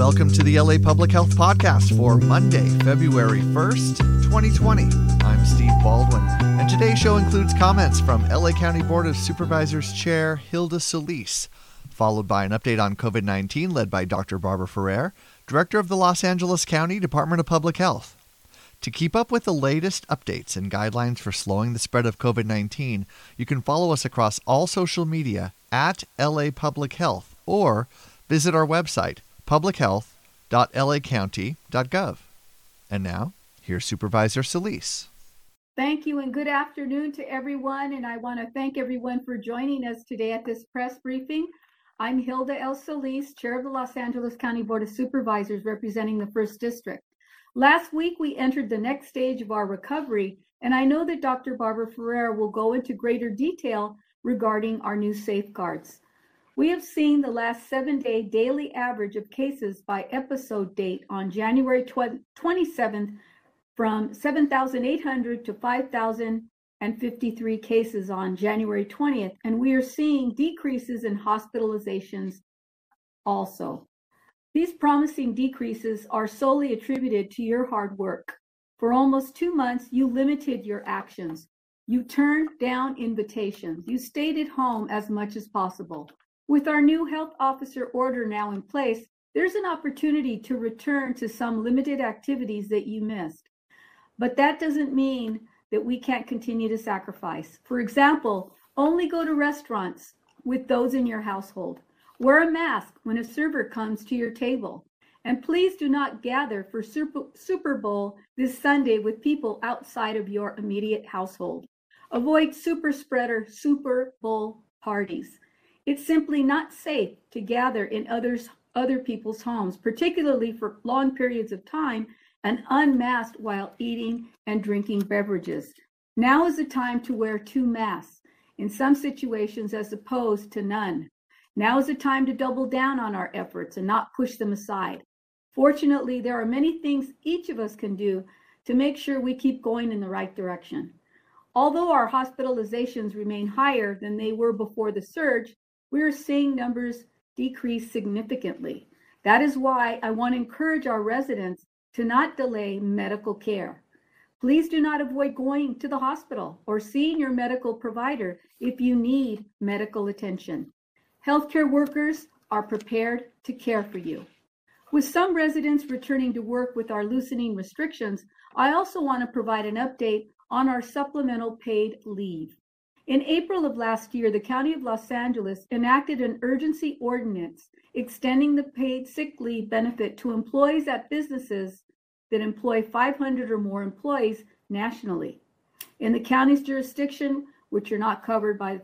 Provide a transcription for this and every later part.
Welcome to the LA Public Health Podcast for Monday, February 1st, 2020. I'm Steve Baldwin, and today's show includes comments from LA County Board of Supervisors Chair Hilda Solis, followed by an update on COVID 19 led by Dr. Barbara Ferrer, Director of the Los Angeles County Department of Public Health. To keep up with the latest updates and guidelines for slowing the spread of COVID 19, you can follow us across all social media at LA Public Health or visit our website, publichealth.lacounty.gov. And now, here's Supervisor Solis. Thank you and good afternoon to everyone. And I want to thank everyone for joining us today at this press briefing. I'm Hilda L. Solis, Chair of the Los Angeles County Board of Supervisors representing the First District. Last week, we entered the next stage of our recovery, and I know that Dr. Barbara Ferrer will go into greater detail regarding our new safeguards. We have seen the last seven day daily average of cases by episode date on January 27th from 7,800 to 5,053 cases on January 20th, and we are seeing decreases in hospitalizations also. These promising decreases are solely attributed to your hard work. For almost two months, you limited your actions. You turned down invitations. You stayed at home as much as possible. With our new health officer order now in place, there's an opportunity to return to some limited activities that you missed. But that doesn't mean that we can't continue to sacrifice. For example, only go to restaurants with those in your household. Wear a mask when a server comes to your table. And please do not gather for Super Bowl this Sunday with people outside of your immediate household. Avoid super spreader Super Bowl parties. It's simply not safe to gather in others other people's homes, particularly for long periods of time and unmasked while eating and drinking beverages. Now is the time to wear two masks in some situations as opposed to none. Now is the time to double down on our efforts and not push them aside. Fortunately, there are many things each of us can do to make sure we keep going in the right direction. Although our hospitalizations remain higher than they were before the surge, we are seeing numbers decrease significantly. That is why I want to encourage our residents to not delay medical care. Please do not avoid going to the hospital or seeing your medical provider if you need medical attention. Healthcare workers are prepared to care for you. With some residents returning to work with our loosening restrictions, I also want to provide an update on our supplemental paid leave. In April of last year, the County of Los Angeles enacted an urgency ordinance extending the paid sick leave benefit to employees at businesses that employ 500 or more employees nationally in the county's jurisdiction, which are not covered by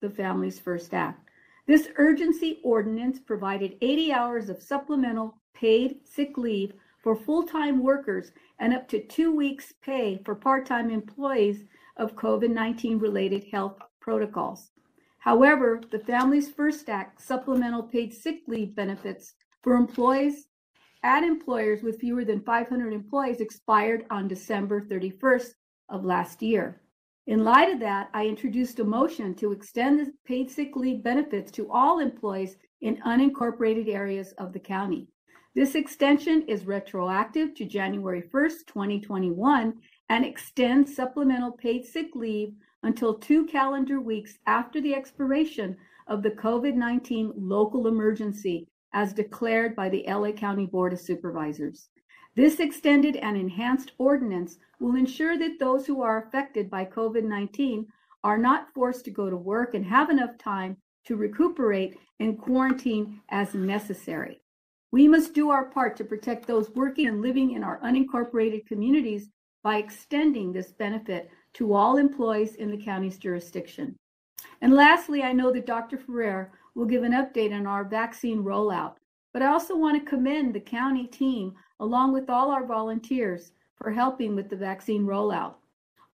the Families First Act. This urgency ordinance provided 80 hours of supplemental paid sick leave for full time workers and up to two weeks' pay for part time employees of COVID 19 related health protocols. However, the Families First Act supplemental paid sick leave benefits for employees at employers with fewer than 500 employees expired on December 31st of last year. In light of that, I introduced a motion to extend the paid sick leave benefits to all employees in unincorporated areas of the county. This extension is retroactive to January 1st, 2021, and extend supplemental paid sick leave until two calendar weeks after the expiration of the COVID 19 local emergency as declared by the LA County Board of Supervisors. This extended and enhanced ordinance will ensure that those who are affected by COVID 19 are not forced to go to work and have enough time to recuperate and quarantine as necessary. We must do our part to protect those working and living in our unincorporated communities by extending this benefit to all employees in the county's jurisdiction. And lastly, I know that Dr. Ferrer will give an update on our vaccine rollout, but I also want to commend the county team along with all our volunteers, for helping with the vaccine rollout.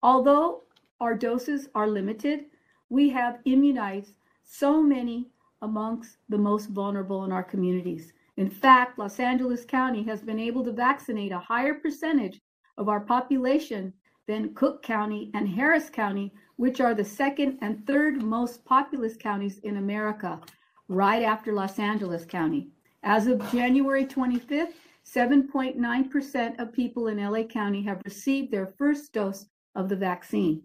Although our doses are limited, we have immunized so many amongst the most vulnerable in our communities. In fact, Los Angeles County has been able to vaccinate a higher percentage of our population than Cook County and Harris County, which are the second and third most populous counties in America, right after Los Angeles County. As of January 25th, 7.9% of people in LA County have received their first dose of the vaccine.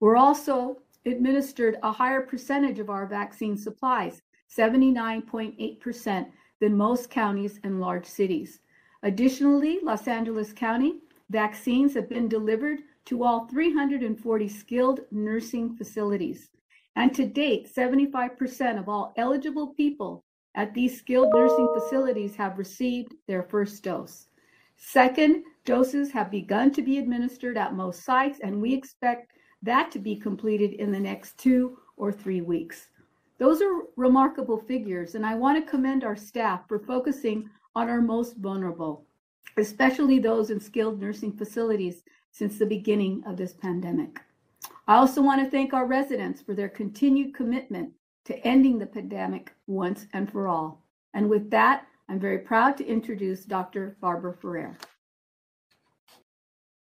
We're also administered a higher percentage of our vaccine supplies, 79.8%, than most counties and large cities. Additionally, Los Angeles County vaccines have been delivered to all 340 skilled nursing facilities. And to date, 75% of all eligible people at these skilled nursing facilities have received their first dose. Second, doses have begun to be administered at most sites, and we expect that to be completed in the next two or three weeks. Those are remarkable figures, and I want to commend our staff for focusing on our most vulnerable, especially those in skilled nursing facilities since the beginning of this pandemic. I also want to thank our residents for their continued commitment to ending the pandemic once and for all. And with that, I'm very proud to introduce Dr. Barbara Ferrer.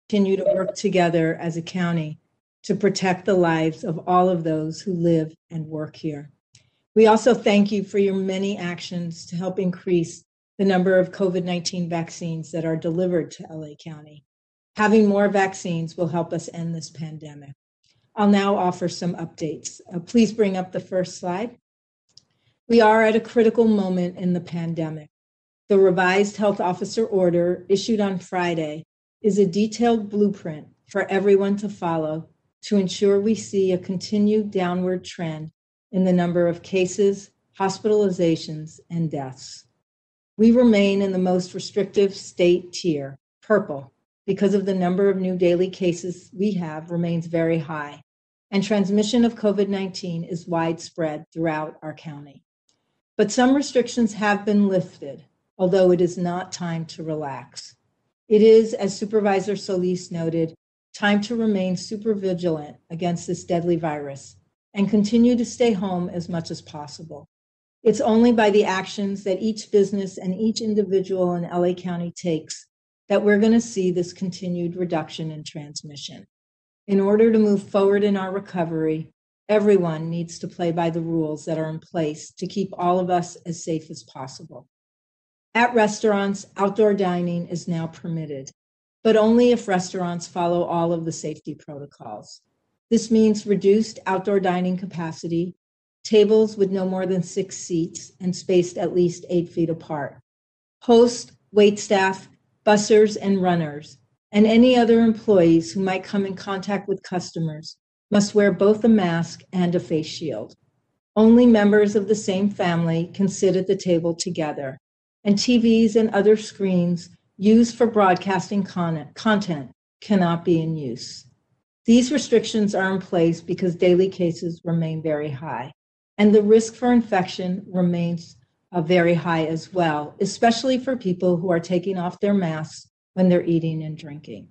Continue to work together as a county to protect the lives of all of those who live and work here. We also thank you for your many actions to help increase the number of COVID 19 vaccines that are delivered to LA County. Having more vaccines will help us end this pandemic. I'll now offer some updates. Uh, please bring up the first slide. We are at a critical moment in the pandemic. The revised health officer order issued on Friday is a detailed blueprint for everyone to follow to ensure we see a continued downward trend in the number of cases, hospitalizations, and deaths. We remain in the most restrictive state tier, purple, because of the number of new daily cases we have remains very high and transmission of COVID 19 is widespread throughout our county. But some restrictions have been lifted, although it is not time to relax. It is, as Supervisor Solis noted, time to remain super vigilant against this deadly virus and continue to stay home as much as possible. It's only by the actions that each business and each individual in LA County takes that we're going to see this continued reduction in transmission. In order to move forward in our recovery, everyone needs to play by the rules that are in place to keep all of us as safe as possible. At restaurants, outdoor dining is now permitted, but only if restaurants follow all of the safety protocols. This means reduced outdoor dining capacity, tables with no more than six seats and spaced at least eight feet apart. Host, wait staff, bussers, and runners and any other employees who might come in contact with customers must wear both a mask and a face shield. Only members of the same family can sit at the table together, and TVs and other screens used for broadcasting content cannot be in use. These restrictions are in place because daily cases remain very high, and the risk for infection remains uh, very high as well, especially for people who are taking off their masks when they're eating and drinking.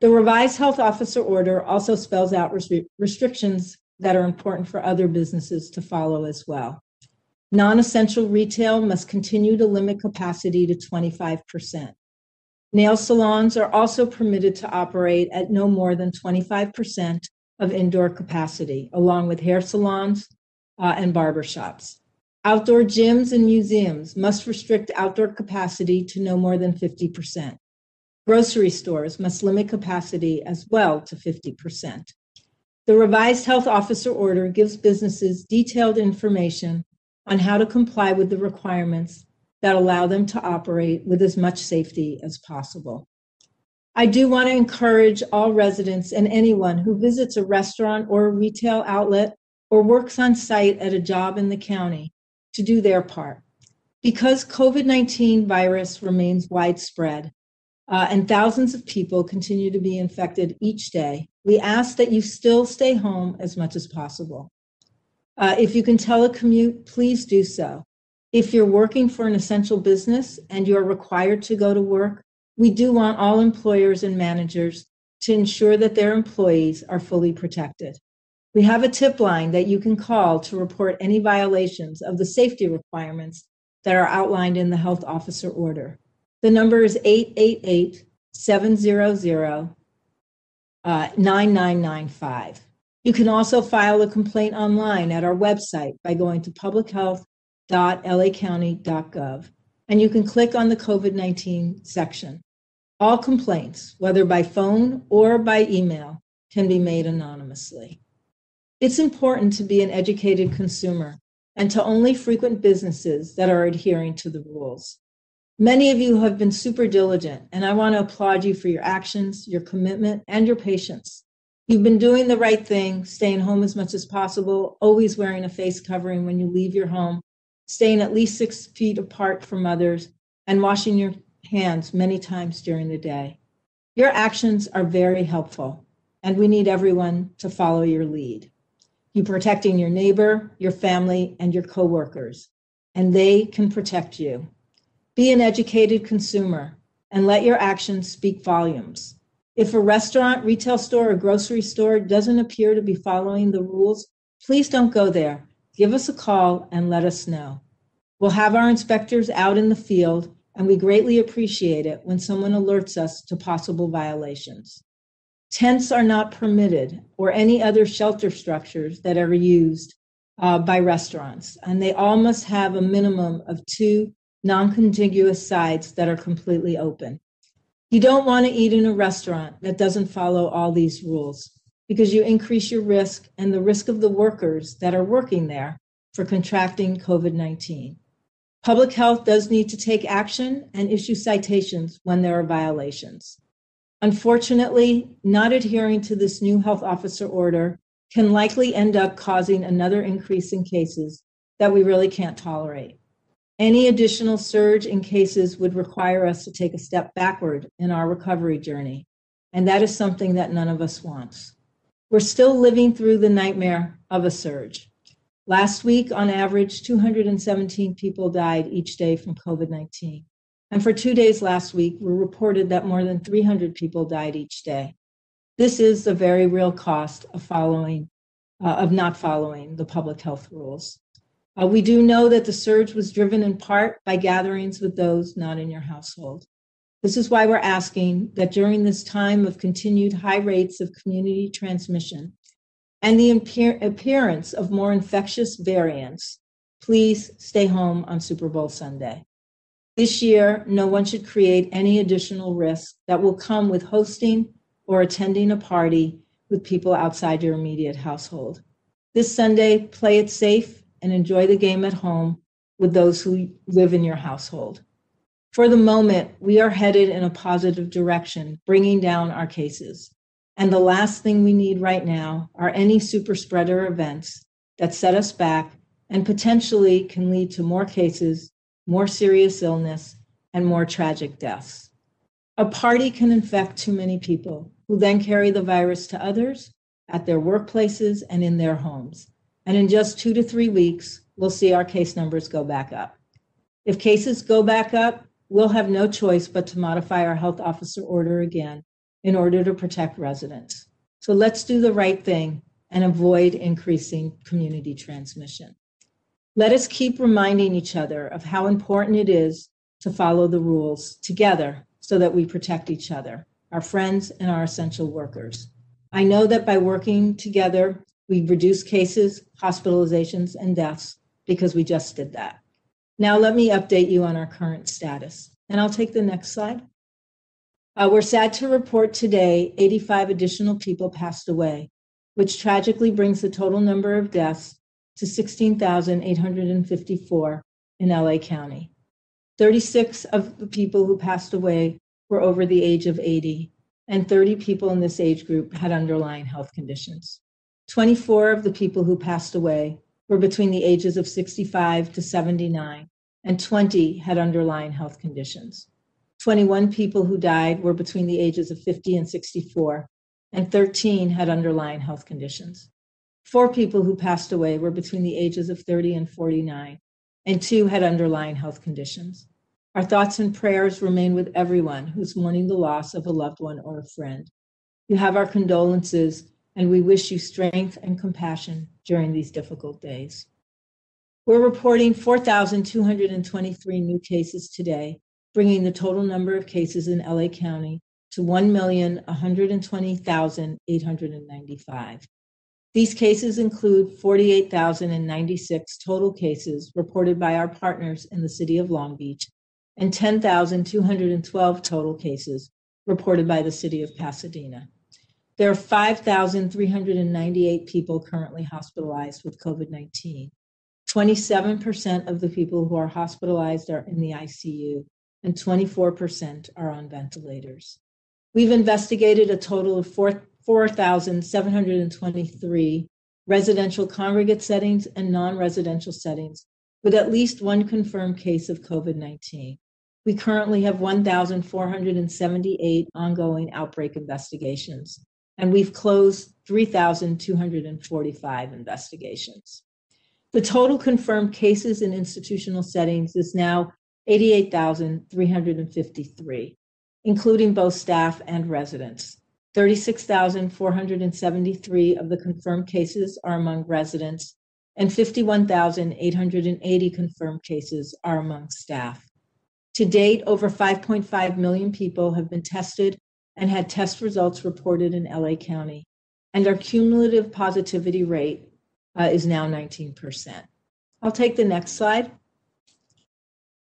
The revised health officer order also spells out restrictions that are important for other businesses to follow as well. Non essential retail must continue to limit capacity to 25%. Nail salons are also permitted to operate at no more than 25% of indoor capacity, along with hair salons uh, and barbershops. Outdoor gyms and museums must restrict outdoor capacity to no more than 50%. Grocery stores must limit capacity as well to 50%. The revised health officer order gives businesses detailed information on how to comply with the requirements that allow them to operate with as much safety as possible. I do want to encourage all residents and anyone who visits a restaurant or a retail outlet or works on site at a job in the county to do their part. Because COVID 19 virus remains widespread, uh, and thousands of people continue to be infected each day, we ask that you still stay home as much as possible. Uh, if you can telecommute, please do so. If you're working for an essential business and you're required to go to work, we do want all employers and managers to ensure that their employees are fully protected. We have a tip line that you can call to report any violations of the safety requirements that are outlined in the health officer order. The number is 888 700 uh, 9995. You can also file a complaint online at our website by going to health.lacounty.gov, and you can click on the COVID 19 section. All complaints, whether by phone or by email, can be made anonymously. It's important to be an educated consumer and to only frequent businesses that are adhering to the rules. Many of you have been super diligent, and I want to applaud you for your actions, your commitment, and your patience. You've been doing the right thing, staying home as much as possible, always wearing a face covering when you leave your home, staying at least six feet apart from others, and washing your hands many times during the day. Your actions are very helpful, and we need everyone to follow your lead. You're protecting your neighbor, your family, and your coworkers, and they can protect you. Be an educated consumer and let your actions speak volumes. If a restaurant, retail store, or grocery store doesn't appear to be following the rules, please don't go there. Give us a call and let us know. We'll have our inspectors out in the field, and we greatly appreciate it when someone alerts us to possible violations. Tents are not permitted or any other shelter structures that are used uh, by restaurants, and they all must have a minimum of two non contiguous sides that are completely open. You don't want to eat in a restaurant that doesn't follow all these rules because you increase your risk and the risk of the workers that are working there for contracting COVID 19. Public health does need to take action and issue citations when there are violations. Unfortunately, not adhering to this new health officer order can likely end up causing another increase in cases that we really can't tolerate. Any additional surge in cases would require us to take a step backward in our recovery journey, and that is something that none of us wants. We're still living through the nightmare of a surge. Last week, on average, 217 people died each day from COVID 19. And for two days last week, we reported that more than 300 people died each day. This is the very real cost of following, uh, of not following the public health rules. Uh, we do know that the surge was driven in part by gatherings with those not in your household. This is why we're asking that during this time of continued high rates of community transmission and the appearance of more infectious variants, please stay home on Super Bowl Sunday. This year, no one should create any additional risk that will come with hosting or attending a party with people outside your immediate household. This Sunday, play it safe and enjoy the game at home with those who live in your household. For the moment, we are headed in a positive direction, bringing down our cases. And the last thing we need right now are any super spreader events that set us back and potentially can lead to more cases, more serious illness, and more tragic deaths. A party can infect too many people who then carry the virus to others at their workplaces and in their homes. And in just two to three weeks, we'll see our case numbers go back up. If cases go back up, we'll have no choice but to modify our health officer order again in order to protect residents. So let's do the right thing and avoid increasing community transmission. Let us keep reminding each other of how important it is to follow the rules together so that we protect each other, our friends, and our essential workers. I know that by working together, we reduce cases, hospitalizations, and deaths because we just did that. Now, let me update you on our current status. And I'll take the next slide. Uh, we're sad to report today 85 additional people passed away, which tragically brings the total number of deaths to 16,854 in LA County. 36 of the people who passed away were over the age of 80, and 30 people in this age group had underlying health conditions. 24 of the people who passed away were between the ages of 65 to 79, and 20 had underlying health conditions. 21 people who died were between the ages of 50 and 64, and 13 had underlying health conditions. Four people who passed away were between the ages of 30 and 49, and two had underlying health conditions. Our thoughts and prayers remain with everyone who's mourning the loss of a loved one or a friend. You have our condolences and we wish you strength and compassion during these difficult days. We're reporting 4,223 new cases today, bringing the total number of cases in LA County to 1,120,895. These cases include 48,096 total cases reported by our partners in the city of Long Beach and 10,212 total cases reported by the city of Pasadena. There are 5,398 people currently hospitalized with COVID 19. 27% of the people who are hospitalized are in the ICU, and 24% are on ventilators. We've investigated a total of 4,723 residential congregate settings and non residential settings with at least one confirmed case of COVID 19. We currently have 1,478 ongoing outbreak investigations, and we've closed 3,245 investigations. The total confirmed cases in institutional settings is now 88,353, including both staff and residents. 36,473 of the confirmed cases are among residents, and 51,880 confirmed cases are among staff. To date, over 5.5 million people have been tested and had test results reported in LA County, and our cumulative positivity rate uh, is now 19%. I'll take the next slide.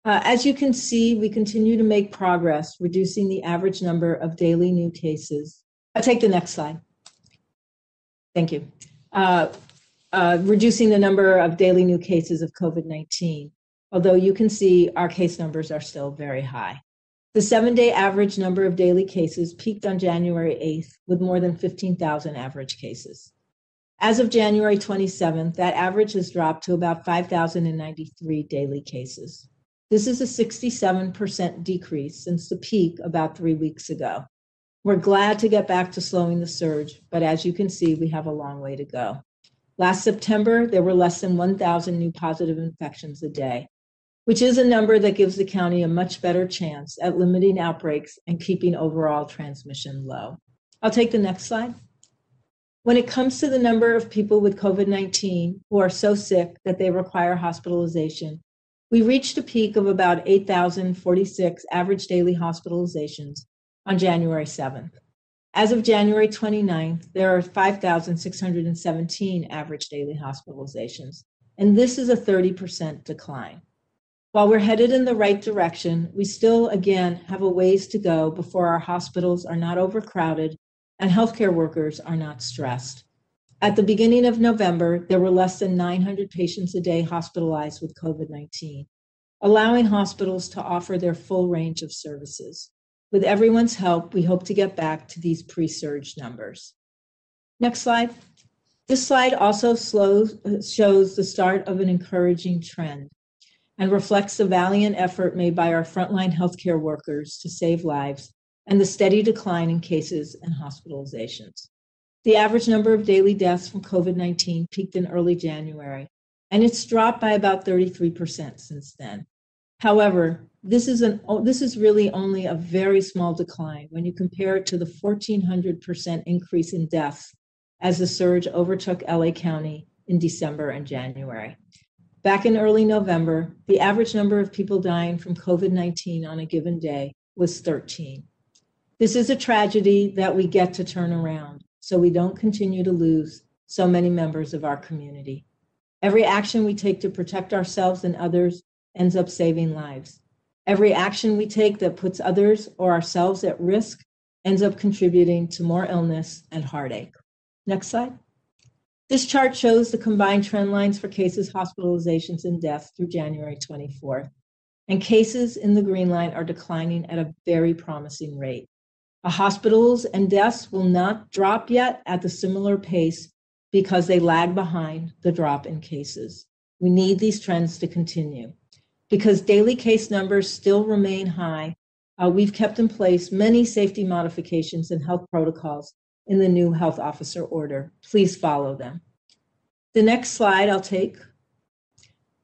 Uh, as you can see, we continue to make progress, reducing the average number of daily new cases. I'll take the next slide. Thank you. Uh, uh, reducing the number of daily new cases of COVID 19, although you can see our case numbers are still very high. The seven day average number of daily cases peaked on January 8th with more than 15,000 average cases. As of January 27th, that average has dropped to about 5,093 daily cases. This is a 67% decrease since the peak about three weeks ago. We're glad to get back to slowing the surge, but as you can see, we have a long way to go. Last September, there were less than 1,000 new positive infections a day, which is a number that gives the county a much better chance at limiting outbreaks and keeping overall transmission low. I'll take the next slide. When it comes to the number of people with COVID 19 who are so sick that they require hospitalization, we reached a peak of about 8,046 average daily hospitalizations on January 7th. As of January 29th, there are 5,617 average daily hospitalizations, and this is a 30% decline. While we're headed in the right direction, we still, again, have a ways to go before our hospitals are not overcrowded and healthcare workers are not stressed. At the beginning of November, there were less than 900 patients a day hospitalized with COVID 19, allowing hospitals to offer their full range of services. With everyone's help, we hope to get back to these pre surge numbers. Next slide. This slide also slows, shows the start of an encouraging trend and reflects the valiant effort made by our frontline healthcare workers to save lives and the steady decline in cases and hospitalizations. The average number of daily deaths from COVID 19 peaked in early January, and it's dropped by about 33% since then. However, this is, an, oh, this is really only a very small decline when you compare it to the 1,400% increase in deaths as the surge overtook LA County in December and January. Back in early November, the average number of people dying from COVID 19 on a given day was 13. This is a tragedy that we get to turn around so we don't continue to lose so many members of our community. Every action we take to protect ourselves and others ends up saving lives. Every action we take that puts others or ourselves at risk ends up contributing to more illness and heartache. Next slide. This chart shows the combined trend lines for cases, hospitalizations, and deaths through January 24th. And cases in the green line are declining at a very promising rate. Uh, hospitals and deaths will not drop yet at the similar pace because they lag behind the drop in cases. We need these trends to continue. Because daily case numbers still remain high, uh, we've kept in place many safety modifications and health protocols in the new health officer order. Please follow them. The next slide I'll take.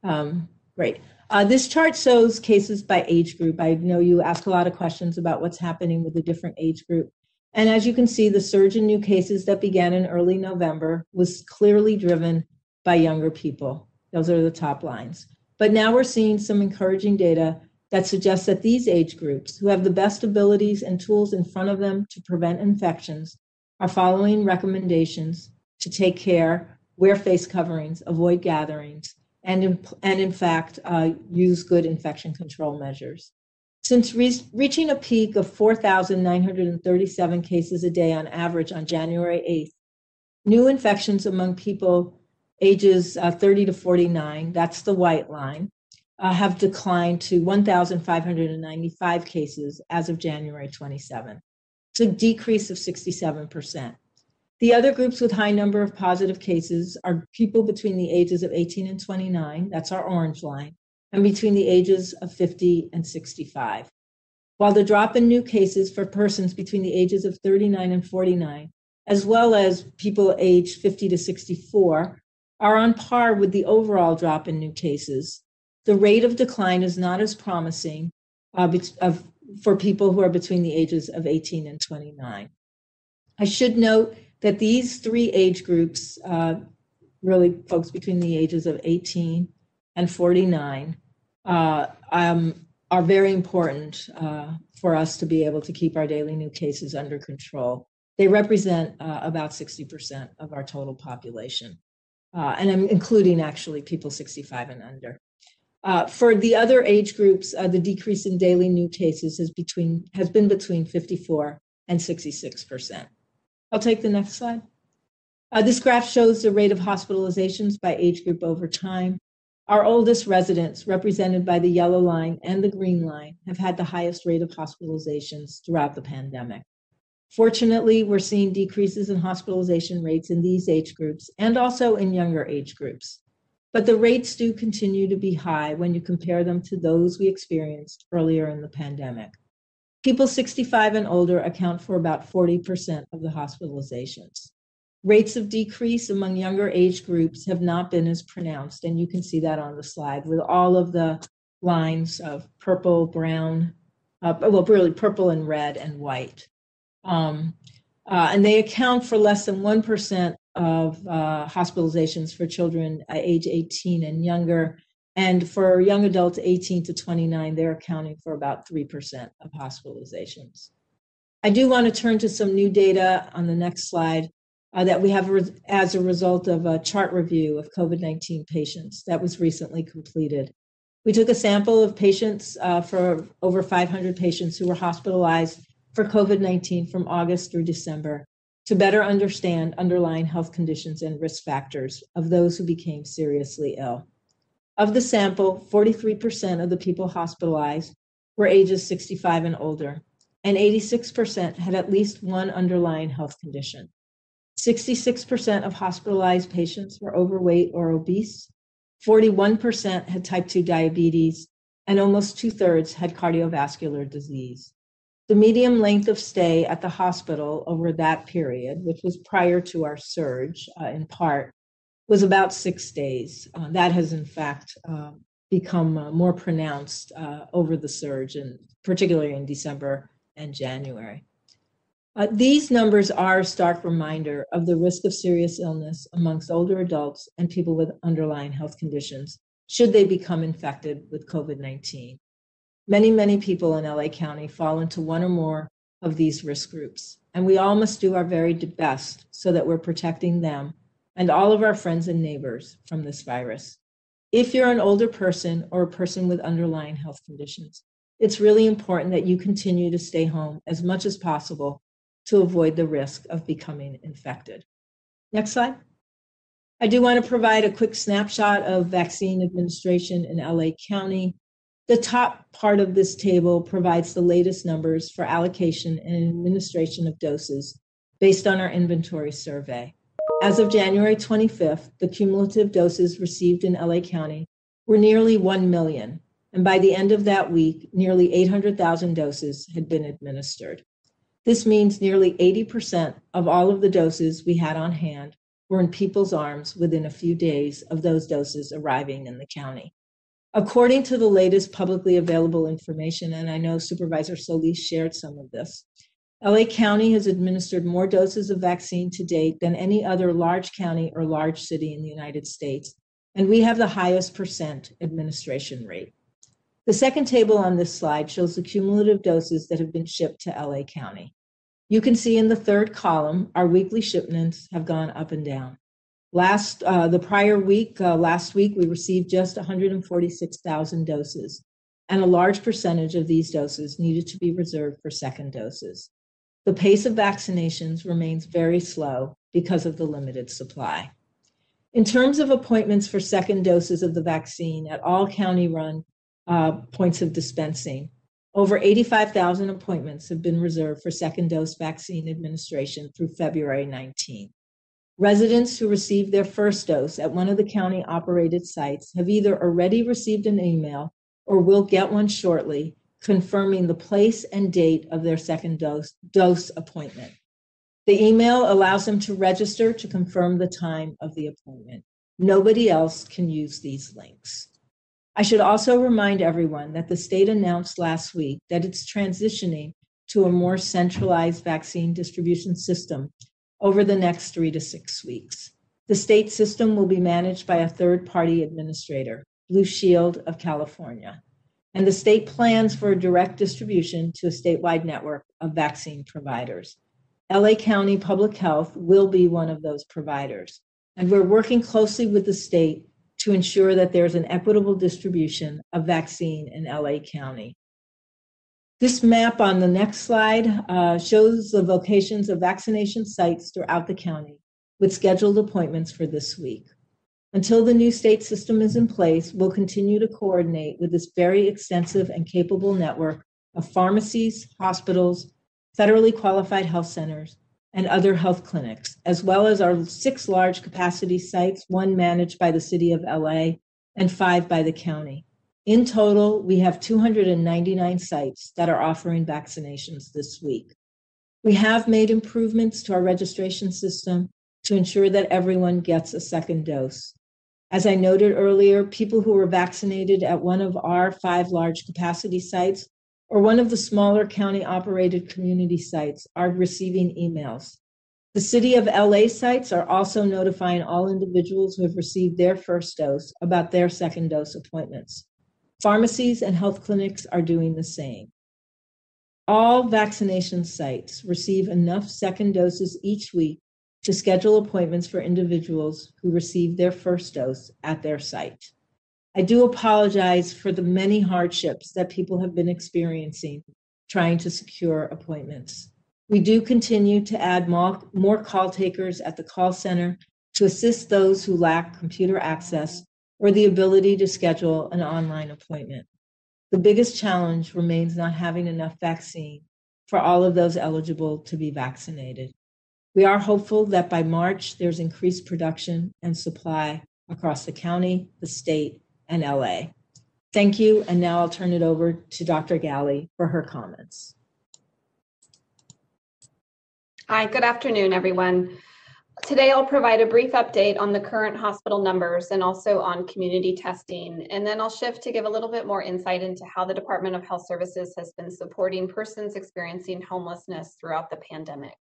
Um, great. Uh, this chart shows cases by age group. I know you ask a lot of questions about what's happening with the different age group. And as you can see, the surge in new cases that began in early November was clearly driven by younger people. Those are the top lines. But now we're seeing some encouraging data that suggests that these age groups, who have the best abilities and tools in front of them to prevent infections, are following recommendations to take care, wear face coverings, avoid gatherings, and in, and in fact, uh, use good infection control measures. Since re- reaching a peak of 4,937 cases a day on average on January 8th, new infections among people ages uh, 30 to 49, that's the white line, uh, have declined to 1,595 cases as of January 27. It's a decrease of 67%. The other groups with high number of positive cases are people between the ages of 18 and 29, that's our orange line, and between the ages of 50 and 65. While the drop in new cases for persons between the ages of 39 and 49, as well as people aged 50 to 64, are on par with the overall drop in new cases, the rate of decline is not as promising uh, of, for people who are between the ages of 18 and 29. I should note that these three age groups, uh, really folks between the ages of 18 and 49, uh, um, are very important uh, for us to be able to keep our daily new cases under control. They represent uh, about 60% of our total population. Uh, and I'm including actually people 65 and under. Uh, for the other age groups, uh, the decrease in daily new cases has between has been between 54 and 66 percent. I'll take the next slide. Uh, this graph shows the rate of hospitalizations by age group over time. Our oldest residents, represented by the yellow line and the green line, have had the highest rate of hospitalizations throughout the pandemic. Fortunately, we're seeing decreases in hospitalization rates in these age groups and also in younger age groups. But the rates do continue to be high when you compare them to those we experienced earlier in the pandemic. People 65 and older account for about 40% of the hospitalizations. Rates of decrease among younger age groups have not been as pronounced, and you can see that on the slide with all of the lines of purple, brown, uh, well, really purple and red and white. Um, uh, and they account for less than 1% of uh, hospitalizations for children age 18 and younger. And for young adults 18 to 29, they're accounting for about 3% of hospitalizations. I do want to turn to some new data on the next slide uh, that we have as a result of a chart review of COVID 19 patients that was recently completed. We took a sample of patients uh, for over 500 patients who were hospitalized for COVID 19 from August through December to better understand underlying health conditions and risk factors of those who became seriously ill. Of the sample, 43% of the people hospitalized were ages 65 and older, and 86% had at least one underlying health condition. 66% of hospitalized patients were overweight or obese, 41% had type 2 diabetes, and almost two thirds had cardiovascular disease. The medium length of stay at the hospital over that period, which was prior to our surge uh, in part, was about six days. Uh, that has, in fact, uh, become more pronounced uh, over the surge, and particularly in December and January. Uh, these numbers are a stark reminder of the risk of serious illness amongst older adults and people with underlying health conditions should they become infected with COVID 19. Many, many people in LA County fall into one or more of these risk groups, and we all must do our very best so that we're protecting them and all of our friends and neighbors from this virus. If you're an older person or a person with underlying health conditions, it's really important that you continue to stay home as much as possible to avoid the risk of becoming infected. Next slide. I do want to provide a quick snapshot of vaccine administration in LA County. The top part of this table provides the latest numbers for allocation and administration of doses based on our inventory survey. As of January 25th, the cumulative doses received in LA County were nearly 1 million, and by the end of that week, nearly 800,000 doses had been administered. This means nearly 80% of all of the doses we had on hand were in people's arms within a few days of those doses arriving in the county. According to the latest publicly available information, and I know Supervisor Solis shared some of this, LA County has administered more doses of vaccine to date than any other large county or large city in the United States, and we have the highest percent administration rate. The second table on this slide shows the cumulative doses that have been shipped to LA County. You can see in the third column, our weekly shipments have gone up and down. Last, uh, the prior week, uh, last week, we received just 146,000 doses, and a large percentage of these doses needed to be reserved for second doses. The pace of vaccinations remains very slow because of the limited supply. In terms of appointments for second doses of the vaccine at all county run uh, points of dispensing, over 85,000 appointments have been reserved for second dose vaccine administration through February 19. Residents who received their first dose at one of the county operated sites have either already received an email or will get one shortly confirming the place and date of their second dose, dose appointment. The email allows them to register to confirm the time of the appointment. Nobody else can use these links. I should also remind everyone that the state announced last week that it's transitioning to a more centralized vaccine distribution system over the next three to six weeks. The state system will be managed by a third party administrator, Blue Shield of California, and the state plans for a direct distribution to a statewide network of vaccine providers. LA County Public Health will be one of those providers, and we're working closely with the state to ensure that there's an equitable distribution of vaccine in LA County. This map on the next slide uh, shows the locations of vaccination sites throughout the county with scheduled appointments for this week. Until the new state system is in place, we'll continue to coordinate with this very extensive and capable network of pharmacies, hospitals, federally qualified health centers, and other health clinics, as well as our six large capacity sites, one managed by the City of LA and five by the county. In total, we have 299 sites that are offering vaccinations this week. We have made improvements to our registration system to ensure that everyone gets a second dose. As I noted earlier, people who were vaccinated at one of our five large capacity sites or one of the smaller county operated community sites are receiving emails. The City of LA sites are also notifying all individuals who have received their first dose about their second dose appointments. Pharmacies and health clinics are doing the same. All vaccination sites receive enough second doses each week to schedule appointments for individuals who receive their first dose at their site. I do apologize for the many hardships that people have been experiencing trying to secure appointments. We do continue to add more, call takers at the call center to assist those who lack computer access or the ability to schedule an online appointment. The biggest challenge remains not having enough vaccine for all of those eligible to be vaccinated. We are hopeful that by March, there's increased production and supply across the county, the state, and LA. Thank you, and now I'll turn it over to Dr. Ghaly for her comments. Hi, good afternoon, everyone. Today, I'll provide a brief update on the current hospital numbers and also on community testing. And then I'll shift to give a little bit more insight into how the Department of Health Services has been supporting persons experiencing homelessness throughout the pandemic.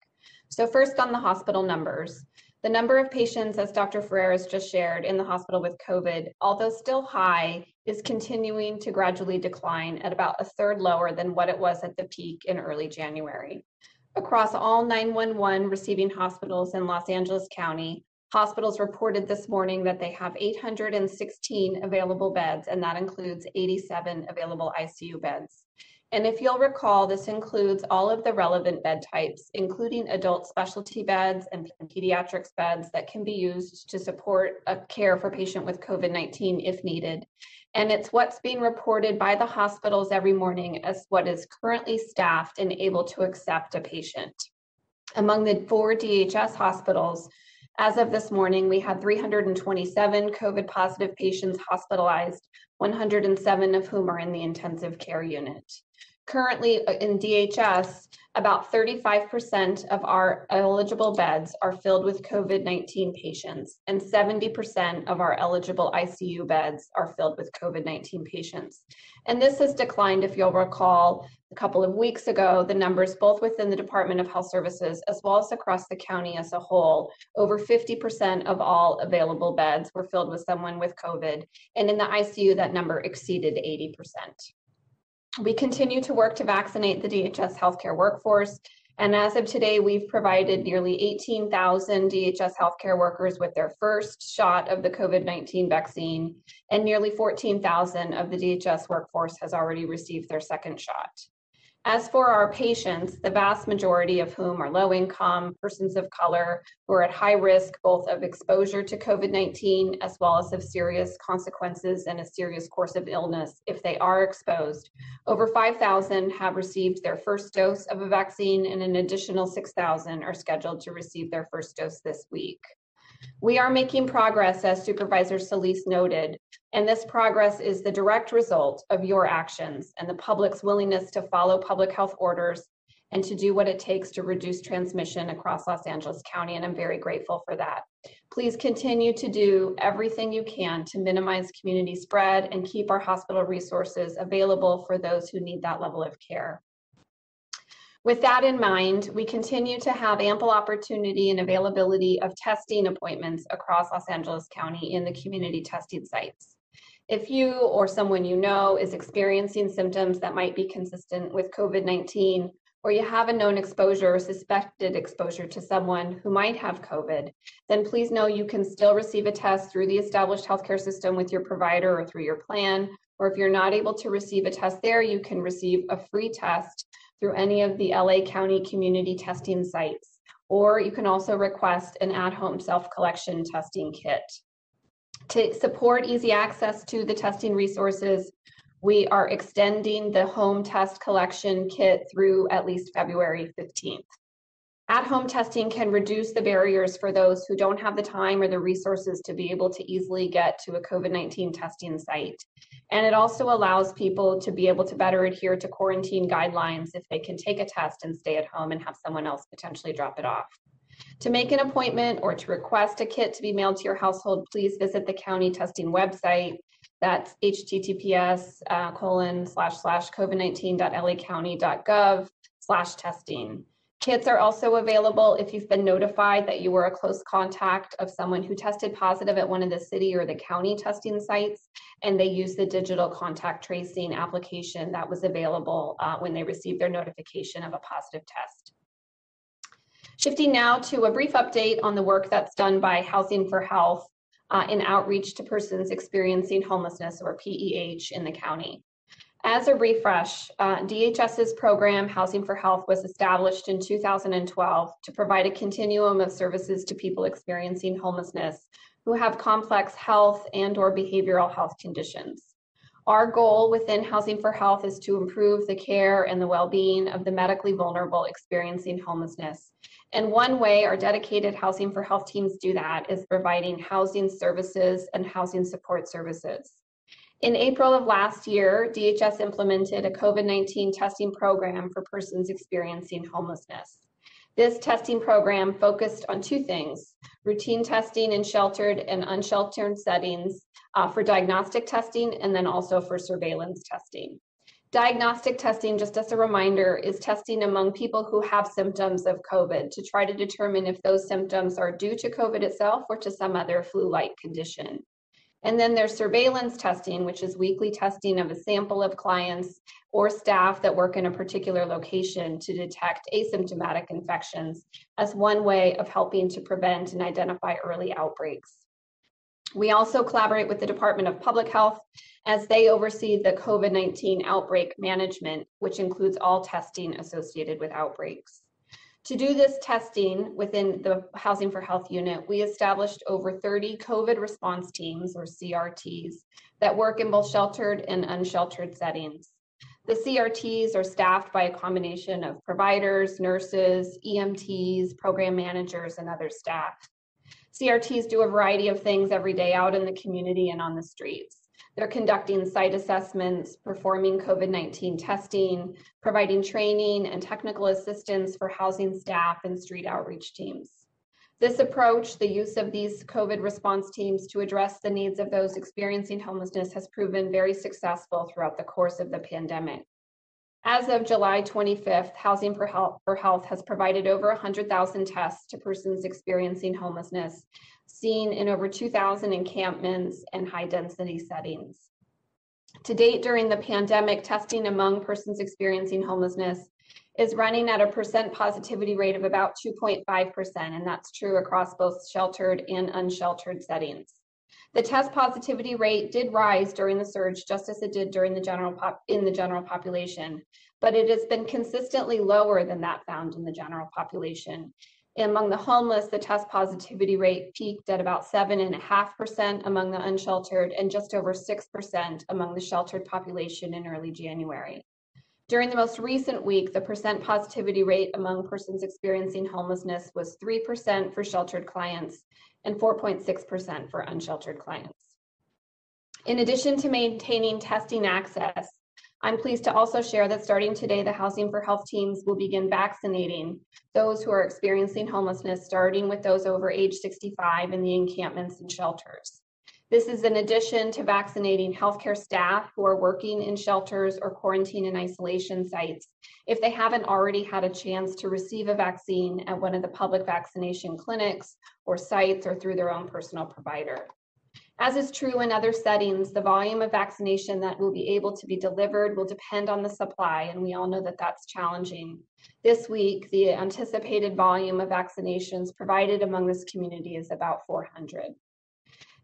So first on the hospital numbers. The number of patients, as Dr. Ferreras just shared, in the hospital with COVID, although still high, is continuing to gradually decline at about a third lower than what it was at the peak in early January. Across all 911 receiving hospitals in Los Angeles County, hospitals reported this morning that they have 816 available beds, and that includes 87 available ICU beds. And if you'll recall, this includes all of the relevant bed types, including adult specialty beds and pediatrics beds that can be used to support a care for patient with COVID-19 if needed. And it's what's being reported by the hospitals every morning as what is currently staffed and able to accept a patient. Among the four DHS hospitals, as of this morning, we had 327 COVID positive patients hospitalized, 107 of whom are in the intensive care unit currently uh, in DHS, about 35% of our eligible beds are filled with COVID 19 patients, and 70% of our eligible ICU beds are filled with COVID 19 patients. And this has declined, if you'll recall, a couple of weeks ago, the numbers both within the Department of Health Services as well as across the county as a whole, over 50% of all available beds were filled with someone with COVID. And in the ICU, that number exceeded 80%. We continue to work to vaccinate the DHS healthcare workforce, And as of today, we've provided nearly 18,000 DHS healthcare workers with their first shot of the COVID 19 vaccine, and nearly 14,000 of the DHS workforce has already received their second shot. As for our patients, the vast majority of whom are low income, persons of color, who are at high risk both of exposure to COVID 19 as well as of serious consequences and a serious course of illness if they are exposed, over 5,000 have received their first dose of a vaccine, and an additional 6,000 are scheduled to receive their first dose this week. We are making progress, as Supervisor Solis noted, and this progress is the direct result of your actions and the public's willingness to follow public health orders and to do what it takes to reduce transmission across Los Angeles County, and I'm very grateful for that. Please continue to do everything you can to minimize community spread and keep our hospital resources available for those who need that level of care. With that in mind, we continue to have ample opportunity and availability of testing appointments across Los Angeles County in the community testing sites. If you or someone you know is experiencing symptoms that might be consistent with COVID 19, or you have a known exposure or suspected exposure to someone who might have COVID, then please know you can still receive a test through the established healthcare system with your provider or through your plan. Or if you're not able to receive a test there, you can receive a free test through any of the LA County community testing sites, or you can also request an at-home self-collection testing kit. To support easy access to the testing resources, we are extending the home test collection kit through at least February 15th. At-home testing can reduce the barriers for those who don't have the time or the resources to be able to easily get to a COVID-19 testing site. And it also allows people to be able to better adhere to quarantine guidelines if they can take a test and stay at home and have someone else potentially drop it off. To make an appointment or to request a kit to be mailed to your household, please visit the county testing website. That's https uh, colon slash slash covid19.lacounty.gov slash testing. Kits are also available if you've been notified that you were a close contact of someone who tested positive at one of the city or the county testing sites, and they use the digital contact tracing application that was available uh, when they received their notification of a positive test. Shifting now to a brief update on the work that's done by Housing for Health uh, in outreach to persons experiencing homelessness or PEH in the county. As a refresh, uh, DHS's program Housing for Health was established in 2012 to provide a continuum of services to people experiencing homelessness who have complex health and or behavioral health conditions. Our goal within Housing for Health is to improve the care and the well-being of the medically vulnerable experiencing homelessness. And one way our dedicated Housing for Health teams do that is providing housing services and housing support services. In April of last year, DHS implemented a COVID 19 testing program for persons experiencing homelessness. This testing program focused on two things routine testing in sheltered and unsheltered settings uh, for diagnostic testing and then also for surveillance testing. Diagnostic testing, just as a reminder, is testing among people who have symptoms of COVID to try to determine if those symptoms are due to COVID itself or to some other flu like condition. And then there's surveillance testing, which is weekly testing of a sample of clients or staff that work in a particular location to detect asymptomatic infections as one way of helping to prevent and identify early outbreaks. We also collaborate with the Department of Public Health as they oversee the COVID 19 outbreak management, which includes all testing associated with outbreaks. To do this testing within the Housing for Health unit, we established over 30 COVID response teams, or CRTs, that work in both sheltered and unsheltered settings. The CRTs are staffed by a combination of providers, nurses, EMTs, program managers, and other staff. CRTs do a variety of things every day out in the community and on the streets. They're conducting site assessments, performing COVID 19 testing, providing training and technical assistance for housing staff and street outreach teams. This approach, the use of these COVID response teams to address the needs of those experiencing homelessness, has proven very successful throughout the course of the pandemic. As of July 25th, Housing for Health, for Health has provided over 100,000 tests to persons experiencing homelessness seen in over 2,000 encampments and high density settings. To date, during the pandemic, testing among persons experiencing homelessness is running at a percent positivity rate of about 2.5%, and that's true across both sheltered and unsheltered settings. The test positivity rate did rise during the surge, just as it did during the general pop in the general population, but it has been consistently lower than that found in the general population. Among the homeless, the test positivity rate peaked at about 7.5% among the unsheltered and just over 6% among the sheltered population in early January. During the most recent week, the percent positivity rate among persons experiencing homelessness was 3% for sheltered clients and 4.6% for unsheltered clients. In addition to maintaining testing access, I'm pleased to also share that starting today, the Housing for Health teams will begin vaccinating those who are experiencing homelessness, starting with those over age 65 in the encampments and shelters. This is in addition to vaccinating healthcare staff who are working in shelters or quarantine and isolation sites if they haven't already had a chance to receive a vaccine at one of the public vaccination clinics or sites or through their own personal provider. As is true in other settings, the volume of vaccination that will be able to be delivered will depend on the supply, and we all know that that's challenging. This week, the anticipated volume of vaccinations provided among this community is about 400.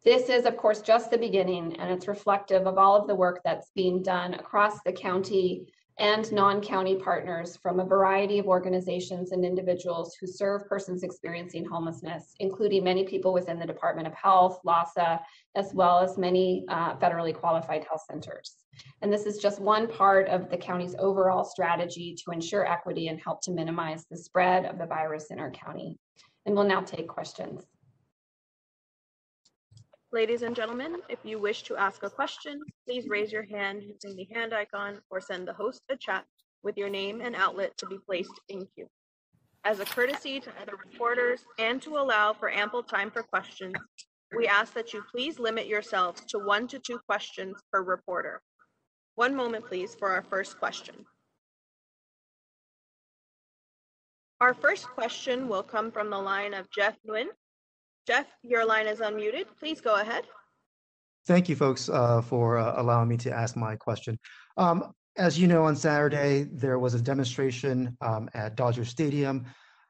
This is, of course, just the beginning, and it's reflective of all of the work that's being done across the county and non-county partners from a variety of organizations and individuals who serve persons experiencing homelessness, including many people within the Department of Health, LAHSA, as well as many uh, federally qualified health centers. And this is just one part of the county's overall strategy to ensure equity and help to minimize the spread of the virus in our county. And we'll now take questions. Ladies and gentlemen, if you wish to ask a question, please raise your hand using the hand icon or send the host a chat with your name and outlet to be placed in queue. As a courtesy to other reporters and to allow for ample time for questions, we ask that you please limit yourselves to one to two questions per reporter. One moment, please, for our first question. Our first question will come from the line of Jeff Nguyen Jeff, your line is unmuted. Please go ahead. Thank you, folks, uh, for uh, allowing me to ask my question. Um, as you know, on Saturday, there was a demonstration um, at Dodger Stadium.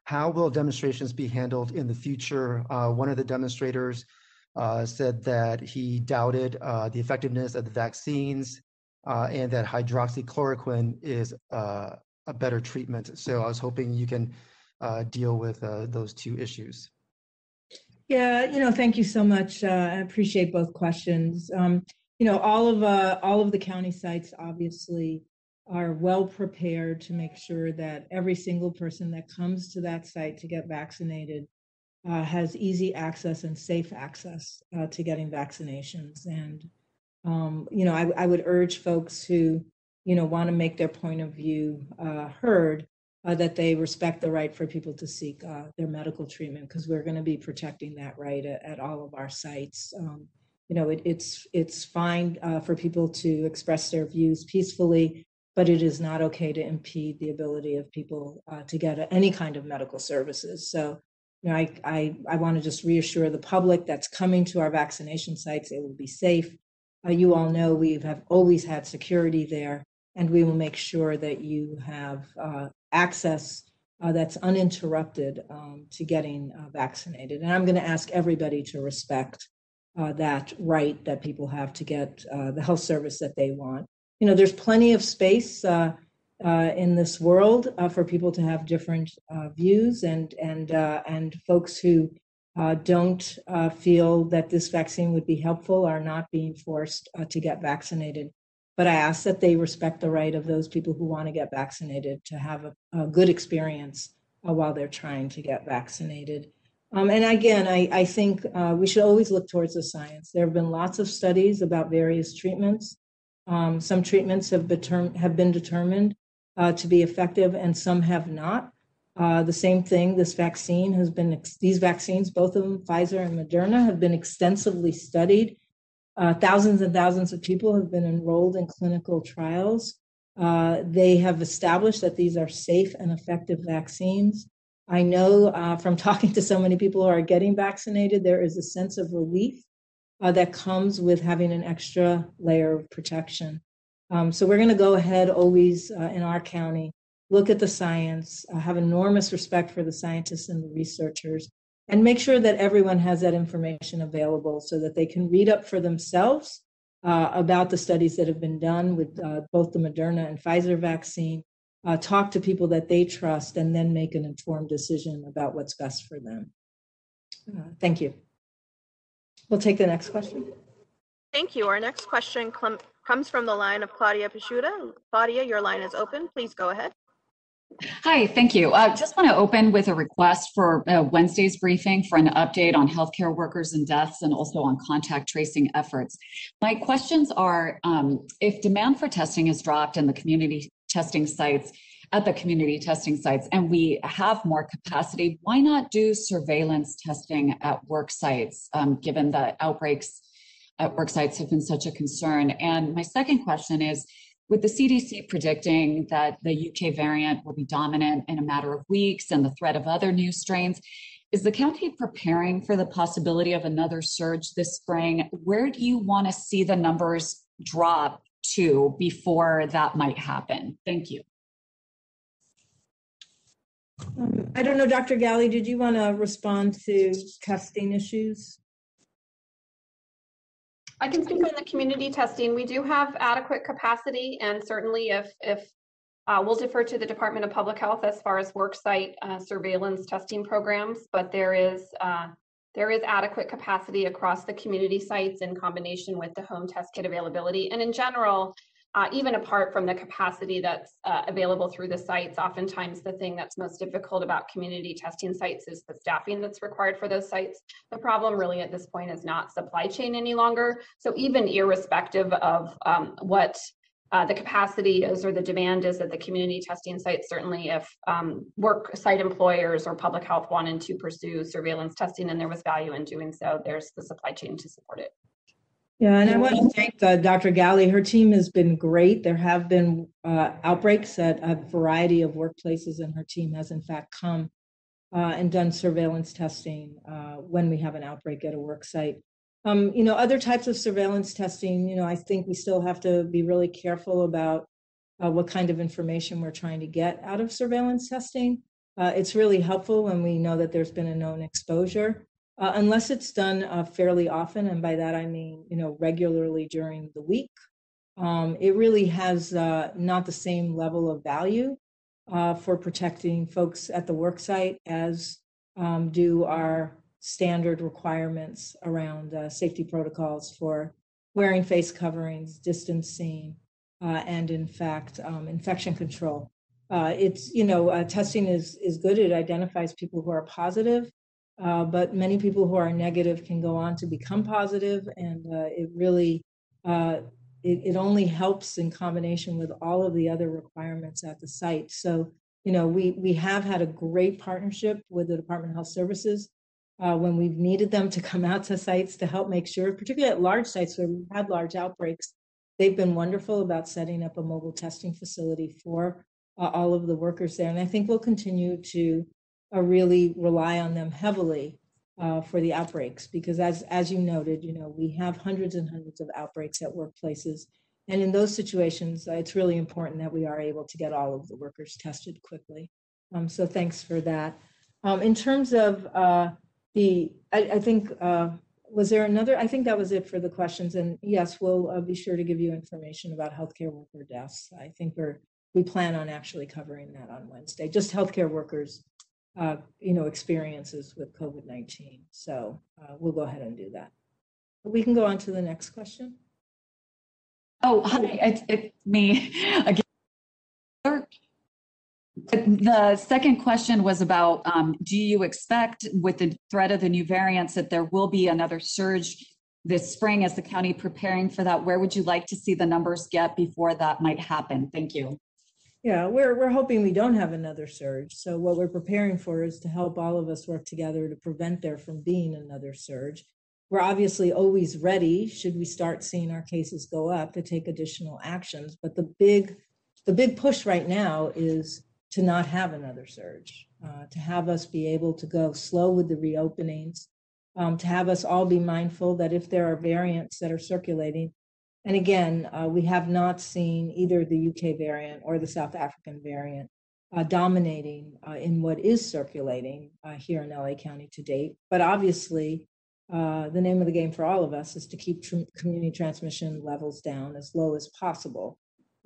How will demonstrations be handled in the future? Uh, one of the demonstrators uh, said that he doubted uh, the effectiveness of the vaccines uh, and that hydroxychloroquine is a better treatment. So I was hoping you can deal with those two issues. Yeah, you know, thank you so much. Uh, I appreciate both questions. Um, you know, all of uh, all of the county sites obviously are well prepared to make sure that every single person that comes to that site to get vaccinated uh, has easy access and safe access uh, to getting vaccinations. And um, you know, I, I, would urge folks who you know want to make their point of view uh, heard uh, that they respect the right for people to seek uh, their medical treatment because we're going to be protecting that right at, at all of our sites. Um, you know, it, it's it's fine uh, for people to express their views peacefully, but it is not okay to impede the ability of people uh, to get any kind of medical services. So, you know, I I, I want to just reassure the public that's coming to our vaccination sites, it will be safe. Uh, you all know we have always had security there and we will make sure that you have uh, access uh, that's uninterrupted um, to getting uh, vaccinated. And I'm going to ask everybody to respect uh, that right that people have to get uh, the health service that they want. You know, there's plenty of space uh, uh, in this world for people to have different views, and and and folks who don't feel that this vaccine would be helpful are not being forced to get vaccinated. But I ask that they respect the right of those people who want to get vaccinated to have a, a good experience uh, while they're trying to get vaccinated. Um, and again, I, I think uh, we should always look towards the science. There have been lots of studies about various treatments. Um, some treatments have, beterm- have been determined uh, to be effective, and some have not. Uh, the same thing, this vaccine has been, ex- these vaccines, both of them, Pfizer and Moderna, have been extensively studied uh, thousands and thousands of people have been enrolled in clinical trials. Uh, they have established that these are safe and effective vaccines. I know uh, from talking to so many people who are getting vaccinated, there is a sense of relief uh, that comes with having an extra layer of protection. Um, so we're going to go ahead always uh, in our county look at the science, uh, have enormous respect for the scientists and the researchers, and make sure that everyone has that information available so that they can read up for themselves uh, about the studies that have been done with uh, both the Moderna and Pfizer vaccine, uh, talk to people that they trust, and then make an informed decision about what's best for them. Uh, thank you. We'll take the next question. Thank you. Our next question comes from the line of Claudia Peschiutta. Claudia, your line is open. Please go ahead. Hi, thank you. I uh, just want to open with a request for uh, Wednesday's briefing for an update on healthcare workers and deaths and also on contact tracing efforts. My questions are um, if demand for testing has dropped in the community testing sites, at the community testing sites, and we have more capacity, why not do surveillance testing at work sites, um, given that outbreaks at work sites have been such a concern? And my second question is, with the CDC predicting that the UK variant will be dominant in a matter of weeks and the threat of other new strains, is the county preparing for the possibility of another surge this spring? Where do you want to see the numbers drop to before that might happen? Thank you. Um, I don't know, Dr. Ghaly, did you want to respond to testing issues? I can speak on the community testing. We do have adequate capacity, and certainly if if uh, we'll defer to the Department of Public Health as far as worksite uh, surveillance testing programs, but there is uh, there is adequate capacity across the community sites in combination with the home test kit availability. And in general, uh, even apart from the capacity that's uh, available through the sites, oftentimes the thing that's most difficult about community testing sites is the staffing that's required for those sites. The problem really at this point is not supply chain any longer. So even irrespective of um, what uh, the capacity is or the demand is at the community testing sites, certainly if um, work site employers or public health wanted to pursue surveillance testing and there was value in doing so, there's the supply chain to support it. Yeah, and I want to thank uh, Dr. Ghaly. Her team has been great. There have been uh, outbreaks at a variety of workplaces, and her team has, in fact, come uh, and done surveillance testing uh, when we have an outbreak at a work site. Um, you know, other types of surveillance testing, you know, I think we still have to be really careful about uh, what kind of information we're trying to get out of surveillance testing. Uh, it's really helpful when we know that there's been a known exposure uh, unless it's done uh, fairly often, and by that I mean, you know, regularly during the week. Um, it really has uh, not the same level of value uh, for protecting folks at the worksite as um, do our standard requirements around uh, safety protocols for wearing face coverings, distancing, uh, and in fact, um, infection control. it's, you know, testing is, is good. It identifies people who are positive uh, but many people who are negative can go on to become positive, and uh, it really uh, it, it, only helps in combination with all of the other requirements at the site. So you know we we have had a great partnership with the Department of Health Services uh, when we've needed them to come out to sites to help make sure, particularly at large sites where we've had large outbreaks. They've been wonderful about setting up a mobile testing facility for uh, all of the workers there, and I think we'll continue to uh, really rely on them heavily uh, for the outbreaks because as as you noted you know we have hundreds and hundreds of outbreaks at workplaces. And in those situations uh, it's really important that we are able to get all of the workers tested quickly. Um, so thanks for that. Um, in terms of uh, the I, I think uh, was there another i think that was it for the questions. And yes we'll uh, be sure to give you information about healthcare worker deaths. I think we're we plan on actually covering that on wednesday. Just healthcare workers uh, you know, experiences with COVID-19. So uh, we'll go ahead and do that. But we can go on to the next question. Oh, hi, it's, it's me again. The second question was about, um, do you expect with the threat of the new variants that there will be another surge this spring? As the county preparing for that? Where would you like to see the numbers get before that might happen? Thank you. Yeah, we're we're hoping we don't have another surge. So what we're preparing for is to help all of us work together to prevent there from being another surge. We're obviously always ready should we start seeing our cases go up to take additional actions, but the big the big push right now is to not have another surge, uh, to have us be able to go slow with the reopenings, um, to have us all be mindful that if there are variants that are circulating, and again, uh, we have not seen either the UK variant or the South African variant uh, dominating uh, in what is circulating uh, here in LA County to date. But obviously, uh, the name of the game for all of us is to keep tr- community transmission levels down as low as possible.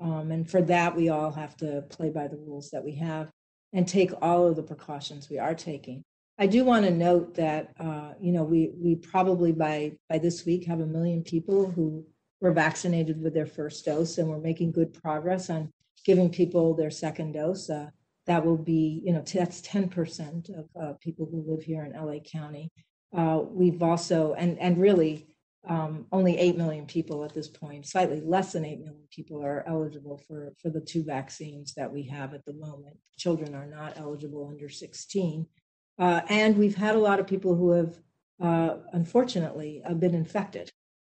Um, and for that, we all have to play by the rules that we have and take all of the precautions we are taking. I do want to note that uh, you know we we probably by by this week have a million people who were vaccinated with their first dose, and we're making good progress on giving people their second dose. Uh, that will be, you know, that's 10% of uh, people who live here in LA County. Uh, we've also, and, and really, um, only 8 million people at this point, slightly less than 8 million people are eligible for, for the two vaccines that we have at the moment. Children are not eligible under 16. Uh, and we've had a lot of people who have, uh, unfortunately, uh, been infected.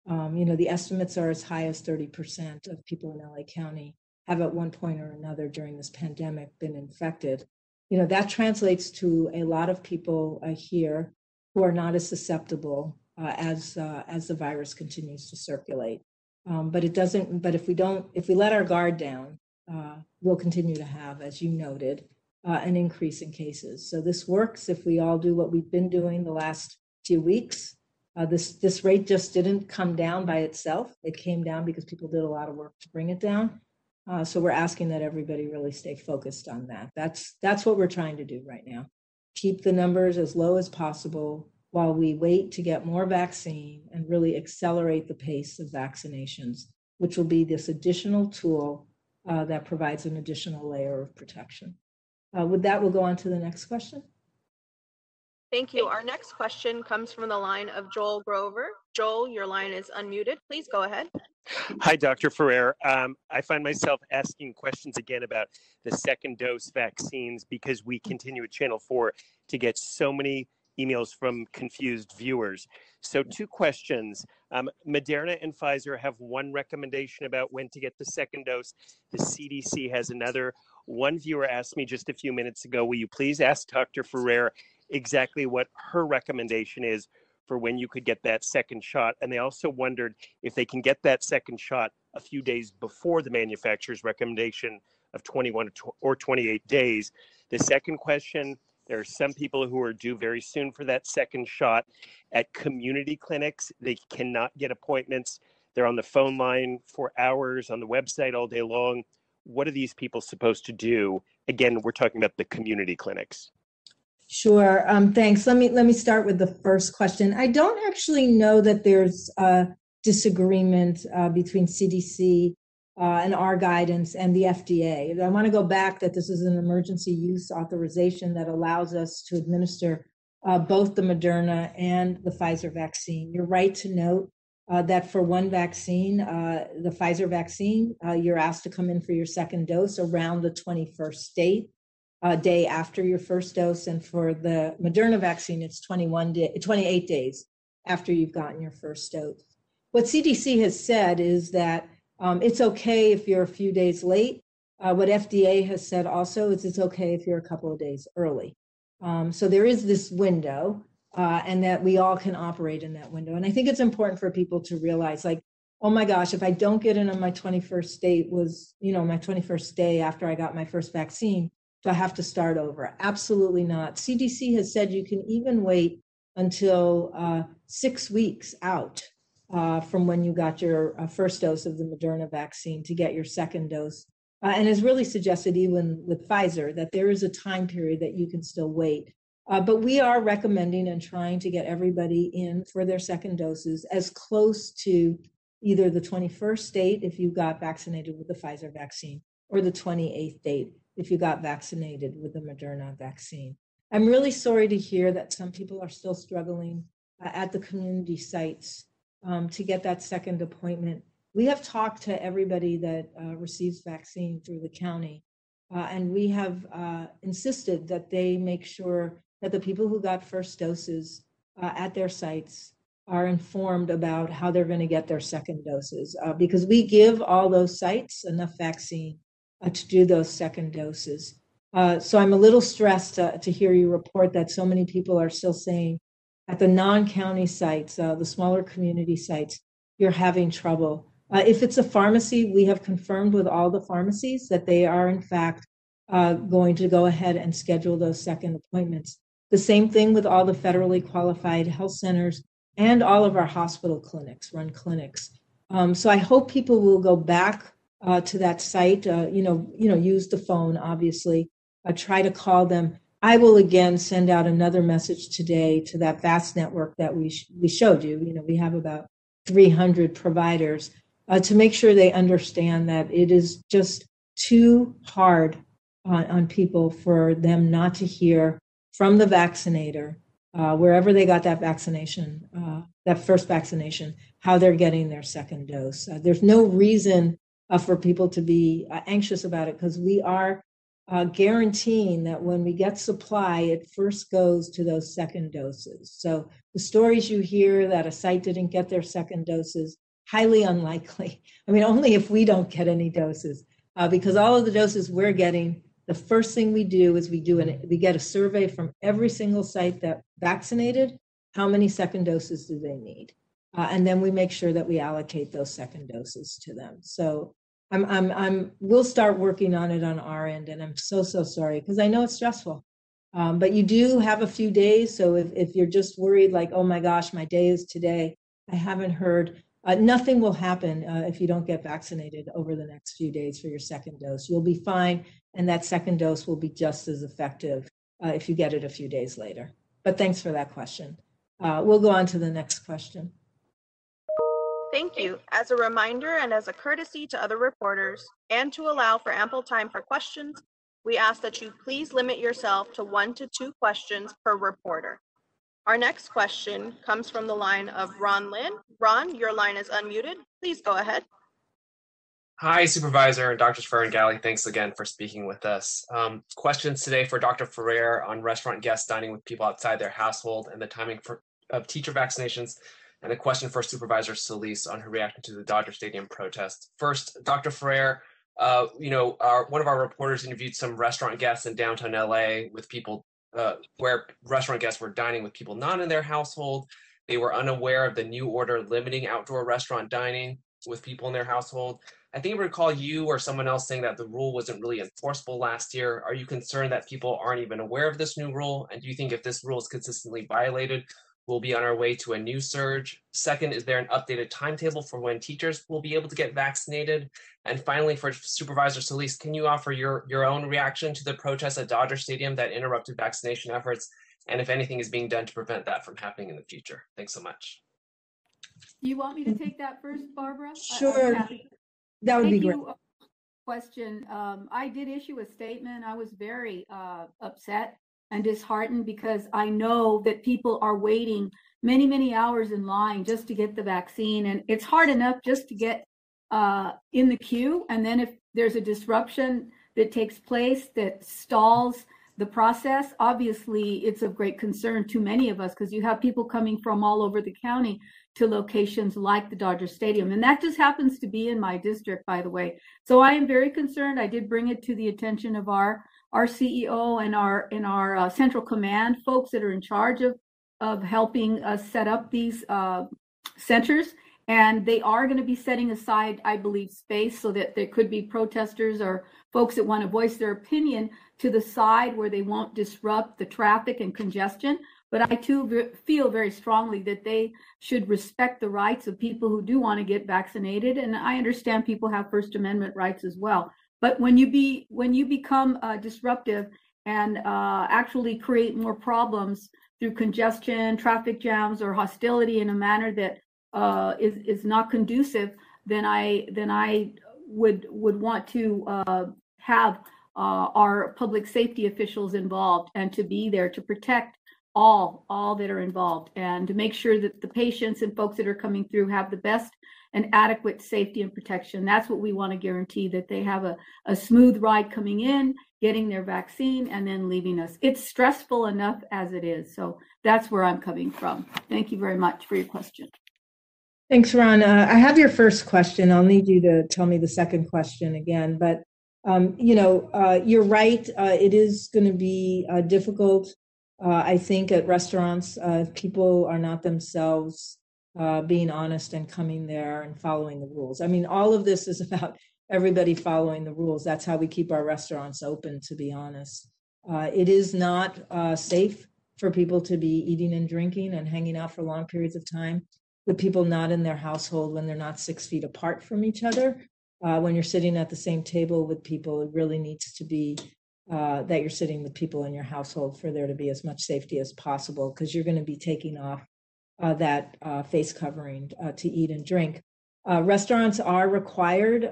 Um, you know, the estimates are as high as 30% of people in LA County have at one point or another during this pandemic been infected. You know, that translates to a lot of people uh, here who are not as susceptible uh, as uh, as the virus continues to circulate. Um, but it doesn't. But if we don't, if we let our guard down, uh, we'll continue to have, as you noted, uh, an increase in cases. So this works if we all do what we've been doing the last few weeks. Uh, this this rate just didn't come down by itself. It came down because people did a lot of work to bring it down. Uh, so we're asking that everybody really stay focused on that. That's that's what we're trying to do right now. Keep the numbers as low as possible while we wait to get more vaccine and really accelerate the pace of vaccinations, which will be this additional tool uh, that provides an additional layer of protection. Uh, with that, we'll go on to the next question. Thank you. Our next question comes from the line of Joel Grover. Joel, your line is unmuted. Please go ahead. Hi, Dr. Ferrer. Um, I find myself asking questions again about the second dose vaccines because we continue at Channel 4 to get so many emails from confused viewers. So, two questions. Um, Moderna and Pfizer have one recommendation about when to get the second dose, the CDC has another. One viewer asked me just a few minutes ago, Will you please ask Dr. Ferrer exactly what her recommendation is for when you could get that second shot. And they also wondered if they can get that second shot a few days before the manufacturer's recommendation of 21 or 28 days. The second question there are some people who are due very soon for that second shot at community clinics. They cannot get appointments. They're on the phone line for hours, on the website all day long. What are these people supposed to do? Again, we're talking about the community clinics. Sure. Um, thanks. Let me let me start with the first question. I don't actually know that there's a disagreement uh, between CDC uh, and our guidance and the FDA. I want to go back that this is an emergency use authorization that allows us to administer uh, both the Moderna and the Pfizer vaccine. You're right to note uh, that for one vaccine, uh, the Pfizer vaccine, uh, you're asked to come in for your second dose around the 21st date day after your first dose. And for the Moderna vaccine, it's 21 day, 28 days after you've gotten your first dose. What CDC has said is that um, it's okay if you're a few days late. Uh, what FDA has said also is it's okay if you're a couple of days early. Um, so there is this window, uh, and that we all can operate in that window. And I think it's important for people to realize, like, oh my gosh, if I don't get in on my 21st date was, you know, my 21st day after I got my first vaccine, do I have to start over? Absolutely not. CDC has said you can even wait until uh, six weeks out uh, from when you got your uh, first dose of the Moderna vaccine to get your second dose. Uh, and has really suggested, even with Pfizer, that there is a time period that you can still wait. Uh, but we are recommending and trying to get everybody in for their second doses as close to either the 21st date if you got vaccinated with the Pfizer vaccine or the 28th date if you got vaccinated with the Moderna vaccine. I'm really sorry to hear that some people are still struggling uh, at the community sites um, to get that second appointment. We have talked to everybody that uh, receives vaccine through the county, uh, and we have uh, insisted that they make sure that the people who got first doses uh, at their sites are informed about how they're going to get their second doses uh, because we give all those sites enough vaccine uh, to do those second doses. Uh, so I'm a little stressed to, to hear you report that so many people are still saying at the non-county sites, uh, the smaller community sites, you're having trouble. Uh, if it's a pharmacy, we have confirmed with all the pharmacies that they are in fact uh, going to go ahead and schedule those second appointments. The same thing with all the federally qualified health centers and all of our hospital clinics, run clinics. Um, so I hope people will go back uh, to that site. Uh, you know, you know, use the phone, obviously. Uh, try to call them. I will again send out another message today to that vast network that we sh- we showed you. You know, we have about 300 providers uh, to make sure they understand that it is just too hard on, on people for them not to hear from the vaccinator, uh, wherever they got that vaccination, uh, that first vaccination, how they're getting their second dose. Uh, there's no reason uh, for people to be uh, anxious about it because we are uh, guaranteeing that when we get supply, it first goes to those second doses. So the stories you hear that a site didn't get their second doses, highly unlikely. I mean, only if we don't get any doses, uh, because all of the doses we're getting, the first thing we do is we do an we get a survey from every single site that vaccinated. How many second doses do they need? Uh, and then we make sure that we allocate those second doses to them. So I'm, I'm, I'm, we'll start working on it on our end. And I'm so, so sorry because I know it's stressful. Um, but you do have a few days. So if, if you're just worried, like, oh my gosh, my day is today, I haven't heard, uh, nothing will happen uh, if you don't get vaccinated over the next few days for your second dose. You'll be fine. And that second dose will be just as effective uh, if you get it a few days later. But thanks for that question. Uh, we'll go on to the next question. Thank you. As a reminder and as a courtesy to other reporters, and to allow for ample time for questions, we ask that you please limit yourself to one to two questions per reporter. Our next question comes from the line of Ron Lin. Ron, your line is unmuted. Please go ahead. Hi, Supervisor and Dr. Ferrer and Ghaly. Thanks again for speaking with us. Um, questions today for Dr. Ferrer on restaurant guests dining with people outside their household and the timing for, of teacher vaccinations and a question for Supervisor Solis on her reaction to the Dodger Stadium protest. First, Dr. Ferrer, uh, you know, our, one of our reporters interviewed some restaurant guests in downtown LA with people uh, where restaurant guests were dining with people not in their household. They were unaware of the new order limiting outdoor restaurant dining with people in their household. I think I recall you or someone else saying that the rule wasn't really enforceable last year. Are you concerned that people aren't even aware of this new rule? And do you think if this rule is consistently violated, we'll be on our way to a new surge? Second, is there an updated timetable for when teachers will be able to get vaccinated? And finally, for Supervisor Solis, can you offer your, your own reaction to the protests at Dodger Stadium that interrupted vaccination efforts? And if anything is being done to prevent that from happening in the future? Thanks so much. You want me to take that first, Barbara? I- I'm Sure. That would be great. you. Question. Um, I did issue a statement. I was very uh, upset and disheartened because I know that people are waiting many, many hours in line just to get the vaccine. And it's hard enough just to get uh, in the queue. And then if there's a disruption that takes place that stalls the process, obviously it's of great concern to many of us because you have people coming from all over the county to locations like the Dodger Stadium. And that just happens to be in my district, by the way. So I am very concerned. I did bring it to the attention of our our CEO and our in our uh, central command folks that are in charge of of helping us set up these uh, centers. And they are going to be setting aside, I believe, space so that there could be protesters or folks that want to voice their opinion to the side where they won't disrupt the traffic and congestion. But I too feel very strongly that they should respect the rights of people who do want to get vaccinated. And I understand people have First Amendment rights as well. But when you be when you become uh, disruptive and uh, actually create more problems through congestion, traffic jams, or hostility in a manner that uh, is is not conducive, then I then I would would want to uh, have uh, our public safety officials involved and to be there to protect all all that are involved and to make sure that the patients and folks that are coming through have the best and adequate safety and protection. That's what we want to guarantee that they have a, a smooth ride coming in, getting their vaccine, and then leaving us. It's stressful enough as it is. So that's where I'm coming from. Thank you very much for your question. Thanks, Ron. Uh, I have your first question. I'll need you to tell me the second question again. But, um, you know, uh, you're right. Uh, it is going to be uh, difficult, uh, I think, at restaurants. Uh, people are not themselves uh, being honest and coming there and following the rules. I mean, all of this is about everybody following the rules. That's how we keep our restaurants open, to be honest. Uh, it is not uh, safe for people to be eating and drinking and hanging out for long periods of time with people not in their household when they're not six feet apart from each other. Uh, when you're sitting at the same table with people, it really needs to be uh, that you're sitting with people in your household for there to be as much safety as possible because you're going to be taking off uh, that uh, face covering uh, to eat and drink. Uh, restaurants are required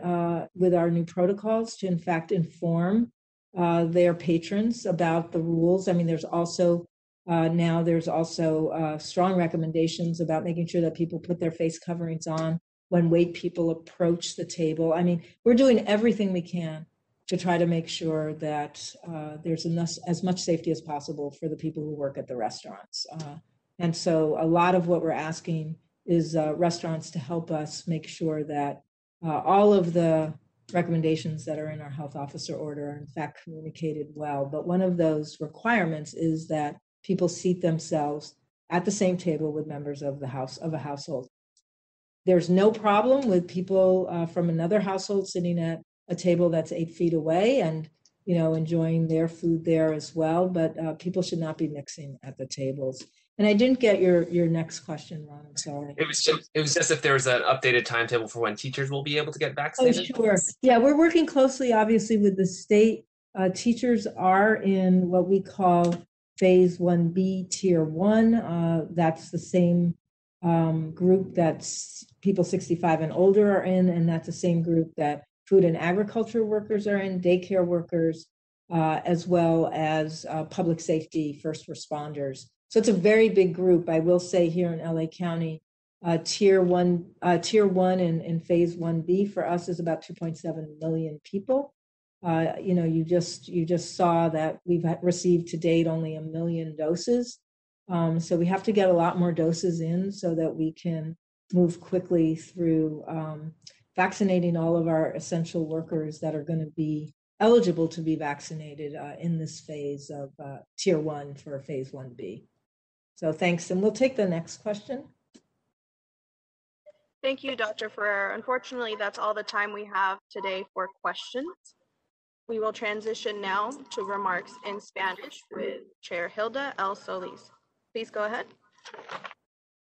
with our new protocols to, in fact, inform their patrons about the rules. I mean, there's also uh, now there's also uh, strong recommendations about making sure that people put their face coverings on when wait people approach the table. I mean, we're doing everything we can to try to make sure that uh, there's enough, as much safety as possible for the people who work at the restaurants. Uh, and so a lot of what we're asking is uh, restaurants to help us make sure that uh, all of the recommendations that are in our health officer order are in fact communicated well. But one of those requirements is that people seat themselves at the same table with members of the house of a household. There's no problem with people uh, from another household sitting at a table that's eight feet away and you know enjoying their food there as well. But uh, people should not be mixing at the tables. And I didn't get your your next question, Ron. I'm sorry. It was just it was just if there was an updated timetable for when teachers will be able to get vaccinated. Oh, sure. Yeah, we're working closely, obviously, with the state. Uh, teachers are in what we call phase 1B, tier 1. Uh, that's the same um, group that's people 65 and older are in, and that's the same group that food and agriculture workers are in, daycare workers, uh, as well as uh, public safety first responders. So it's a very big group. I will say here in LA County, uh, tier one, uh, tier one and, and phase 1B for us is about 2.7 million people. Uh, you know, you just you just saw that we've received to date only a million doses. Um, so we have to get a lot more doses in so that we can move quickly through um, vaccinating all of our essential workers that are going to be eligible to be vaccinated uh, in this phase of uh, tier one for phase 1B. So thanks. And we'll take the next question. Thank you, Dr. Ferrer. Unfortunately, that's all the time we have today for questions. We will transition now to remarks in Spanish with Chair Hilda L. Solis. Please go ahead.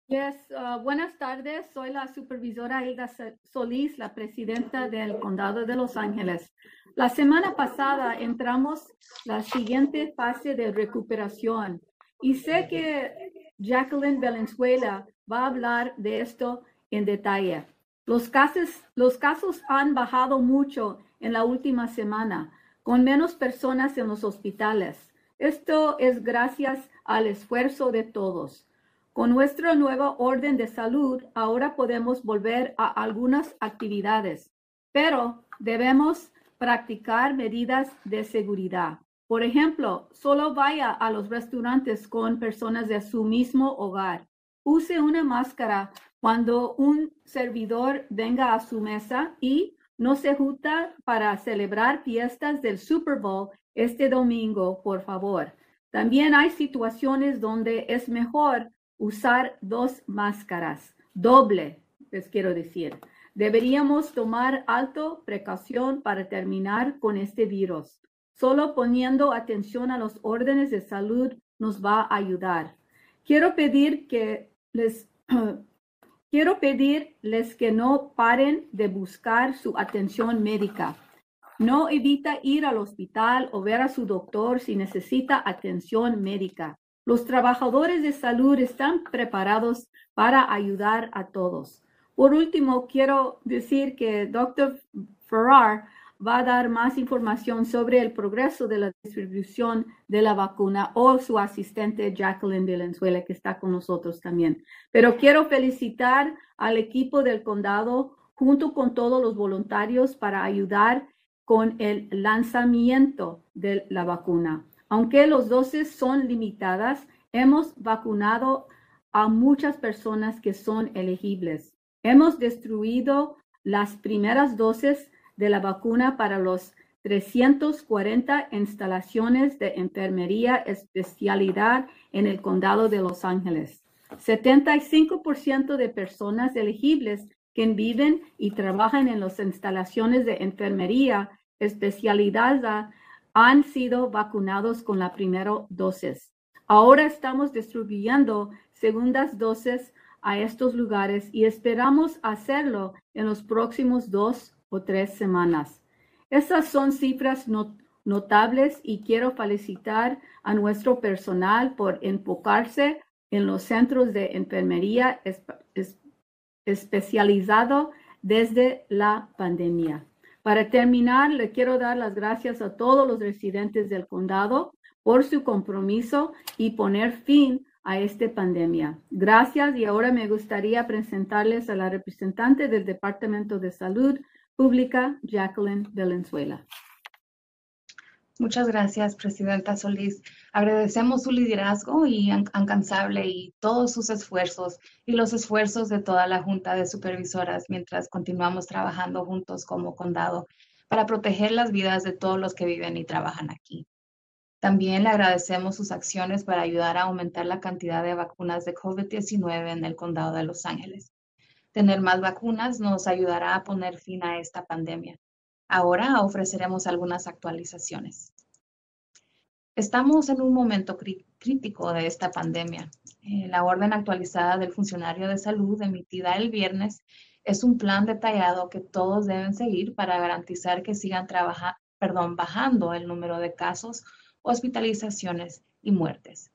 Yes, uh, buenas tardes. Soy la supervisora Hilda Solís, la presidenta del Condado de Los Ángeles. La semana pasada entramos la siguiente fase de recuperación y sé que Jacqueline Valenzuela va a hablar de esto en detalle. Los casos, los casos han bajado mucho en la última semana, con menos personas en los hospitales. Esto es gracias al esfuerzo de todos. Con nuestro nuevo orden de salud, ahora podemos volver a algunas actividades, pero debemos practicar medidas de seguridad. Por ejemplo, solo vaya a los restaurantes con personas de su mismo hogar. Use una máscara cuando un servidor venga a su mesa y no se junta para celebrar fiestas del Super Bowl este domingo, por favor. También hay situaciones donde es mejor usar dos máscaras, doble, les quiero decir. Deberíamos tomar alto precaución para terminar con este virus. Solo poniendo atención a los órdenes de salud nos va a ayudar. Quiero pedir que les Quiero pedirles que no paren de buscar su atención médica. No evita ir al hospital o ver a su doctor si necesita atención médica. Los trabajadores de salud están preparados para ayudar a todos. Por último, quiero decir que Dr. Farrar va a dar más información sobre el progreso de la distribución de la vacuna o su asistente Jacqueline Valenzuela, que está con nosotros también. Pero quiero felicitar al equipo del condado junto con todos los voluntarios para ayudar con el lanzamiento de la vacuna. Aunque los dosis son limitadas, hemos vacunado a muchas personas que son elegibles. Hemos destruido las primeras dosis de la vacuna para los 340 instalaciones de enfermería especialidad en el condado de Los Ángeles. 75% de personas elegibles que viven y trabajan en las instalaciones de enfermería especializada han sido vacunados con la primera dosis. Ahora estamos distribuyendo segundas dosis a estos lugares y esperamos hacerlo en los próximos dos o tres semanas. Estas son cifras notables y quiero felicitar a nuestro personal por enfocarse en los centros de enfermería especializado desde la pandemia. Para terminar, le quiero dar las gracias a todos los residentes del condado por su compromiso y poner fin a esta pandemia. Gracias y ahora me gustaría presentarles a la representante del Departamento de Salud Pública, Jacqueline Valenzuela. Muchas gracias, Presidenta Solís. Agradecemos su liderazgo y incansable y todos sus esfuerzos y los esfuerzos de toda la Junta de Supervisoras mientras continuamos trabajando juntos como condado para proteger las vidas de todos los que viven y trabajan aquí. También le agradecemos sus acciones para ayudar a aumentar la cantidad de vacunas de COVID-19 en el condado de Los Ángeles. Tener más vacunas nos ayudará a poner fin a esta pandemia. Ahora ofreceremos algunas actualizaciones. Estamos en un momento crítico de esta pandemia. Eh, la orden actualizada del funcionario de salud emitida el viernes es un plan detallado que todos deben seguir para garantizar que sigan perdón, bajando el número de casos, hospitalizaciones y muertes.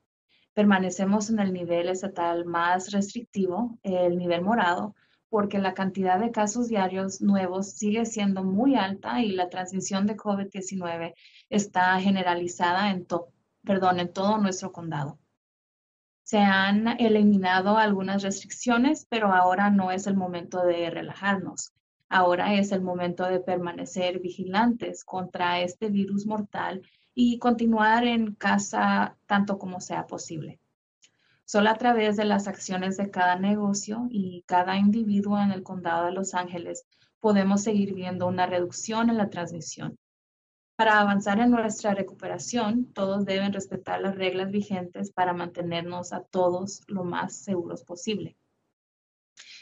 Permanecemos en el nivel estatal más restrictivo, el nivel morado, porque la cantidad de casos diarios nuevos sigue siendo muy alta y la transmisión de COVID-19 está generalizada en, perdón, en todo nuestro condado. Se han eliminado algunas restricciones, pero ahora no es el momento de relajarnos. Ahora es el momento de permanecer vigilantes contra este virus mortal y continuar en casa tanto como sea posible. Solo a través de las acciones de cada negocio y cada individuo en el condado de Los Ángeles podemos seguir viendo una reducción en la transmisión. Para avanzar en nuestra recuperación, todos deben respetar las reglas vigentes para mantenernos a todos lo más seguros posible.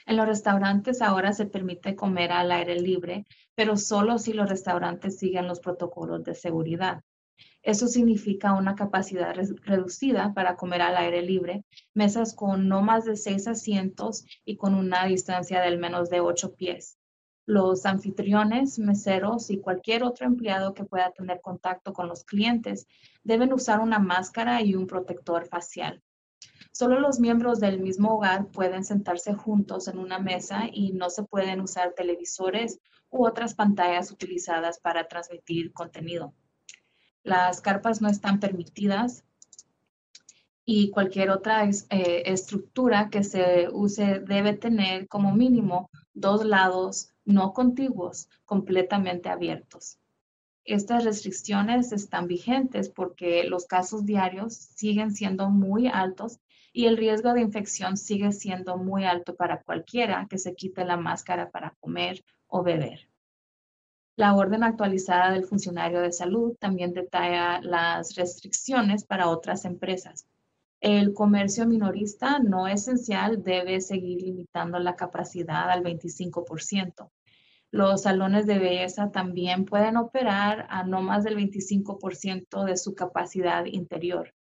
En los restaurantes ahora se permite comer al aire libre, pero solo si los restaurantes siguen los protocolos de seguridad. Eso significa una capacidad reducida para comer al aire libre, mesas con no más de seis asientos y con una distancia de al menos de ocho pies. Los anfitriones, meseros y cualquier otro empleado que pueda tener contacto con los clientes deben usar una máscara y un protector facial. Solo los miembros del mismo hogar pueden sentarse juntos en una mesa y no se pueden usar televisores u otras pantallas utilizadas para transmitir contenido. Las carpas no están permitidas y cualquier otra eh, estructura que se use debe tener como mínimo dos lados no contiguos completamente abiertos. Estas restricciones están vigentes porque los casos diarios siguen siendo muy altos y el riesgo de infección sigue siendo muy alto para cualquiera que se quite la máscara para comer o beber. La orden actualizada del funcionario de salud también detalla las restricciones para otras empresas. El comercio minorista no esencial debe seguir limitando la capacidad al 25%. Los salones de belleza también pueden operar a no más del 25% de su capacidad interior.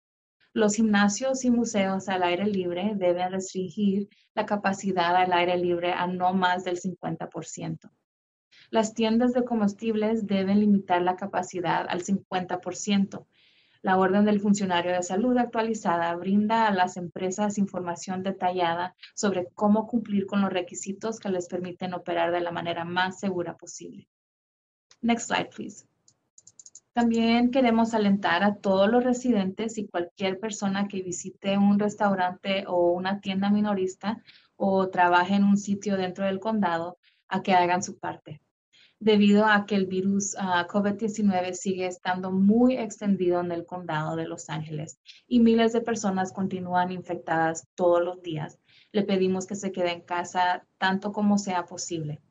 Los gimnasios y museos al aire libre deben restringir la capacidad al aire libre a no más del 50%. Las tiendas de combustibles deben limitar la capacidad al 50%. La orden del funcionario de salud actualizada brinda a las empresas información detallada sobre cómo cumplir con los requisitos que les permiten operar de la manera más segura posible. Next slide, please. También queremos alentar a todos los residentes y cualquier persona que visite un restaurante o una tienda minorista o trabaje en un sitio dentro del condado a que hagan su parte debido a que el virus ah, COVID-19 sigue estando muy extendido en el condado de Los Ángeles y miles de personas continúan infectadas todos los días. Le pedimos que se quede en casa tanto como sea posible.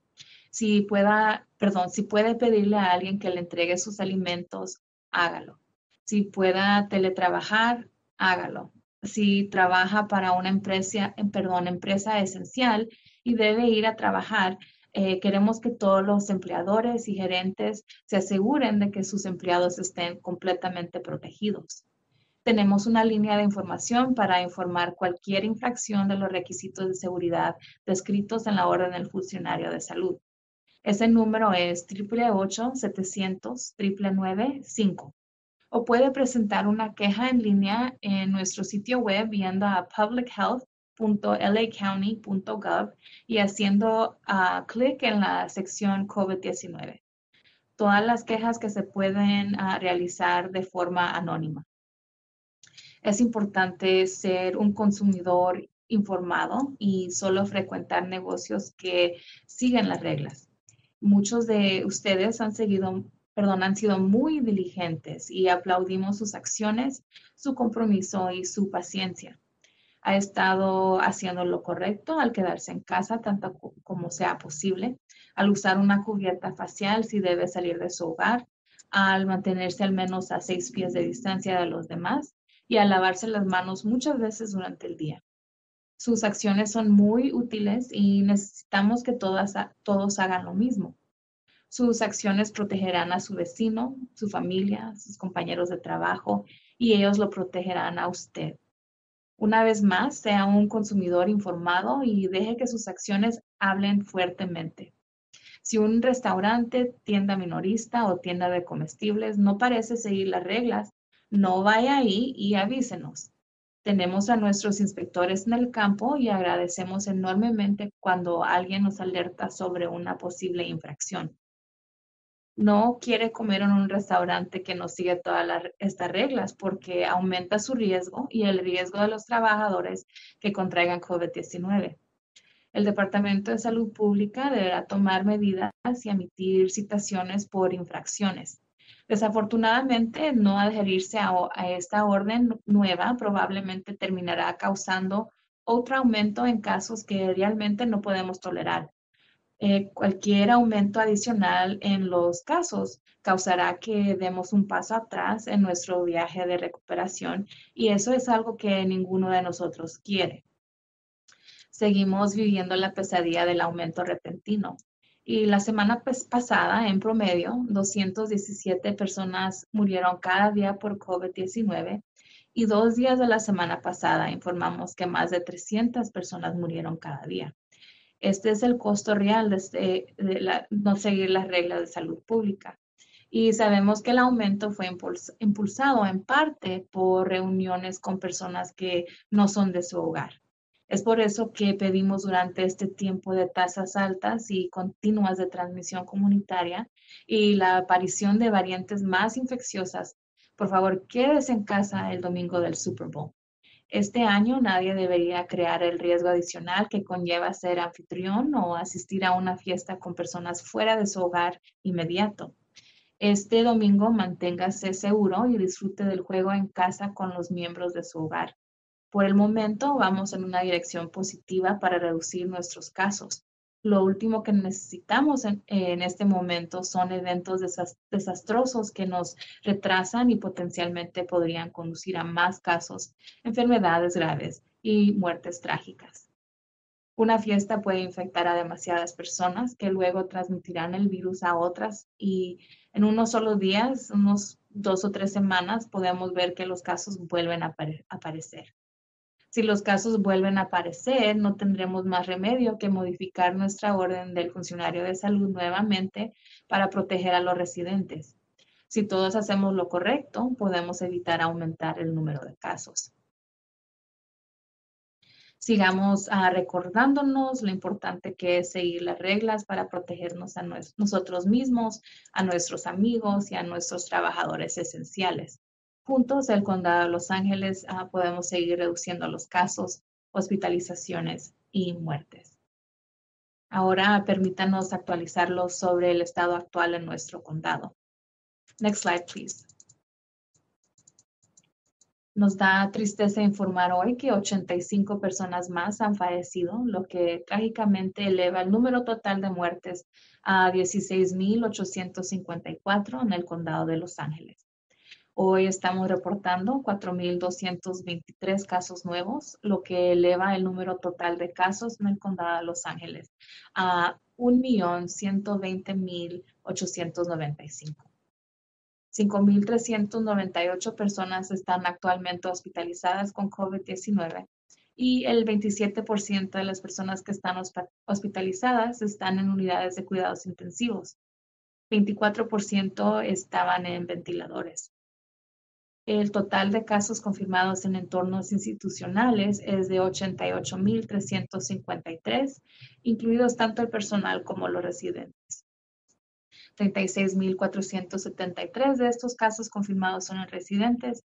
Si pueda, perdón, si puede pedirle a alguien que le entregue sus alimentos, hágalo. Si pueda teletrabajar, hágalo. Si trabaja para una empresa, perdón, empresa esencial y debe ir a trabajar, eh, queremos que todos los empleadores y gerentes se aseguren de que sus empleados estén completamente protegidos. Tenemos una línea de información para informar cualquier infracción de los requisitos de seguridad descritos en la orden del funcionario de salud. Ese número es 888-700-995. O puede presentar una queja en línea en nuestro sitio web yendo a publichealth.lacounty.gov y haciendo uh, clic en la sección COVID-19. Todas las quejas que se pueden uh, realizar de forma anónima. Es importante ser un consumidor informado y solo frecuentar negocios que siguen las reglas. Muchos de ustedes han seguido, perdón, han sido muy diligentes y aplaudimos sus acciones, su compromiso y su paciencia. Ha estado haciendo lo correcto al quedarse en casa tanto como sea posible, al usar una cubierta facial si debe salir de su hogar, al mantenerse al menos a seis pies de distancia de los demás y al lavarse las manos muchas veces durante el día. Sus acciones son muy útiles y necesitamos que todas, todos hagan lo mismo. Sus acciones protegerán a su vecino, su familia, sus compañeros de trabajo y ellos lo protegerán a usted. Una vez más, sea un consumidor informado y deje que sus acciones hablen fuertemente. Si un restaurante, tienda minorista o tienda de comestibles no parece seguir las reglas, no vaya ahí y avísenos. Tenemos a nuestros inspectores en el campo y agradecemos enormemente cuando alguien nos alerta sobre una posible infracción. No quiere comer en un restaurante que no sigue todas estas reglas porque aumenta su riesgo y el riesgo de los trabajadores que contraigan COVID-19. El Departamento de Salud Pública deberá tomar medidas y emitir citaciones por infracciones. Desafortunadamente, no adherirse a, esta orden nueva probablemente terminará causando otro aumento en casos que realmente no podemos tolerar. Eh, cualquier aumento adicional en los casos causará que demos un paso atrás en nuestro viaje de recuperación y eso es algo que ninguno de nosotros quiere. Seguimos viviendo la pesadilla del aumento repentino. Y la semana pasada, en promedio, 217 personas murieron cada día por COVID-19 y dos días de la semana pasada informamos que más de 300 personas murieron cada día. Este es el costo real de, este, no seguir las reglas de salud pública. Y sabemos que el aumento fue impulsado en parte por reuniones con personas que no son de su hogar. Es por eso que pedimos durante este tiempo de tasas altas y continuas de transmisión comunitaria y la aparición de variantes más infecciosas, por favor, quédese en casa el domingo del Super Bowl. Este año nadie debería crear el riesgo adicional que conlleva ser anfitrión o asistir a una fiesta con personas fuera de su hogar inmediato. Este domingo manténgase seguro y disfrute del juego en casa con los miembros de su hogar. Por el momento vamos en una dirección positiva para reducir nuestros casos. Lo último que necesitamos en, este momento son eventos desastrosos que nos retrasan y potencialmente podrían conducir a más casos, enfermedades graves y muertes trágicas. Una fiesta puede infectar a demasiadas personas que luego transmitirán el virus a otras y en unos solo días, unos dos o tres semanas, podemos ver que los casos vuelven a aparecer. Si los casos vuelven a aparecer, no tendremos más remedio que modificar nuestra orden del funcionario de salud nuevamente para proteger a los residentes. Si todos hacemos lo correcto, podemos evitar aumentar el número de casos. Sigamos ah, recordándonos lo importante que es seguir las reglas para protegernos a nosotros mismos, a nuestros amigos y a nuestros trabajadores esenciales. Juntos, el condado de Los Ángeles ah, podemos seguir reduciendo los casos, hospitalizaciones y muertes. Ahora permítanos actualizarlos sobre el estado actual en nuestro condado. Next slide, please. Nos da tristeza informar hoy que 85 personas más han fallecido, lo que trágicamente eleva el número total de muertes a 16.854 en el condado de Los Ángeles. Hoy estamos reportando 4.223 casos nuevos, lo que eleva el número total de casos en el condado de Los Ángeles a 1.120.895. 5.398 personas están actualmente hospitalizadas con COVID-19 y el 27% de las personas que están hospitalizadas están en unidades de cuidados intensivos. 24% estaban en ventiladores. El total de casos confirmados en entornos institucionales es de 88.353, incluidos tanto el personal como los residentes. 36.473 de estos casos confirmados son en residentes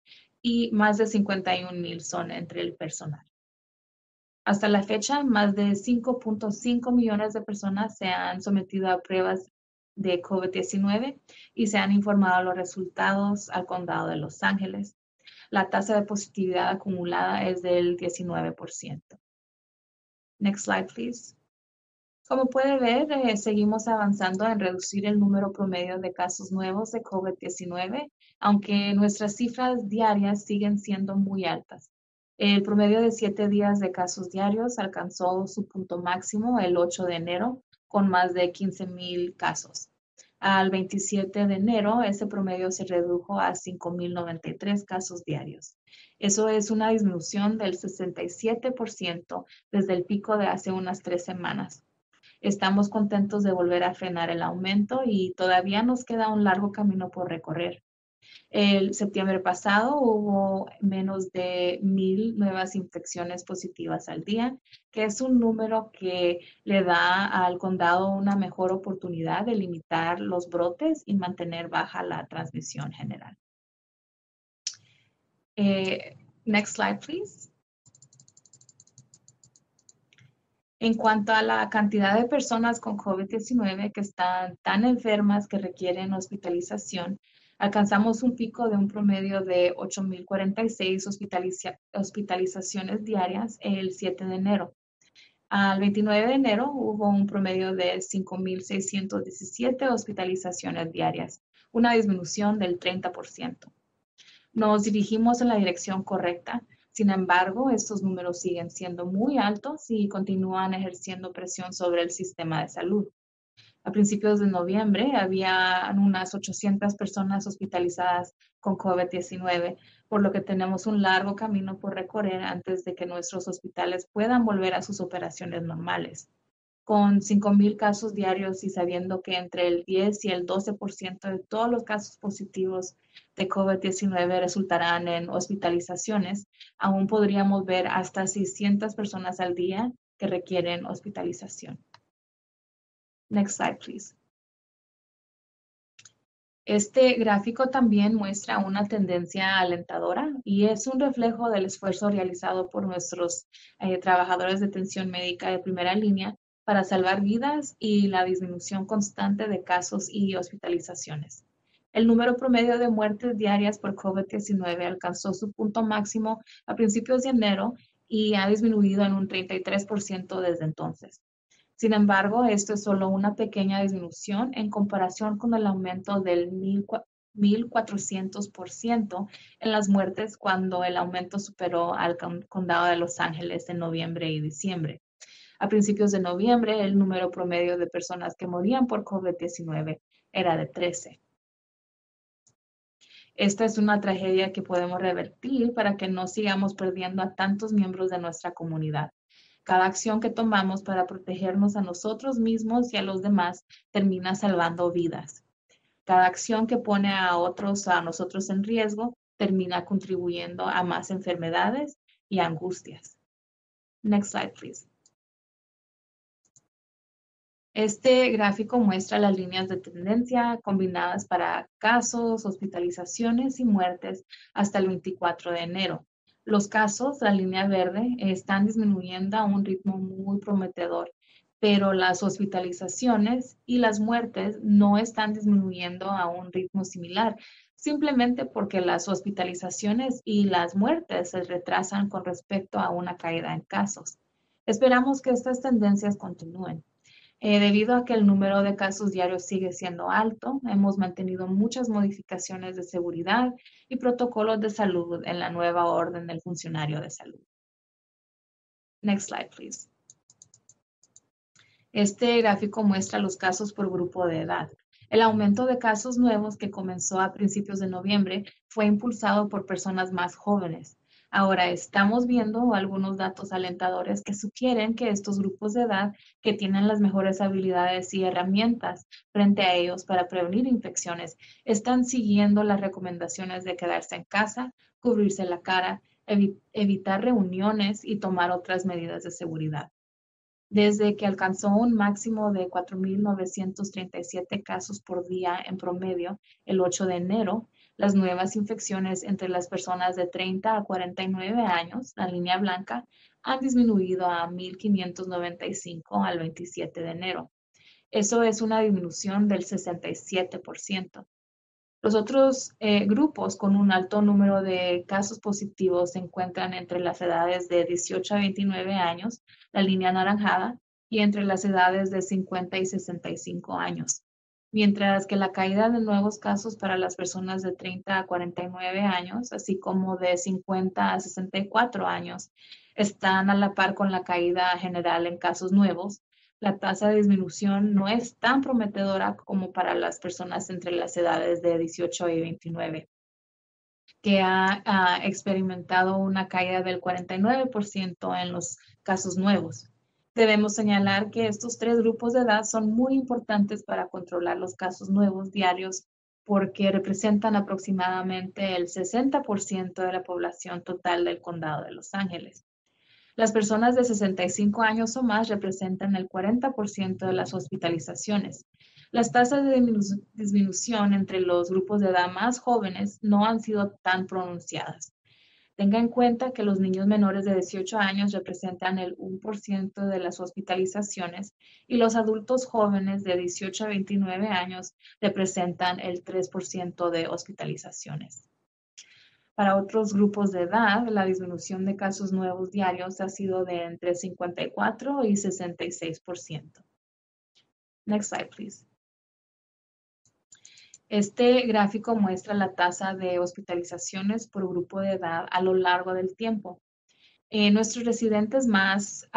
y más de 51.000 son entre el personal. Hasta la fecha, más de 5.5 millones de personas se han sometido a pruebas de COVID-19 y se han informado los resultados al condado de Los Ángeles. La tasa de positividad acumulada es del 19%. Next slide, please. Como puede ver, eh, seguimos avanzando en reducir el número promedio de casos nuevos de COVID-19, aunque nuestras cifras diarias siguen siendo muy altas. El promedio de siete días de casos diarios alcanzó su punto máximo el 8 de enero, con más de 15 mil casos. Al 27 de enero, ese promedio se redujo a 5.093 casos diarios. Eso es una disminución del 67% desde el pico de hace unas tres semanas. Estamos contentos de volver a frenar el aumento y todavía nos queda un largo camino por recorrer. El septiembre pasado hubo menos de mil nuevas infecciones positivas al día, que es un número que le da al condado una mejor oportunidad de limitar los brotes y mantener baja la transmisión general. Eh, next slide, please. En cuanto a la cantidad de personas con COVID-19 que están tan enfermas que requieren hospitalización, alcanzamos un pico de un promedio de 8.046 hospitalizaciones diarias el 7 de enero. Al 29 de enero hubo un promedio de 5.617 hospitalizaciones diarias, una disminución del 30%. Nos dirigimos en la dirección correcta, sin embargo, estos números siguen siendo muy altos y continúan ejerciendo presión sobre el sistema de salud. A principios de noviembre había unas 800 personas hospitalizadas con COVID-19, por lo que tenemos un largo camino por recorrer antes de que nuestros hospitales puedan volver a sus operaciones normales. Con 5.000 casos diarios y sabiendo que entre el 10 y el 12% de todos los casos positivos de COVID-19 resultarán en hospitalizaciones, aún podríamos ver hasta 600 personas al día que requieren hospitalización. Next slide, please. Este gráfico también muestra una tendencia alentadora y es un reflejo del esfuerzo realizado por nuestros eh, trabajadores de atención médica de primera línea para salvar vidas y la disminución constante de casos y hospitalizaciones. El número promedio de muertes diarias por COVID-19 alcanzó su punto máximo a principios de enero y ha disminuido en un 33% desde entonces. Sin embargo, esto es solo una pequeña disminución en comparación con el aumento del 1.400% en las muertes cuando el aumento superó al condado de Los Ángeles en noviembre y diciembre. A principios de noviembre, el número promedio de personas que morían por COVID-19 era de 13. Esta es una tragedia que podemos revertir para que no sigamos perdiendo a tantos miembros de nuestra comunidad. Cada acción que tomamos para protegernos a nosotros mismos y a los demás termina salvando vidas. Cada acción que pone a otros, a nosotros en riesgo, termina contribuyendo a más enfermedades y angustias. Next slide, please. Este gráfico muestra las líneas de tendencia combinadas para casos, hospitalizaciones y muertes hasta el 24 de enero. Los casos, la línea verde, están disminuyendo a un ritmo muy prometedor, pero las hospitalizaciones y las muertes no están disminuyendo a un ritmo similar, simplemente porque las hospitalizaciones y las muertes se retrasan con respecto a una caída en casos. Esperamos que estas tendencias continúen. Eh, debido a que el número de casos diarios sigue siendo alto, hemos mantenido muchas modificaciones de seguridad y protocolos de salud en la nueva orden del funcionario de salud. Next slide, please. Este gráfico muestra los casos por grupo de edad. El aumento de casos nuevos que comenzó a principios de noviembre fue impulsado por personas más jóvenes. Ahora estamos viendo algunos datos alentadores que sugieren que estos grupos de edad que tienen las mejores habilidades y herramientas frente a ellos para prevenir infecciones están siguiendo las recomendaciones de quedarse en casa, cubrirse la cara, evitar reuniones y tomar otras medidas de seguridad. Desde que alcanzó un máximo de 4.937 casos por día en promedio el 8 de enero, las nuevas infecciones entre las personas de 30 a 49 años, la línea blanca, han disminuido a 1.595 al 27 de enero. Eso es una disminución del 67%. Los otros eh, grupos con un alto número de casos positivos se encuentran entre las edades de 18 a 29 años, la línea anaranjada, y entre las edades de 50 y 65 años. Mientras que la caída de nuevos casos para las personas de 30 a 49 años, así como de 50 a 64 años, están a la par con la caída general en casos nuevos, la tasa de disminución no es tan prometedora como para las personas entre las edades de 18 y 29, que ha, ha experimentado una caída del 49% en los casos nuevos. Debemos señalar que estos tres grupos de edad son muy importantes para controlar los casos nuevos diarios porque representan aproximadamente el 60% de la población total del condado de Los Ángeles. Las personas de 65 años o más representan el 40% de las hospitalizaciones. Las tasas de disminución entre los grupos de edad más jóvenes no han sido tan pronunciadas. Tenga en cuenta que los niños menores de 18 años representan el 1% de las hospitalizaciones y los adultos jóvenes de 18 a 29 años representan el 3% de hospitalizaciones. Para otros grupos de edad, la disminución de casos nuevos diarios ha sido de entre 54 y 66%. Next slide, please. Este gráfico muestra la tasa de hospitalizaciones por grupo de edad a lo largo del tiempo. Eh, nuestros residentes más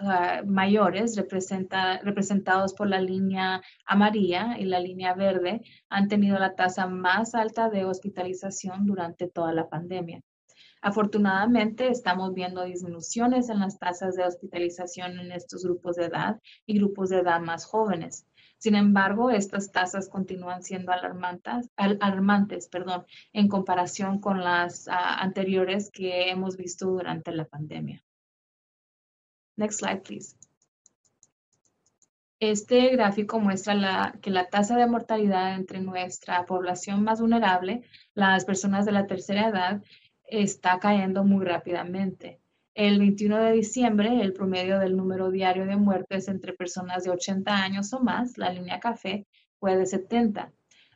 Ah, mayores representados por la línea amarilla y la línea verde han tenido la tasa más alta de hospitalización durante toda la pandemia. Afortunadamente, estamos viendo disminuciones en las tasas de hospitalización en estos grupos de edad y grupos de edad más jóvenes. Sin embargo, estas tasas continúan siendo alarmantes, alarmantes perdón, en comparación con las ah, anteriores que hemos visto durante la pandemia. Next slide, please. Este gráfico muestra que la tasa de mortalidad entre nuestra población más vulnerable, las personas de la tercera edad, está cayendo muy rápidamente. El 21 de diciembre, el promedio del número diario de muertes entre personas de 80 años o más, la línea café, fue de 70.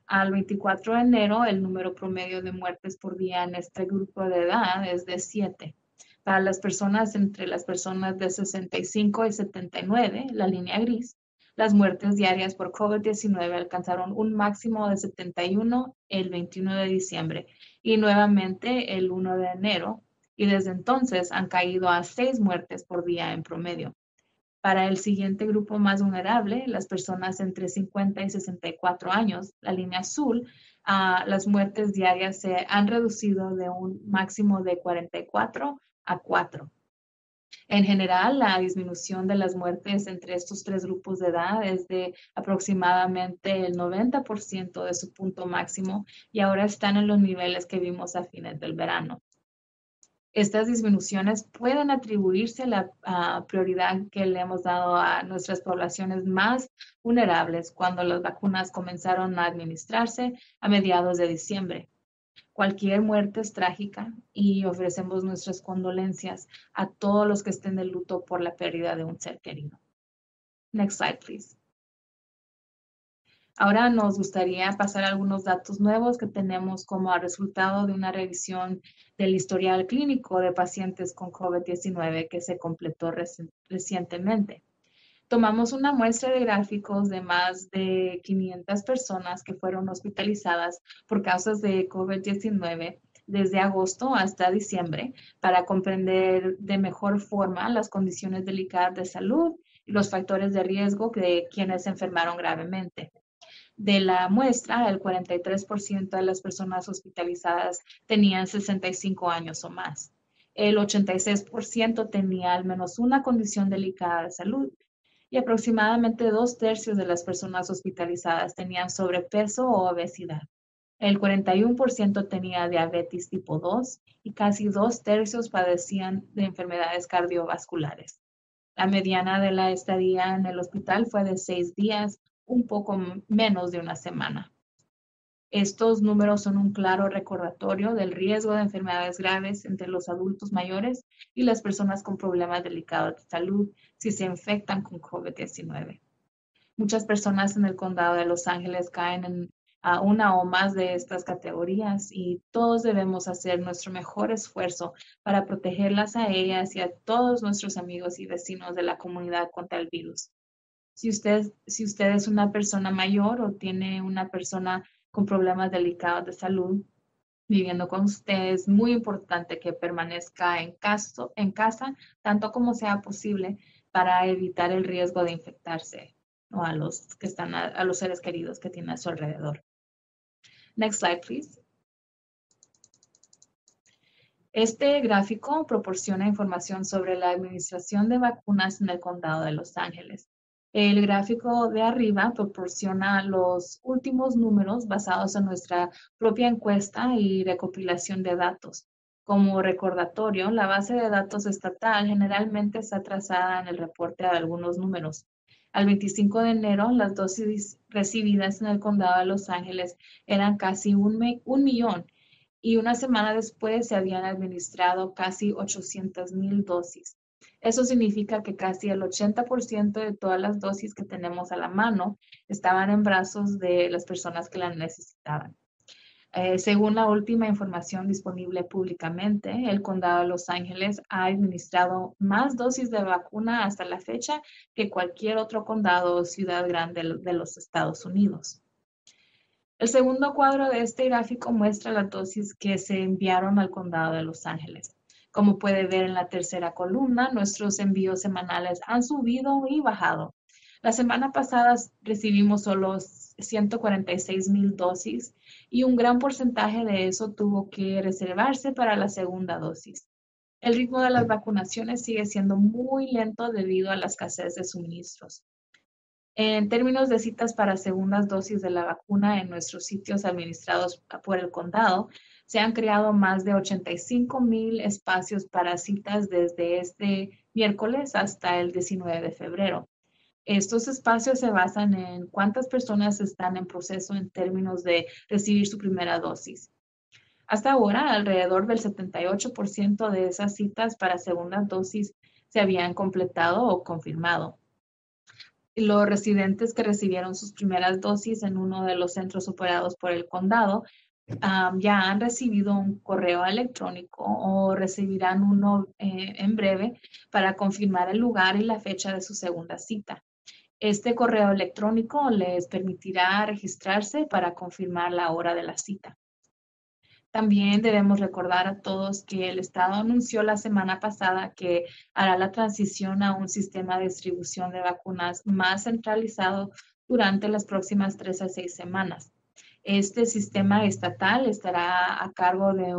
Al 24 de enero, el número promedio de muertes por día en este grupo de edad es de 7. Para las personas entre las personas de 65 y 79, la línea gris, las muertes diarias por COVID-19 alcanzaron un máximo de 71 el 21 de diciembre y nuevamente el 1 de enero, y desde entonces han caído a seis muertes por día en promedio. Para el siguiente grupo más vulnerable, las personas entre 50 y 64 años, la línea azul, ah, las muertes diarias se han reducido de un máximo de 44 a 4. En general, la disminución de las muertes entre estos tres grupos de edad es de aproximadamente el 90% de su punto máximo y ahora están en los niveles que vimos a fines del verano. Estas disminuciones pueden atribuirse a la prioridad que le hemos dado a nuestras poblaciones más vulnerables cuando las vacunas comenzaron a administrarse a mediados de diciembre. Cualquier muerte es trágica y ofrecemos nuestras condolencias a todos los que estén de luto por la pérdida de un ser querido. Next slide, please. Ahora nos gustaría pasar algunos datos nuevos que tenemos como resultado de una revisión del historial clínico de pacientes con COVID-19 que se completó recientemente. Tomamos una muestra de gráficos de más de 500 personas que fueron hospitalizadas por causas de COVID-19 desde agosto hasta diciembre para comprender de mejor forma las condiciones delicadas de salud y los factores de riesgo de quienes se enfermaron gravemente. De la muestra, el 43% de las personas hospitalizadas tenían 65 años o más. El 86% tenía al menos una condición delicada de salud y aproximadamente dos tercios de las personas hospitalizadas tenían sobrepeso o obesidad. El 41% tenía diabetes tipo 2 y casi dos tercios padecían de enfermedades cardiovasculares. La mediana de la estadía en el hospital fue de seis días, un poco menos de una semana. Estos números son un claro recordatorio del riesgo de enfermedades graves entre los adultos mayores y las personas con problemas delicados de salud si se infectan con COVID-19. Muchas personas en el condado de Los Ángeles caen en a una o más de estas categorías y todos debemos hacer nuestro mejor esfuerzo para protegerlas a ellas y a todos nuestros amigos y vecinos de la comunidad contra el virus. Si usted, si usted es una persona mayor o tiene una persona con problemas delicados de salud viviendo con usted, es muy importante que permanezca en, caso, en casa tanto como sea posible para evitar el riesgo de infectarse o a los que están a los seres queridos que tiene a su alrededor. Next slide, please. Este gráfico proporciona información sobre la administración de vacunas en el condado de Los Ángeles. El gráfico de arriba proporciona los últimos números basados en nuestra propia encuesta y recopilación de datos. Como recordatorio, la base de datos estatal generalmente está trazada en el reporte de algunos números. Al 25 de enero, las dosis recibidas en el condado de Los Ángeles eran casi un, millón y una semana después se habían administrado casi 800 mil dosis. Eso significa que casi el 80% de todas las dosis que tenemos a la mano estaban en brazos de las personas que las necesitaban. Eh, según la última información disponible públicamente, el condado de Los Ángeles ha administrado más dosis de vacuna hasta la fecha que cualquier otro condado o ciudad grande de los Estados Unidos. El segundo cuadro de este gráfico muestra las dosis que se enviaron al condado de Los Ángeles. Como puede ver en la tercera columna, nuestros envíos semanales han subido y bajado. La semana pasada recibimos solo 146 mil dosis y un gran porcentaje de eso tuvo que reservarse para la segunda dosis. El ritmo de las vacunaciones sigue siendo muy lento debido a la escasez de suministros. En términos de citas para segundas dosis de la vacuna en nuestros sitios administrados por el condado, se han creado más de 85 mil espacios para citas desde este miércoles hasta el 19 de febrero. Estos espacios se basan en cuántas personas están en proceso en términos de recibir su primera dosis. Hasta ahora, alrededor del 78% de esas citas para segunda dosis se habían completado o confirmado. Los residentes que recibieron sus primeras dosis en uno de los centros operados por el condado ya han recibido un correo electrónico o recibirán uno eh, en breve para confirmar el lugar y la fecha de su segunda cita. Este correo electrónico les permitirá registrarse para confirmar la hora de la cita. También debemos recordar a todos que el Estado anunció la semana pasada que hará la transición a un sistema de distribución de vacunas más centralizado durante las próximas tres a seis semanas. Este sistema estatal estará a cargo de,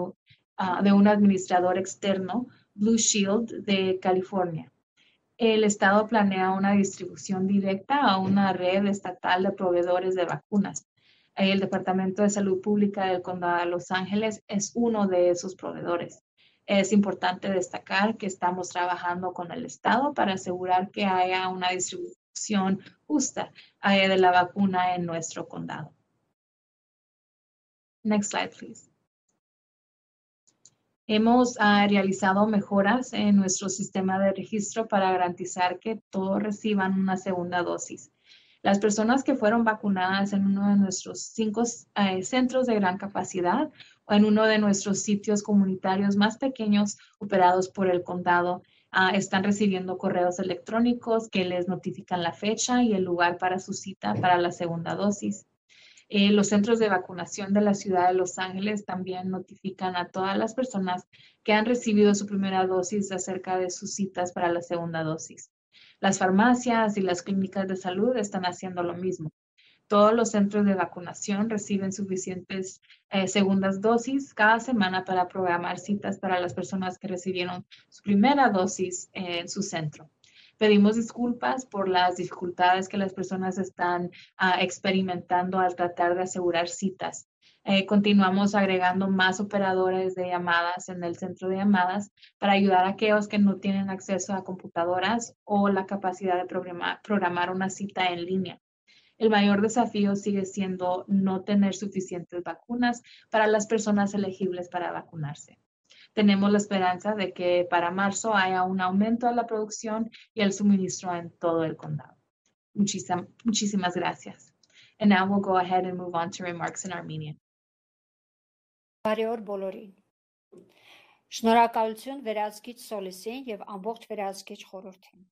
ah, de un administrador externo, Blue Shield de California el Estado planea una distribución directa a una red estatal de proveedores de vacunas. El Departamento de Salud Pública del Condado de Los Ángeles es uno de esos proveedores. Es importante destacar que estamos trabajando con el Estado para asegurar que haya una distribución justa de la vacuna en nuestro condado. Next slide, please. Hemos ah, realizado mejoras en nuestro sistema de registro para garantizar que todos reciban una segunda dosis. Las personas que fueron vacunadas en uno de nuestros cinco eh, centros de gran capacidad o en uno de nuestros sitios comunitarios más pequeños operados por el condado ah, están recibiendo correos electrónicos que les notifican la fecha y el lugar para su cita para la segunda dosis. Eh, los centros de vacunación de la ciudad de Los Ángeles también notifican a todas las personas que han recibido su primera dosis acerca de sus citas para la segunda dosis. Las farmacias y las clínicas de salud están haciendo lo mismo. Todos los centros de vacunación reciben suficientes eh, segundas dosis cada semana para programar citas para las personas que recibieron su primera dosis en su centro. Pedimos disculpas por las dificultades que las personas están ah, experimentando al tratar de asegurar citas. Eh, continuamos agregando más operadores de llamadas en el centro de llamadas para ayudar a aquellos que no tienen acceso a computadoras o la capacidad de programar, programar una cita en línea. El mayor desafío sigue siendo no tener suficientes vacunas para las personas elegibles para vacunarse tenemos la esperanza de que para marzo haya un aumento de la producción y el suministro en todo el condado. Muchísimas, muchísimas gracias. And now we'll go ahead and move on to remarks in Armenian. Բարեօր բոլորին։ Շնորհակալություն վերահսկիչ Սոլիսին եւ ամբողջ վերահսկիչ խորհրդին։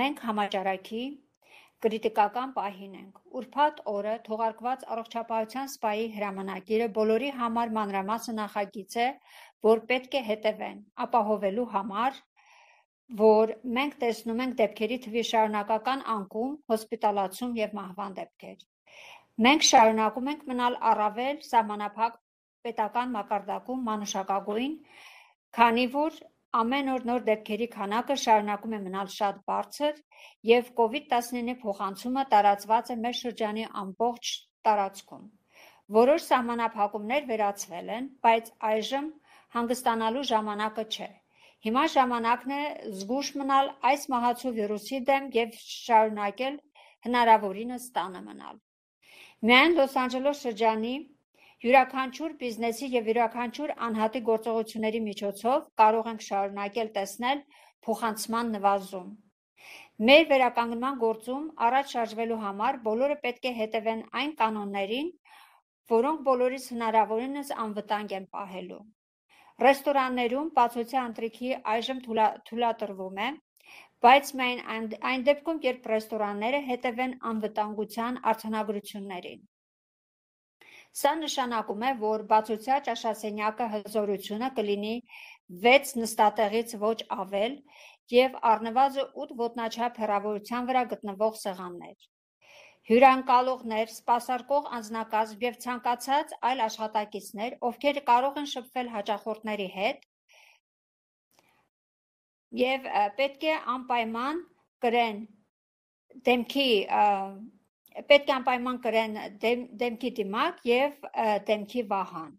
Մենք համաճարակի Կրիտիկական պահին ենք։ Ուրբաթ օրը թողարկված առողջապահության սպայի հրամանակիրը բոլորի համար մանրամասն նախագիծ է, որ պետք է հետևեն ապահովելու համար, որ մենք տեսնում ենք դեպքերի թվի շարունակական անկում, հոսպիտալացում եւ մահվան դեպքեր։ Մենք շարունակում ենք մնալ առավել սահմանափակ պետական մակարդակում մանուշակագույն, քանի որ ամեն օր նոր դեպքերի քանակը շարունակում է մնալ շատ բարձր եւ COVID-19 փոխանցումը տարածված է մեր շրջանի ամբողջ տարածքում։ Որոշ սահմանափակումներ վերացվել են, բայց այժմ հանգստանալու ժամանակը չէ։ Հիմա ժամանակն է զգուշ մնալ այս մահացու վիրուսի դեմ եւ շարունակել հնարավորինս տանը մնալ։ Միայն Լոս Անջելես շրջանի Յուրաքանչյուր բիզնեսի եւ յուրաքանչյուր անհատի գործողությունների միջոցով կարող ենք շարունակել տեսնել փոխանցման նվազում։ Մեր վերականգնման գործում առաջ շարժվելու համար բոլորը պետք է հետևեն այն կանոններին, որոնք բոլորիս հնարավորինս անվտանգ են պահելու։ Ռեստորաններում բացօթյա ընթրիքի այժմ թույլատրվում է, բայց միայն այն, այն դեպքում, երբ ռեստորանները հետևեն անվտանգության արձանագրություններին։ Սա նշանակում է, որ բացօթյա ճաշասենյակը հզորությունը կլինի 6 նստատեղից ոչ ավել եւ առնվազն 8 ոտնաչափ հեռավորության վրա գտնվող սեղաններ։ Հյուրանկալողներ, սպասարկող անձնակազմ եւ ցանկացած այլ աշխատակիցներ, ովքեր կարող են շփվել հաճախորդների հետ եւ պետք է անպայման կրեն դեմքի պետք է անպայման կրեն դեմ, դեմքի դիմակ եւ դեմքի վահան։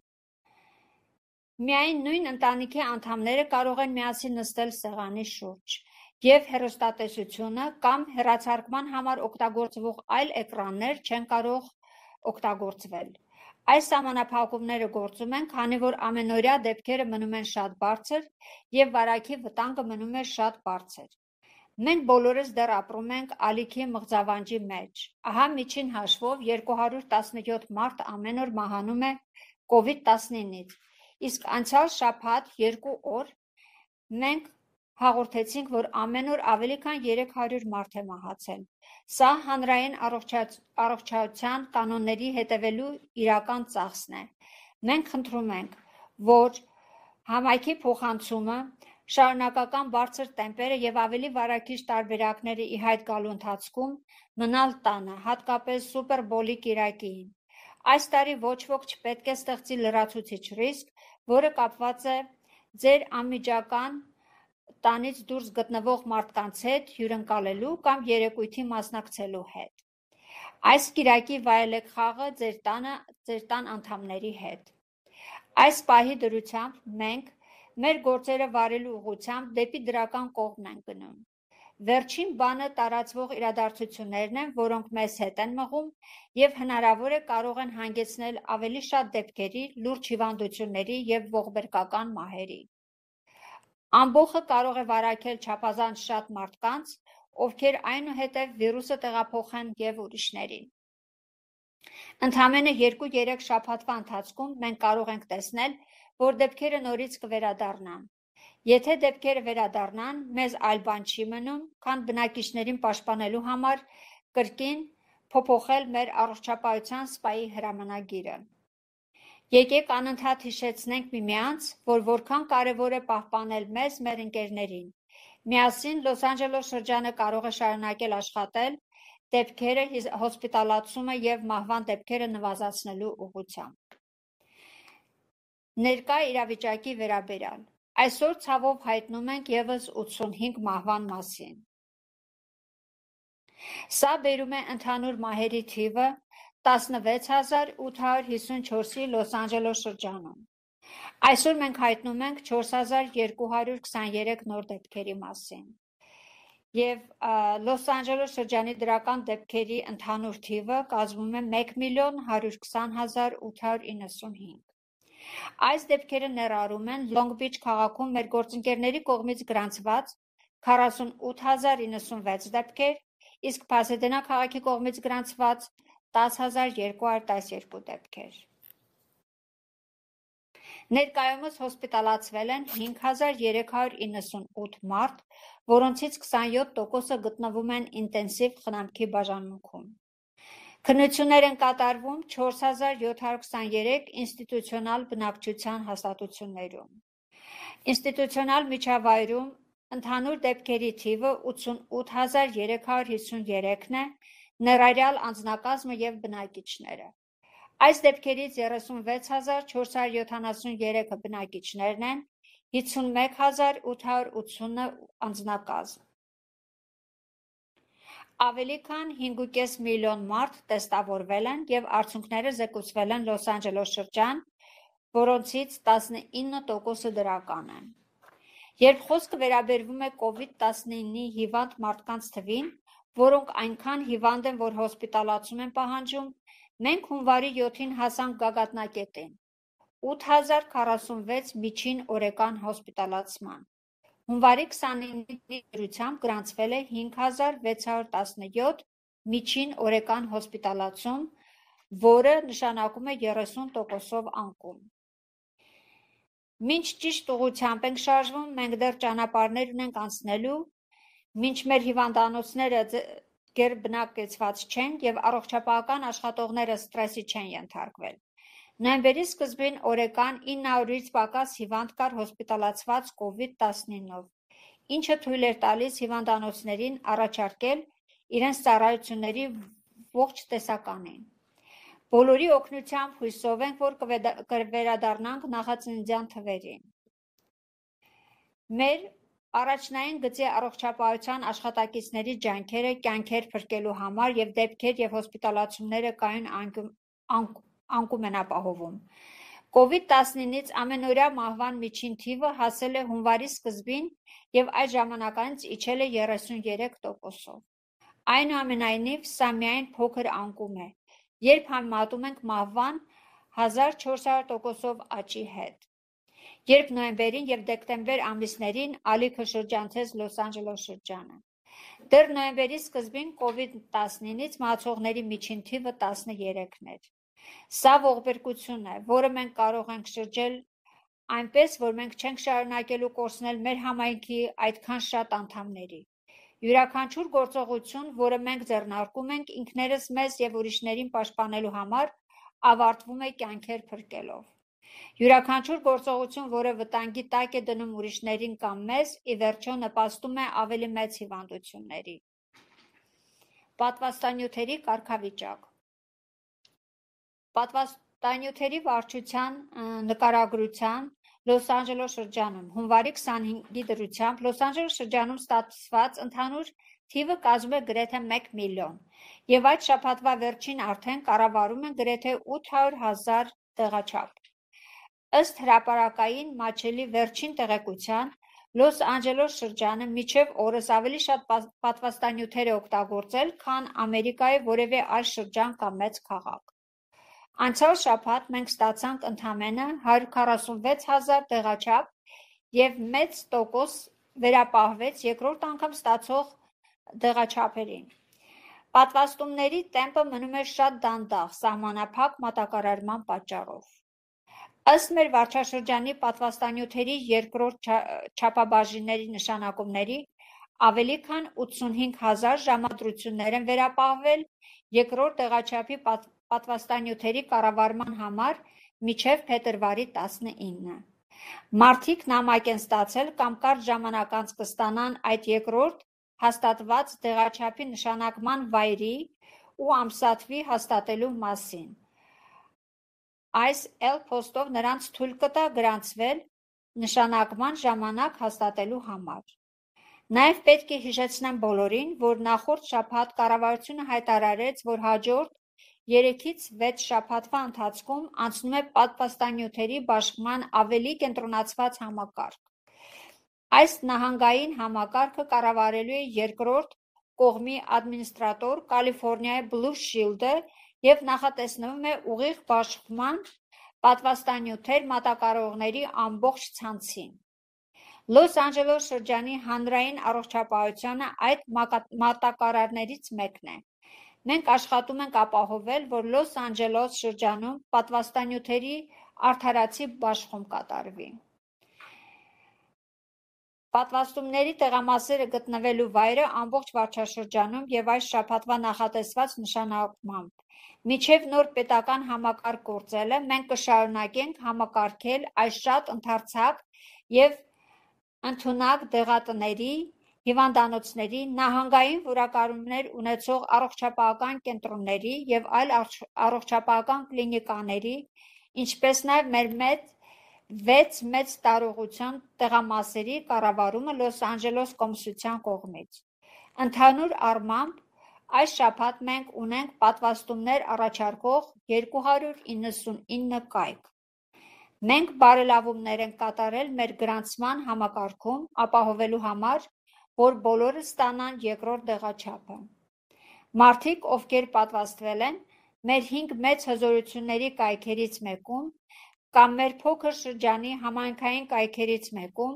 Միայն նույն ընտանիքի անդամները կարող են միասին նստել սեղանի շուրջ եւ հերոստատեսությունը կամ հերացարկման համար օգտագործվող այլ էկրաններ չեն կարող օգտագործվել։ Այս սահմանափակումները գործում են, քանի որ ամենօրյա դեպքերը մնում են շատ բարձր եւ վարակի վտանգը մնում է շատ բարձր։ Մենք բոլորս դեռ ապրում ենք ալիքի մղձավանջի մեջ։ Ահա միջին հաշվով 217 մարդ ամեն օր մահանում է COVID-19-ից, իսկ անցյալ շաբաթ երկու օր մենք հաղորդեցինք, որ ամեն օր ավելի քան 300 մարդ է մահացել։ Սա հանրային առողջության կանոնների հետևելու իրական ծախսն է։ Մենք խնդրում ենք, որ համայնքի փոխանցումը շարունակական բարձր տեմպերը եւ ավելի վարակիչ տարբերակները ի հայտ գալու ընթացքում մնալ տանը, հատկապես Սուպեր Բոլի կիրակին։ Այս տարի ոչ ոք չպետք է ստեղծի լրացուցիչ ռիսկ, որը կապված է ձեր անմիջական տանից դուրս գտնվող մարդկանց հետ հյուրընկալելու կամ երեկույթի մասնակցելու հետ։ Այս կիրակի վայելեք խաղը ձեր տանը, ձեր տան անդամների հետ։ Այս պահի դրությամբ մենք մեր գործերը վարելու ուղղությամբ դեպի դրական կողմն են գնում։ Վերջին բանը տարածվող իրադարձություններն են, որոնք մեզ հետ են մղում եւ հնարավոր է կարող են հանգեցնել ավելի շատ դեպքերի, լուրջ հիվանդությունների եւ ողբերգական մահերի։ Ամբողը կարող է վարակել չափազանց շատ մարդկանց, ովքեր այնուհետև վիրուսը տեղափոխեն եւ ուրիշներին։ Ընդամենը 2-3 շաբաթվա ընթացքում մենք կարող ենք տեսնել, որ դեպքերը նորից կվերադառնան։ Եթե դեպքերը վերադառնան, մեզ այլ բան չի մնում, քան բնակիչներին պաշտպանելու համար կրկին փոփոխել մեր առողջապահության սպայի հրամանագիրը։ Եկեք անընդհատ հիշեցնենք միմյանց, որ որքան կարևոր է պահպանել մեզ մեր ընկերներին։ Միասին Լոս Անջելես շրջանը կարող է շարունակել աշխատել դեպքերը հոսպիտալացումը եւ մահվան դեպքերը նվազեցնելու ուղղությամբ։ Ներկա իրավիճակի վերաբերյալ Այսօր ցավով հայտնում ենք եւս 85 մահվան մասին։ Սա բերում է ընդհանուր մահերի թիվը 16854-ի Լոս Անջելես շրջանում։ Այսօր մենք հայտնում ենք 4223 նոր դեպքերի մասին։ Եվ Լոս Անջելես շրջանի դրական դեպքերի ընդհանուր թիվը կազմում է 1 միլիոն 120 հազար 895։ Այս դեպքերը ներառում են Լոնգ Բիչ քաղաքում մեր գործընկերների կողմից գրանցված 48096 դեպքեր, իսկ Փասեդենա քաղաքի կողմից գրանցված 10212 դեպքեր։ Ներկայումս հոսպիտալացվել են 5398 մարդ, որոնցից 27%-ը գտնվում են ինտենսիվ խնամքի բաժանմունքում։ Քննություններ են կատարվում 4723 ինստիտուցիոնալ բնակչության հաստատություններում։ Ինստիտուցիոնալ միջավայրում ընդհանուր դեպքերի թիվը 88353-ն է, ներառյալ անձնակազմը եւ բնակիչները։ Այս դեպքերից 36473-ը բնակիչներն են, 51880-ը անձնակազմ։ Ավելի քան 5.5 միլիոն մարդ տեստավորվել են եւ արդյունքները զեկուցվել են Լոս Անջելես շրջան, որոնցից 19%-ը դրական են։ Երբ խոսքը վերաբերվում է COVID-19-ի հիվանդ մարդկանց թվին, որոնք այնքան հիվանդ են, որ հոսպիտալացում են պահանջում, մենք հունվարի 7-ին հասանք գագաթնակետին՝ 8046 միջին օրեկան հոսպիտալացման։ Հունվարի 29-ի դրությամբ գրանցվել է 5617 միջին օրեկան հոսպիտալացում, որը նշանակում է 30%-ով անկում։ Մինչ ճիշտ ուղղությամբ ենք շարժվում, մենք դեռ ճանապարհներ ունենք անցնելու, մինչ մեր հիվանդանոցները գերբնակեցված չեն եւ առողջապահական աշխատողները ստրեսի չեն ենթարկվել։ Նոյեմբերի սկզբին օրեկան 900-ից պակաս հիվանդ կար հոսպիտալացված COVID-19-ով, ինչը թույլ էր տալիս հիվանդանոցներին առաջարկել իրենց ծառայությունների ողջ տեսականին։ Բոլորի օգնությամբ հույսով ենք, որ կվերադառնանք նախածննդյան թվերին։ Մեր առաջնային գծի առողջապահության աշխատակիցների ջանքերը կյանքեր փրկելու համար եւ դեպքեր եւ հոսպիտալացումները կայուն անկում են ապահովում։ COVID-19-ից ամենօրյա մահվան միջին թիվը հասել է հունվարի սկզբին եւ այդ ժամանակից իջել է 33%-ով։ Այնուամենայնիվ, սա միայն փոքր անկում է, երբ համեմատում ենք մահվան 1400%-ով աճի հետ։ Երբ նոյեմբերին եւ դեկտեմբեր ամիսներին ալիքը շրջանցեց Լոս Անջելես շրջանը։ Դեռ նոյեմբերի սկզբին COVID-19-ից մահացողների միջին թիվը 13-ն էր։ Սա ողբերգություն է, որը մենք կարող ենք շրջել այնպես, որ մենք չենք շարունակելու կորցնել մեր համայնքի այդքան շատ անդամների։ Յուրաքանչյուր գործողություն, որը մենք ձեռնարկում ենք ինքներս մեզ եւ ուրիշներին պաշտպանելու համար, ավարտվում է կյանքեր փրկելով։ Յուրաքանչյուր գործողություն, որը վտանգի տակ է դնում ուրիշներին կամ մեզ, ի վերջո նպաստում է ավելի մեծ հիվանդությունների։ Պատվաստանյութերի կարգավիճակ Պատվաստանյութերի վարչության նկարագրության Լոս Անջելես շրջանում հունվարի 25-ի դրությամբ Լոս Անջելես շրջանում ստացված ընդհանուր թիվը կազմում է գրեթե 1 միլիոն, եւ այդ շաբաթվա վերջին արդեն կառավարում են գրեթե 800 հազար տեղաչափ։ Ըստ հրապարակային մաչելի վերջին տեղեկության, Լոս Անջելես շրջանը միջև օրս ավելի շատ պատվաստանյութեր է օգտագործել, քան Ամերիկայի որևէ այլ շրջան կամ մեծ քաղաք։ Անցյալ շաբաթ մենք ստացանք ընդամենը 146 հազար տեղաչափ և մեծ տոկոս վերապահվեց երկրորդ անգամ ստացող տեղաչափերին։ Պատվաստումների տեմպը մնում էր շատ դանդաղ սահմանափակ մատակարարման պատճառով։ Ըստ մեր վարչաշրջանի պատվաստանյութերի երկրորդ չափաբաժինների նշանակումների ավելի քան 85,000 ժամադրություններ են վերապահվել երկրորդ տեղաչափի պատվաստանյութերի կառավարման համար միջև փետրվարի 19։ Մարդիկ նամակ են ստացել կամ կարճ ժամանակ անց կստանան այդ երկրորդ հաստատված տեղաչափի նշանակման վայրի ու ամսաթվի հաստատելու մասին։ Այս էլ փոստով նրանց թույլ կտա գրանցվել նշանակման ժամանակ հաստատելու համար։ Նաև պետք է հիշեցնեմ բոլորին, որ նախորդ շաբաթ կառավարությունը հայտարարեց, որ հաջորդ 3-ից 6 շաբաթվա ընթացքում անցնում է պատվաստանյութերի բաշխման ավելի կենտրոնացված համակարգ։ Այս նահանգային համակարգը կառավարելու է երկրորդ կողմի ադմինիստրատոր Կալիֆոռնիայի Blue Shield-ը և նախատեսվում է ուղիղ բաշխման պատվաստանյութեր մատակարարողների ամբողջ ցանցին։ Լոս Անջելես շրջանի հանրային առողջապահությանը այդ մատակարարներից մեկն է։ Մենք աշխատում ենք ապահովել, որ Լոս Անջելես շրջանում պատվաստանյութերի արդարացի բաշխում կատարվի։ Պատվաստումների տեղամասերը գտնվելու վայրը ամբողջ վարչաշրջանում և այս շաբաթվա նախատեսված նշանակմամբ Մինչև նոր պետական համակարգ գործելը մենք կշարունակենք համակարգել այս շատ ընդարձակ և ընդունակ դեղատների, հիվանդանոցների, նահանգային որակավորումներ ունեցող առողջապահական կենտրոնների և այլ առողջապահական կլինիկաների, ինչպես նաև մեր վեց մեծ տարողության տեղամասերի կառավարումը Լոս Անջելես կոմսության կողմից։ Ընդհանուր առմամբ Այս շաբաթ մենք ունենք պատվաստումներ առաջարկող 299 կայք։ Մենք բարելավումներ ենք կատարել մեր գրանցման համակարգում ապահովելու համար, որ բոլորը ստանան երկրորդ տեղաչափը։ Մարդիկ, ովքեր պատվաստվել են մեր հինգ մեծ հզորությունների կայքերից մեկում կամ մեր փոքր շրջանի համայնքային կայքերից մեկում,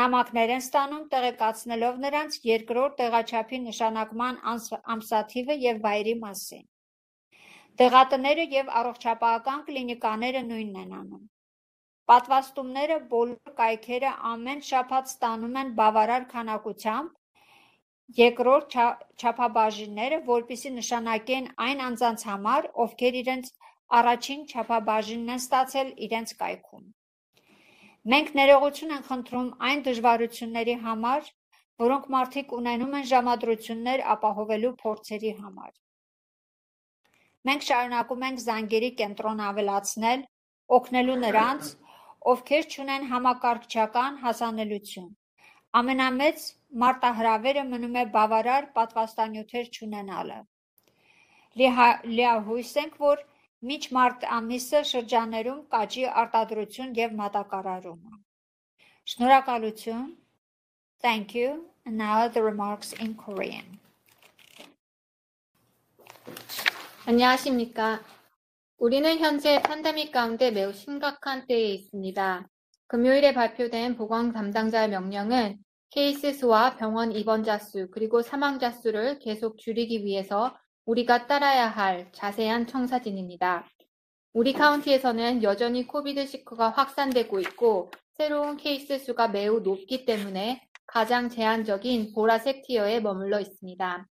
նամակներ են ստանում տեղեկացնելով նրանց երկրորդ տեղաչափի նշանակման ամսաթիվը և վայրի մասին։ Դեղատները և առողջապահական կլինիկաները նույնն են անում։ Պատվաստումները բոլոր կայքերը ամեն շաբաթ ստանում են բավարար քանակությամբ երկրորդ չափաբաժինները, որպեսզի նշանակեն այն անձանց համար, ովքեր իրենց առաջին չափաբաժինն են ստացել իրենց կայքում։ Մենք ներողություն ենք խնդրում այն դժվարությունների համար, որոնք մարդիկ ունենում են ժամադրություններ ապահովելու փորձերի համար։ Մենք շարունակում ենք զանգերի կենտրոն ավելացնել, օգնելու նրանց, ովքեր չունեն համակարգչական հասանելիություն։ Ամենամեծ մարտահրավերը մնում է բավարար պատվաստանյութեր չունենալը։ Լիահույս ենք, որ Մինչ մարտ ամիսը շրջաներում կաճի արտադրություն և մատակարարումը։ Շնորհակալություն։ Thank you. And now the remarks in Korean. 안녕하십니까. 우리는 현재 팬데믹 가운데 매우 심각한 때에 있습니다. 금요일에 발표된 보건 담당자의 명령은 케이스 수와 병원 입원자 수 그리고 사망자 수를 계속 줄이기 위해서 우리가 따라야 할 자세한 청사진입니다. 우리 카운티에서는 여전히 코비드19가 확산되고 있고 새로운 케이스 수가 매우 높기 때문에 가장 제한적인 보라색 티어에 머물러 있습니다.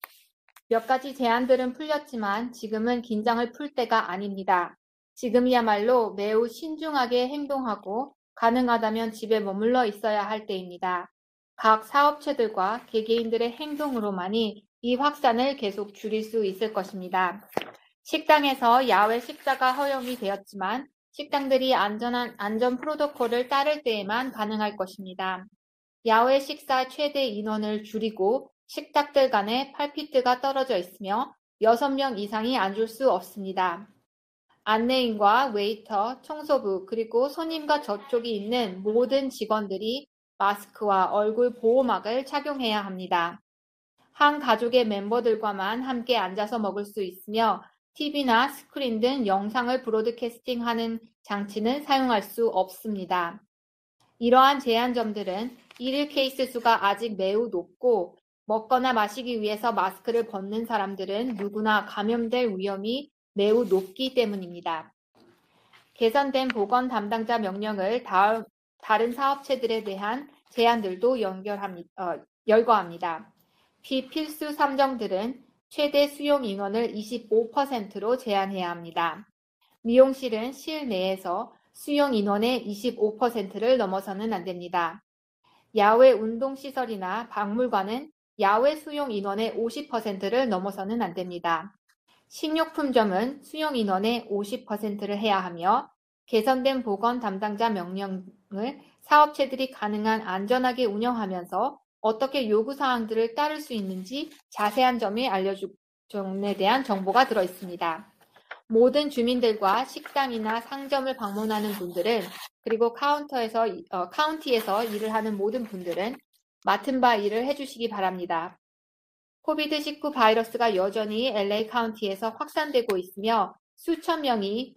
몇 가지 제한들은 풀렸지만 지금은 긴장을 풀 때가 아닙니다. 지금이야말로 매우 신중하게 행동하고 가능하다면 집에 머물러 있어야 할 때입니다. 각 사업체들과 개개인들의 행동으로만이 이 확산을 계속 줄일 수 있을 것입니다. 식당에서 야외 식사가 허용이 되었지만 식당들이 안전한 안전 프로토콜을 따를 때에만 가능할 것입니다. 야외 식사 최대 인원을 줄이고 식탁들 간에 8피트가 떨어져 있으며 6명 이상이 앉을 수 없습니다. 안내인과 웨이터, 청소부, 그리고 손님과 저쪽이 있는 모든 직원들이 마스크와 얼굴 보호막을 착용해야 합니다. 한 가족의 멤버들과만 함께 앉아서 먹을 수 있으며 TV나 스크린 등 영상을 브로드캐스팅 하는 장치는 사용할 수 없습니다. 이러한 제한점들은 일일 케이스 수가 아직 매우 높고 먹거나 마시기 위해서 마스크를 벗는 사람들은 누구나 감염될 위험이 매우 높기 때문입니다. 개선된 보건 담당자 명령을 다음, 다른 사업체들에 대한 제안들도 연결합니다. 어, 열거합니다. 비필수 삼정들은 최대 수용 인원을 25%로 제한해야 합니다. 미용실은 실내에서 수용 인원의 25%를 넘어서는 안 됩니다. 야외 운동시설이나 박물관은 야외 수용 인원의 50%를 넘어서는 안 됩니다. 식료품점은 수용 인원의 50%를 해야 하며 개선된 보건 담당자 명령을 사업체들이 가능한 안전하게 운영하면서 어떻게 요구 사항들을 따를 수 있는지 자세한 점이 알려준 점에 대한 정보가 들어 있습니다. 모든 주민들과 식당이나 상점을 방문하는 분들은 그리고 카운터에서 어, 카운티에서 일을 하는 모든 분들은 맡은 바 일을 해주시기 바랍니다. 코비드-19 바이러스가 여전히 LA 카운티에서 확산되고 있으며 수천 명이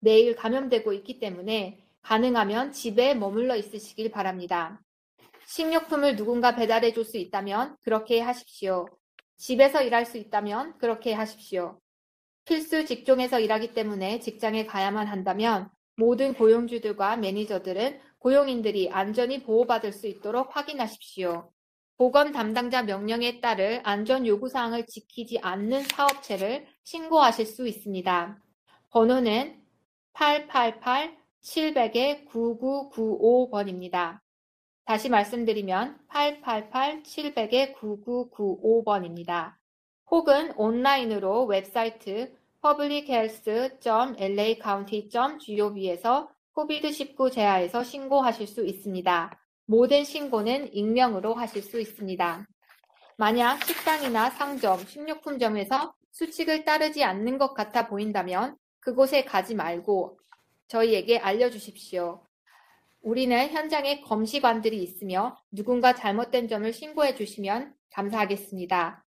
매일 감염되고 있기 때문에 가능하면 집에 머물러 있으시길 바랍니다. 식료품을 누군가 배달해 줄 수 있다면 그렇게 하십시오. 집에서 일할 수 있다면 그렇게 하십시오. 필수 직종에서 일하기 때문에 직장에 가야만 한다면 모든 고용주들과 매니저들은 고용인들이 안전히 보호받을 수 있도록 확인하십시오. 보건 담당자 명령에 따를 안전 요구사항을 지키지 않는 사업체를 신고하실 수 있습니다. 번호는 888-700-9995번입니다. 다시 말씀드리면 888-700-9995번입니다. 혹은 온라인으로 웹사이트 publichealth.lacounty.gov에서 코비드19 재하에서 신고하실 수 있습니다. 모든 신고는 익명으로 하실 수 있습니다. 만약 식당이나 상점, 식료품점에서 수칙을 따르지 않는 것 같아 보인다면 그곳에 가지 말고 저희에게 알려주십시오. 우리는 현장에 검시관들이 있으며 누군가 잘못된 점을 신고해 주시면 감사하겠습니다.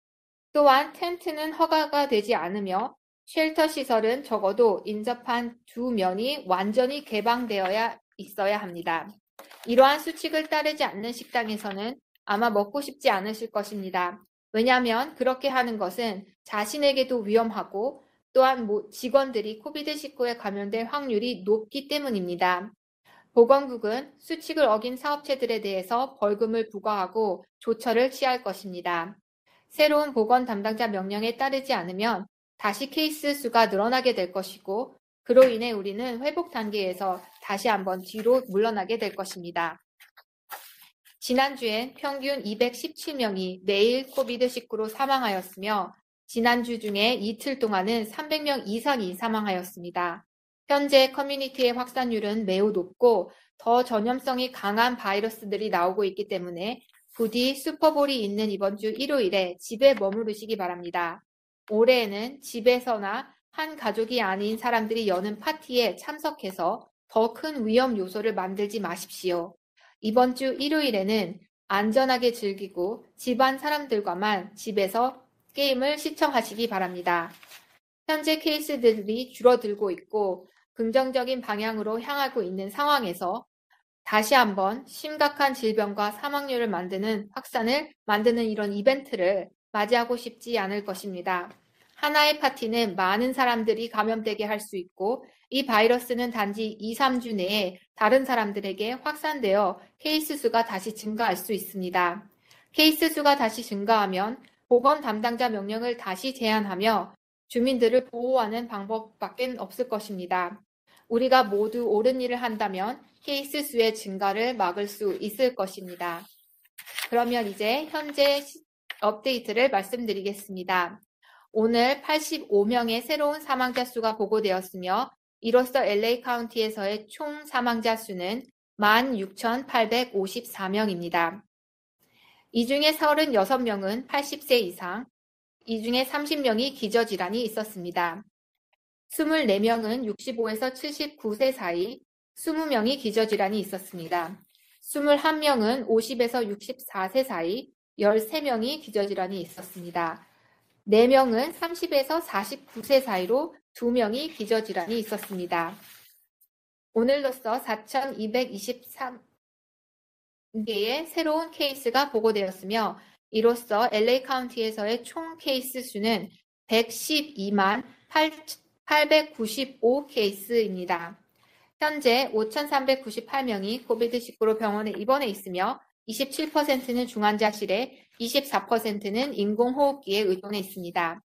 또한 텐트는 허가가 되지 않으며 쉘터 시설은 적어도 인접한 두 면이 완전히 개방되어야 있어야 합니다. 이러한 수칙을 따르지 않는 식당에서는 아마 먹고 싶지 않으실 것입니다. 왜냐하면 그렇게 하는 것은 자신에게도 위험하고 또한 직원들이 코비드19에 감염될 확률이 높기 때문입니다. 보건국은 수칙을 어긴 사업체들에 대해서 벌금을 부과하고 조처를 취할 것입니다. 새로운 보건 담당자 명령에 따르지 않으면 다시 케이스 수가 늘어나게 될 것이고 그로 인해 우리는 회복 단계에서 다시 한번 뒤로 물러나게 될 것입니다. 지난주엔 평균 217명이 매일 코비드19로 사망하였으며 지난주 중에 이틀 동안은 300명 이상이 사망하였습니다. 현재 커뮤니티의 확산율은 매우 높고 더 전염성이 강한 바이러스들이 나오고 있기 때문에 부디 슈퍼볼이 있는 이번 주 일요일에 집에 머무르시기 바랍니다. 올해에는 집에서나 한 가족이 아닌 사람들이 여는 파티에 참석해서 더 큰 위험 요소를 만들지 마십시오. 이번 주 일요일에는 안전하게 즐기고 집안 사람들과만 집에서 게임을 시청하시기 바랍니다. 현재 케이스들이 줄어들고 있고 긍정적인 방향으로 향하고 있는 상황에서 다시 한번 심각한 질병과 사망률을 만드는 확산을 만드는 이런 이벤트를 맞이하고 싶지 않을 것입니다. 하나의 파티는 많은 사람들이 감염되게 할 수 있고 이 바이러스는 단지 2, 3주 내에 다른 사람들에게 확산되어 케이스 수가 다시 증가할 수 있습니다. 케이스 수가 다시 증가하면 보건 담당자 명령을 다시 제한하며 주민들을 보호하는 방법밖에 없을 것입니다. 우리가 모두 옳은 일을 한다면 케이스 수의 증가를 막을 수 있을 것입니다. 그러면 이제 현재 업데이트를 말씀드리겠습니다. 오늘 85명의 새로운 사망자 수가 보고되었으며 이로써 LA 카운티에서의 총 사망자 수는 16,854명입니다. 이 중에 36명은 80세 이상, 이 중에 30명이 기저질환이 있었습니다. 24명은 65에서 79세 사이, 20명이 기저질환이 있었습니다. 21명은 50에서 64세 사이, 13명이 기저질환이 있었습니다. 4명은 30에서 49세 사이로 2명이 기저질환이 있었습니다. 오늘로써 4,223개의 새로운 케이스가 보고되었으며 이로써 LA 카운티에서의 총 케이스 수는 112만 895 케이스입니다. 현재 5,398명이 코비드19로 병원에 입원해 있으며 27%는 중환자실에 24%는 인공호흡기에 의존해 있습니다.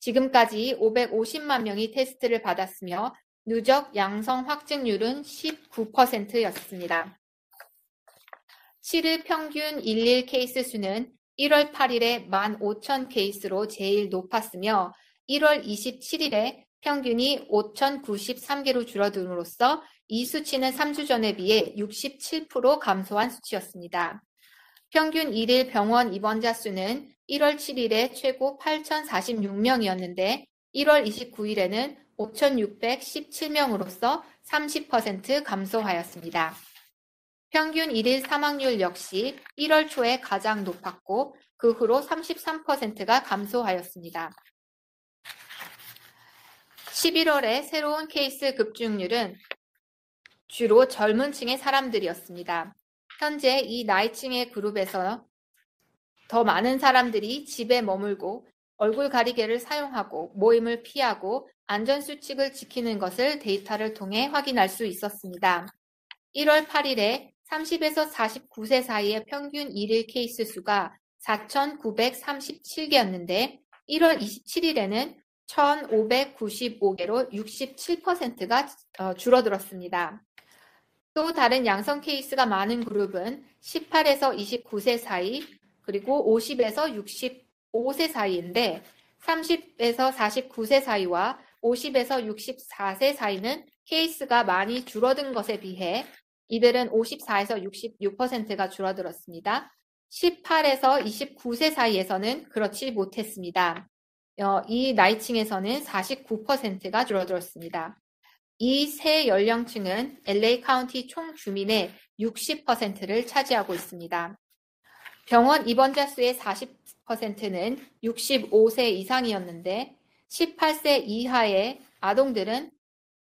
지금까지 550만 명이 테스트를 받았으며 누적 양성 확진율은 19%였습니다. 7일 평균 11 케이스 수는 1월 8일에 15,000 케이스로 제일 높았으며 1월 27일에 평균이 5,093개로 줄어듦으로써 이 수치는 3주 전에 비해 67% 감소한 수치였습니다. 평균 1일 병원 입원자 수는 1월 7일에 최고 8,046명이었는데 1월 29일에는 5,617명으로서 30% 감소하였습니다. 평균 1일 사망률 역시 1월 초에 가장 높았고 그 후로 33%가 감소하였습니다. 11월에 새로운 케이스 급증률은 주로 젊은 층의 사람들이었습니다. 현재 이 나이층의 그룹에서 더 많은 사람들이 집에 머물고 얼굴 가리개를 사용하고 모임을 피하고 안전수칙을 지키는 것을 데이터를 통해 확인할 수 있었습니다. 1월 8일에 30에서 49세 사이의 평균 1일 케이스 수가 4,937개였는데 1월 27일에는 1,595개로 67%가 어, 줄어들었습니다. 또 다른 양성 케이스가 많은 그룹은 18에서 29세 사이, 그리고 50에서 65세 사이인데 30에서 49세 사이와 50에서 64세 사이는 케이스가 많이 줄어든 것에 비해 이들은 54에서 66%가 줄어들었습니다. 18에서 29세 사이에서는 그렇지 못했습니다. 어, 이 나이층에서는 49%가 줄어들었습니다. 이 세 연령층은 LA 카운티 총 주민의 60%를 차지하고 있습니다. 병원 입원자 수의 40%는 65세 이상이었는데 18세 이하의 아동들은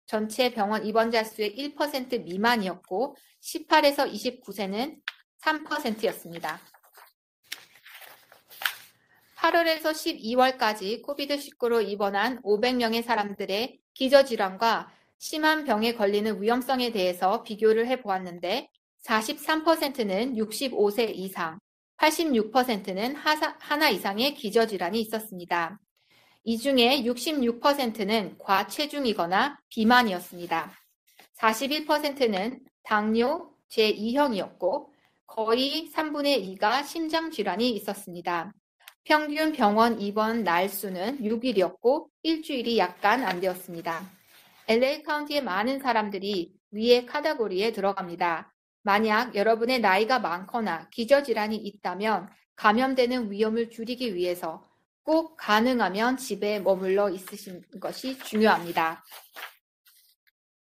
전체 병원 입원자 수의 1% 미만이었고 18에서 29세는 3%였습니다. 8월에서 12월까지 코비드19로 입원한 500명의 사람들의 기저질환과 심한 병에 걸리는 위험성에 대해서 비교를 해보았는데 43%는 65세 이상, 86%는 하나 이상의 기저질환이 있었습니다. 이 중에 66%는 과체중이거나 비만이었습니다. 41%는 당뇨 제2형이었고 거의 3분의 2가 심장질환이 있었습니다. 평균 병원 입원 날 수는 6일이었고 일주일이 약간 안 되었습니다. LA 카운티의 많은 사람들이 위의 카테고리에 들어갑니다. 만약 여러분의 나이가 많거나 기저질환이 있다면 감염되는 위험을 줄이기 위해서 꼭 가능하면 집에 머물러 있으신 것이 중요합니다.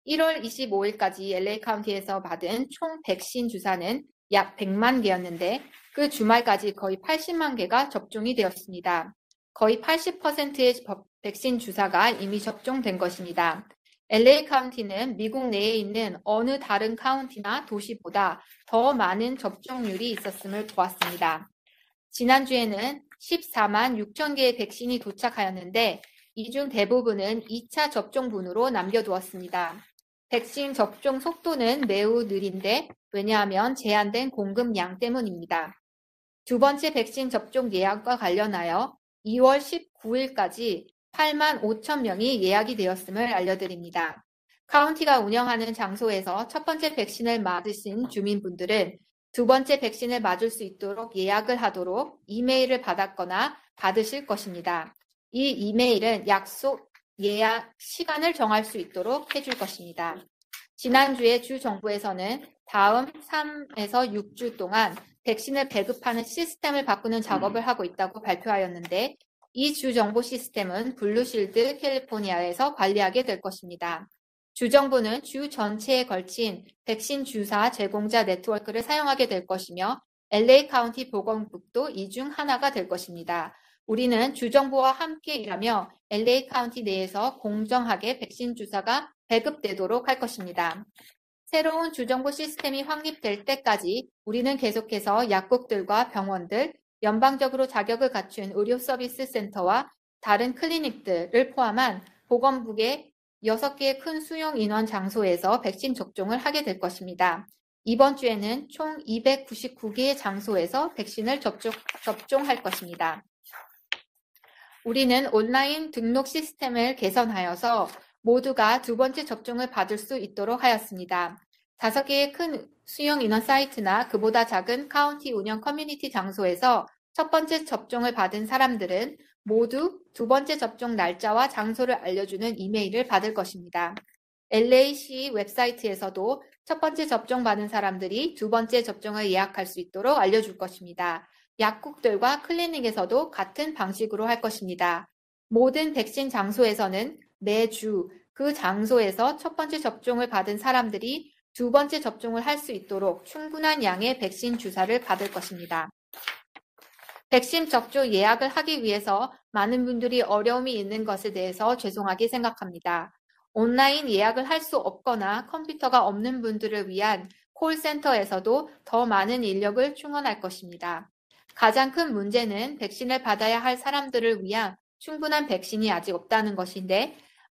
1월 25일까지 LA 카운티에서 받은 총 백신 주사는 약 100만 개였는데 그 주말까지 거의 80만 개가 접종이 되었습니다. 거의 80%의 백신 주사가 이미 접종된 것입니다. LA 카운티는 미국 내에 있는 어느 다른 카운티나 도시보다 더 많은 접종률이 있었음을 보았습니다. 지난주에는 14만 6천 개의 백신이 도착하였는데 이 중 대부분은 2차 접종분으로 남겨두었습니다. 백신 접종 속도는 매우 느린데 왜냐하면 제한된 공급량 때문입니다. 두 번째 백신 접종 예약과 관련하여 2월 19일까지 8만 5천 명이 예약이 되었음을 알려드립니다. 카운티가 운영하는 장소에서 첫 번째 백신을 맞으신 주민분들은 두 번째 백신을 맞을 수 있도록 예약을 하도록 이메일을 받았거나 받으실 것입니다. 이 이메일은 약속 예약 시간을 정할 수 있도록 해줄 것입니다. 지난주에 주 정부에서는 다음 3에서 6주 동안 백신을 배급하는 시스템을 바꾸는 작업을 하고 있다고 발표하였는데 이 주 정보 시스템은 블루실드 캘리포니아에서 관리하게 될 것입니다. 주정부는 주 전체에 걸친 백신 주사 제공자 네트워크를 사용하게 될 것이며 LA 카운티 보건국도 이 중 하나가 될 것입니다. 우리는 주정부와 함께 일하며 LA 카운티 내에서 공정하게 백신 주사가 배급되도록 할 것입니다. 새로운 주정부 시스템이 확립될 때까지 우리는 계속해서 약국들과 병원들, 연방적으로 자격을 갖춘 의료 서비스 센터와 다른 클리닉들을 포함한 보건국의 6개의 큰 수용 인원 장소에서 백신 접종을 하게 될 것입니다. 이번 주에는 총 299개의 장소에서 백신을 접종, 접종할 것입니다. 우리는 온라인 등록 시스템을 개선하여서 모두가 두 번째 접종을 받을 수 있도록 하였습니다. 다섯 개의 큰 수용 인원 사이트나 그보다 작은 카운티 운영 커뮤니티 장소에서 첫 번째 접종을 받은 사람들은 모두 두 번째 접종 날짜와 장소를 알려주는 이메일을 받을 것입니다. LAC 웹사이트에서도 첫 번째 접종 받은 사람들이 두 번째 접종을 예약할 수 있도록 알려줄 것입니다. 약국들과 클리닉에서도 같은 방식으로 할 것입니다. 모든 백신 장소에서는 매주 그 장소에서 첫 번째 접종을 받은 사람들이 두 번째 접종을 할 수 있도록 충분한 양의 백신 주사를 받을 것입니다. 백신 접종 예약을 하기 위해서 많은 분들이 어려움이 있는 것에 대해서 죄송하게 생각합니다. 온라인 예약을 할 수 없거나 컴퓨터가 없는 분들을 위한 콜센터에서도 더 많은 인력을 충원할 것입니다. 가장 큰 문제는 백신을 받아야 할 사람들을 위한 충분한 백신이 아직 없다는 것인데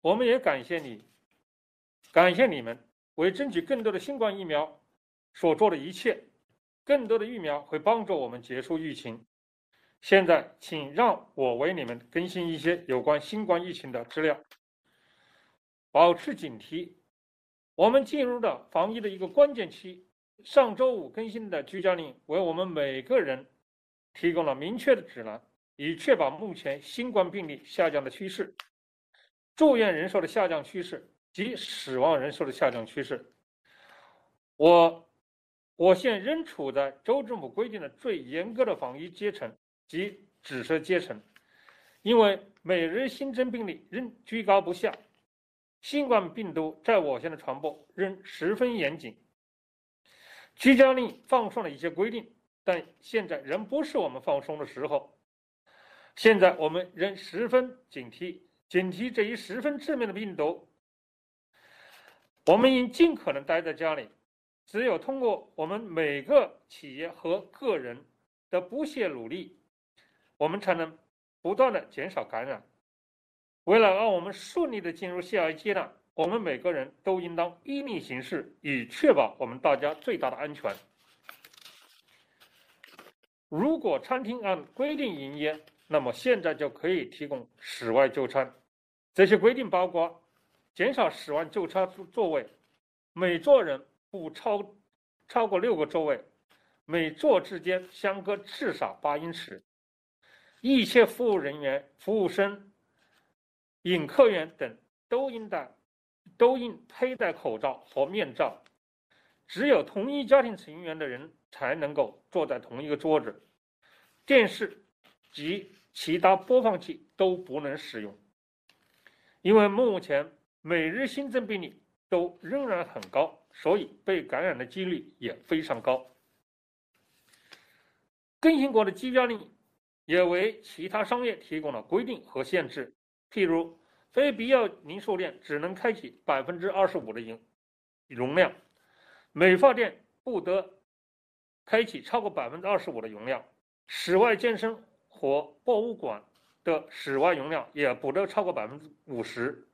我们也感谢你，感谢你们为争取更多的新冠疫苗所做的一切。更多的疫苗会帮助我们结束疫情。现在，请让我为你们更新一些有关新冠疫情的资料。保持警惕，我们进入了防疫的一个关键期。上周五更新的居家令为我们每个人提供了明确的指南，以确保目前新冠病例下降的趋势、住院人数的下降趋势及死亡人数的下降趋势。我。我县仍处在州政府规定的最严格的防疫阶层及指示阶层，因为每日新增病例仍居高不下，新冠病毒在我县的传播仍十分严谨。居家令放松了一些规定，但现在仍不是我们放松的时候。现在我们仍十分警惕，警惕这一十分致命的病毒。我们应尽可能待在家里。只有通过我们每个企业和个人的不懈努力，我们才能不断的减少感染。为了让我们顺利的进入下一阶段，我们每个人都应当依令行事，以确保我们大家最大的安全。如果餐厅按规定营业，那么现在就可以提供室外就餐。这些规定包括减少室外就餐座位，每桌人。不超超过六个座位，每座之间相隔至少八英尺。一切服务人员、服务生、引客员等都应戴都应佩戴口罩和面罩。只有同一家庭成员的人才能够坐在同一个桌子。电视及其他播放器都不能使用，因为目前每日新增病例都仍然很高。所以被感染的几率也非常高。更新过的居家令也为其他商业提供了规定和限制，譬如非必要零售店只能开启百分之二十五的营容量，美发店不得开启超过百分之二十五的容量，室外健身和博物馆的室外容量也不得超过百分之五十。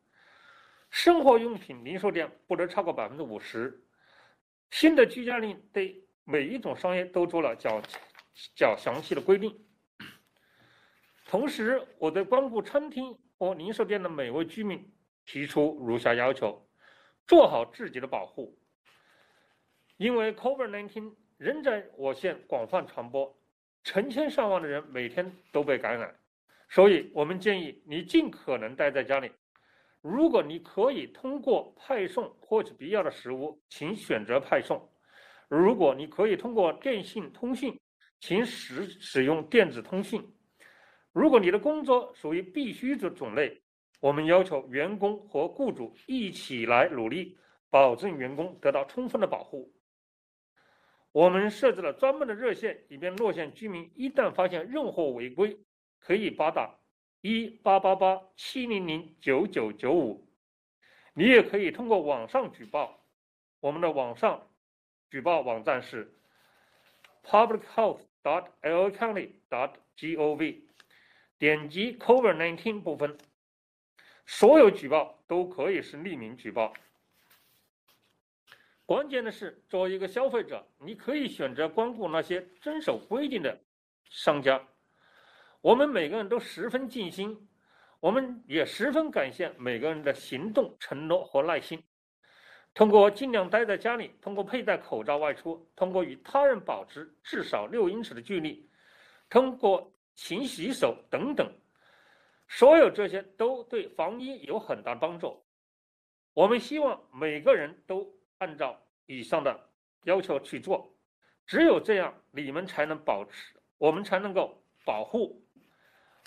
生活用品零售店不得超过百分之五十。新的居家令对每一种商业都做了较较详细的规定。同时，我对光顾餐厅和零售店的每位居民提出如下要求：做好自己的保护，因为 COVID-19 仍在我县广泛传播，成千上万的人每天都被感染，所以我们建议你尽可能待在家里。如果你可以通过派送获取必要的食物，请选择派送；如果你可以通过电信通讯，请使使用电子通讯；如果你的工作属于必须的种类，我们要求员工和雇主一起来努力，保证员工得到充分的保护。我们设置了专门的热线，以便洛县居民一旦发现任何违规，可以拨打一八八八七零零九九九五。你也可以通过网上举报，我们的网上举报网站是 publichealth.dot.la county.dot.gov，点击 COVID-19 部分，所有举报都可以是匿名举报。关键的是，作为一个消费者，你可以选择光顾那些遵守规定的商家。我们每个人都十分尽心。我们也十分感谢每个人的行动承诺和耐心。通过尽量待在家里，通过佩戴口罩外出，通过与他人保持至少六英尺的距离，通过勤洗手等等，所有这些都对防疫有很大帮助。我们希望每个人都按照以上的要求去做，只有这样，你们才能保持，我们才能够保护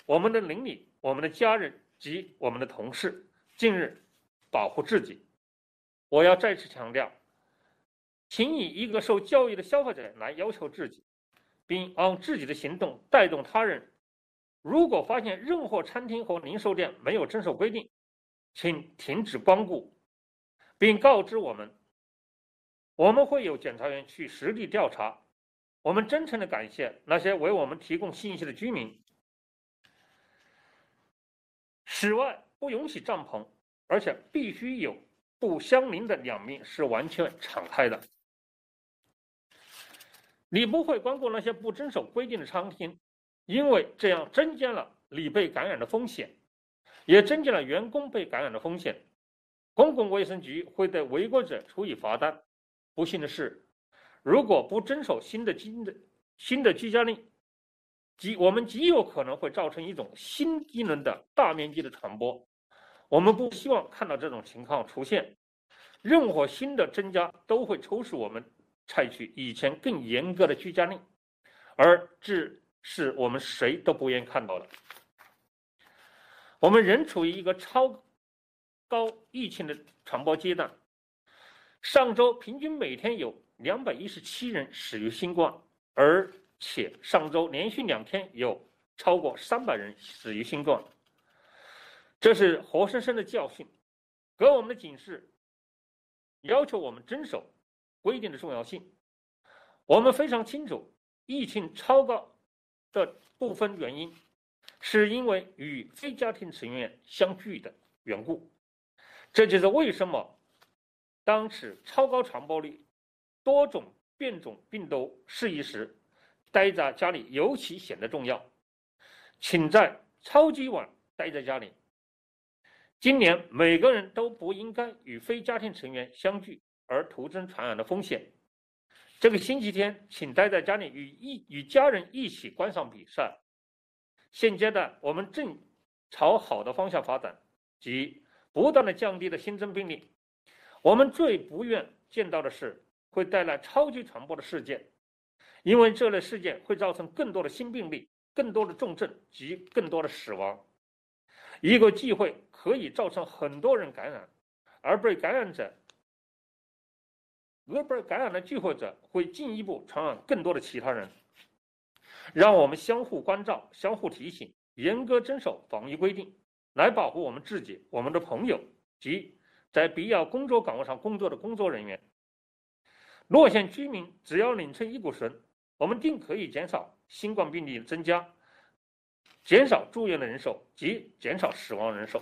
我们的邻里。我们的家人及我们的同事，近日保护自己。我要再次强调，请以一个受教育的消费者来要求自己，并按自己的行动带动他人。如果发现任何餐厅和零售店没有遵守规定，请停止光顾，并告知我们。我们会有检察员去实地调查。我们真诚的感谢那些为我们提供信息的居民。室外不允许帐篷，而且必须有不相邻的两面是完全敞开的。你不会光顾那些不遵守规定的餐厅，因为这样增加了你被感染的风险，也增加了员工被感染的风险。公共卫生局会对违规者处以罚单。不幸的是，如果不遵守新的新的新的居家令。极我们极有可能会造成一种新一轮的大面积的传播，我们不希望看到这种情况出现。任何新的增加都会促使我们采取以前更严格的居家令，而这是我们谁都不愿意看到的。我们仍处于一个超高疫情的传播阶段，上周平均每天有两百一十七人死于新冠，而。且上周连续两天有超过三百人死于新冠，这是活生生的教训，给我们的警示，要求我们遵守规定的重要性。我们非常清楚，疫情超高的部分原因，是因为与非家庭成员相聚的缘故。这就是为什么当此超高传播率、多种变种病毒适宜时。待在家里尤其显得重要，请在超级晚待在家里。今年每个人都不应该与非家庭成员相聚而徒增传染的风险。这个星期天，请待在家里与一与家人一起观赏比赛。现阶段我们正朝好的方向发展，即不断的降低的新增病例。我们最不愿见到的是会带来超级传播的事件。因为这类事件会造成更多的新病例、更多的重症及更多的死亡。一个聚会可以造成很多人感染，而被感染者、而被感染的聚会者会进一步传染更多的其他人。让我们相互关照、相互提醒，严格遵守防疫规定，来保护我们自己、我们的朋友及在必要工作岗位上工作的工作人员。洛县居民只要拧成一股绳。我们定可以减少新冠病例增加，减少住院的人数及减少死亡人数。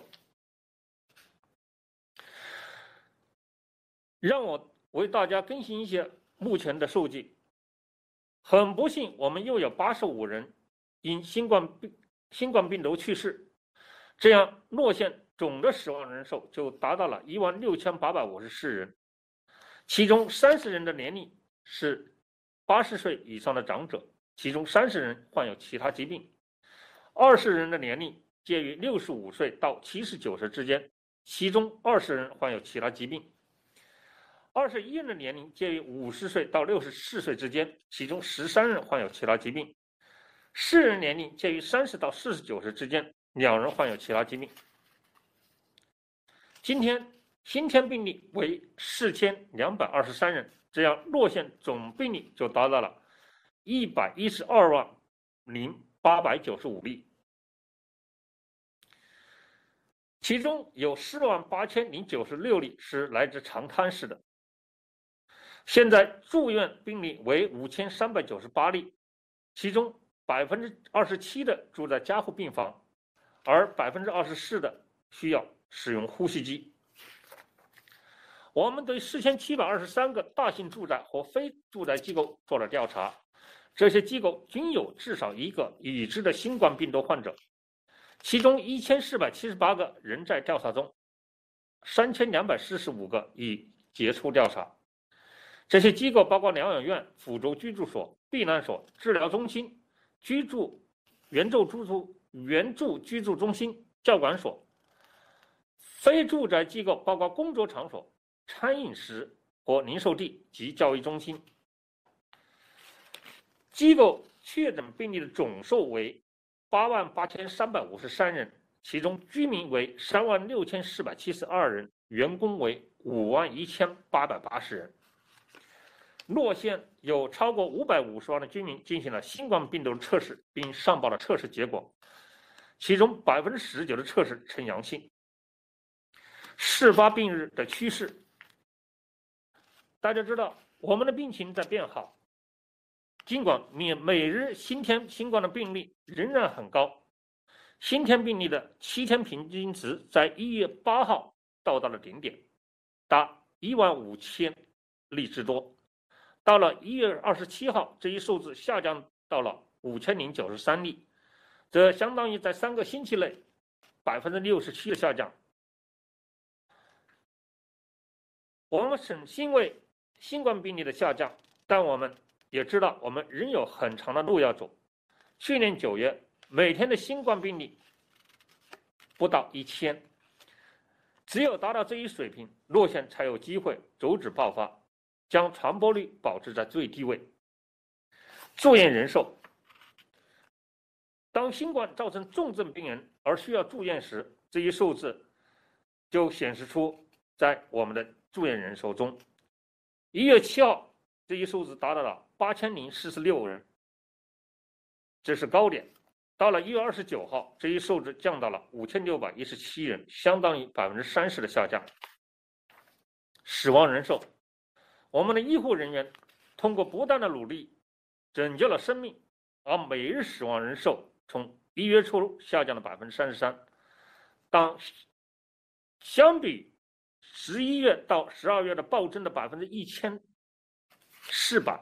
让我为大家更新一些目前的数据。很不幸，我们又有八十五人因新冠病新冠病毒去世，这样洛县总的死亡人数就达到了一万六千八百五十四人，其中三十人的年龄是。八十岁以上的长者，其中三十人患有其他疾病，二十人的年龄介于六十五岁到七十九岁之间，其中二十人患有其他疾病，二十一人的年龄介于五十岁到六十四岁之间，其中十三人患有其他疾病，四人年龄介于三十到四十九岁之间，两人患有其他疾病。今天新添病例为四千两百二十三人，这样洛县总病例就达到了一百一十二万零八百九十五例，其中有四万八千零九十六例是来自长滩市的。现在住院病例为五千三百九十八例，其中百分之二十七的住在加护病房，而百分之二十四的需要。使用呼吸机。我们对四千七百二十三个大型住宅和非住宅机构做了调查，这些机构均有至少一个已知的新冠病毒患者，其中一千四百七十八个仍在调查中，三千两百四十五个已结束调查。这些机构包括疗养院、辅助居住所、避难所、治疗中心、居住援助住宿援助居住中心、教管所。非住宅机构包括工作场所、餐饮食和零售地及教育中心。机构确诊病例的总数为八万八千三百五十三人，其中居民为三万六千四百七十二人，员工为五万一千八百八十人。洛县有超过五百五十万的居民进行了新冠病毒测试，并上报了测试结果，其中百分之十九的测试呈阳性。事发病日的趋势，大家知道，我们的病情在变好。尽管每每日新添新冠的病例仍然很高，新添病例的七天平均值在一月八号到达了顶点，达一万五千例之多。到了一月二十七号，这一数字下降到了五千零九十三例，这相当于在三个星期内百分之六十七的下降。我们是欣慰新冠病例的下降，但我们也知道我们仍有很长的路要走。去年九月，每天的新冠病例不到一千，只有达到这一水平，路线才有机会阻止爆发，将传播率保持在最低位。住院人数，当新冠造成重症病人而需要住院时，这一数字就显示出在我们的。住院人数中，一月七号这一数字达到了八千零四十六人，这是高点。到了一月二十九号，这一数字降到了五千六百一十七人，相当于百分之三十的下降。死亡人数，我们的医护人员通过不断的努力，拯救了生命，而每日死亡人数从一月初下降了百分之三十三。当相比。十一月到十二月的暴增的百分之一千四百，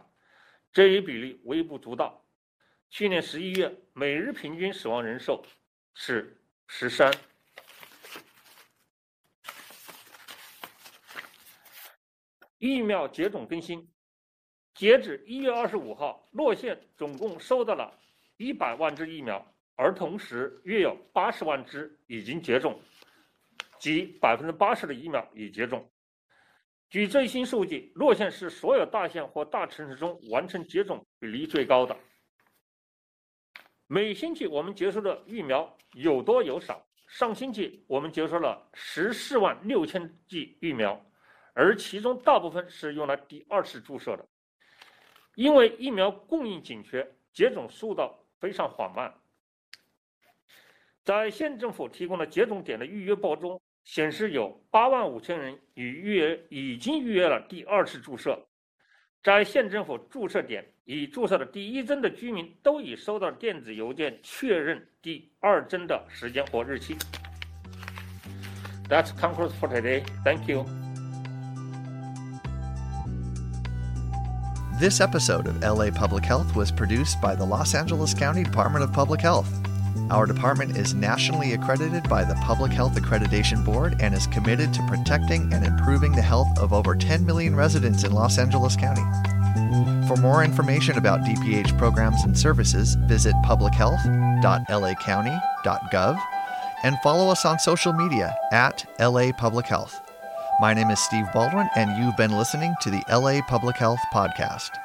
这一比例微不足道。去年十一月每日平均死亡人数是十三。疫苗接种更新，截止一月二十五号，洛县总共收到了一百万支疫苗，而同时约有八十万支已经接种。即百分之八十的疫苗已接种。据最新数据，洛县是所有大县或大城市中完成接种比例最高的。每星期我们接收的疫苗有多有少。上星期我们接收了十四万六千剂疫苗，而其中大部分是用来第二次注射的。因为疫苗供应紧缺，接种速度非常缓慢。在县政府提供的接种点的预约报中。显示有八万五千人已预约，已经预约了第二次注射。在县政府注射点已注射的第一针的居民都已收到电子邮件确认第二针的时间或日期。That's concludes for today. Thank you. This episode of LA Public Health was produced by the Los Angeles County Department of Public Health. Our department is nationally accredited by the Public Health Accreditation Board and is committed to protecting and improving the health of over 10 million residents in Los Angeles County. For more information about DPH programs and services, visit publichealth.lacounty.gov and follow us on social media at LA Public Health. My name is Steve Baldwin, and you've been listening to the LA Public Health Podcast.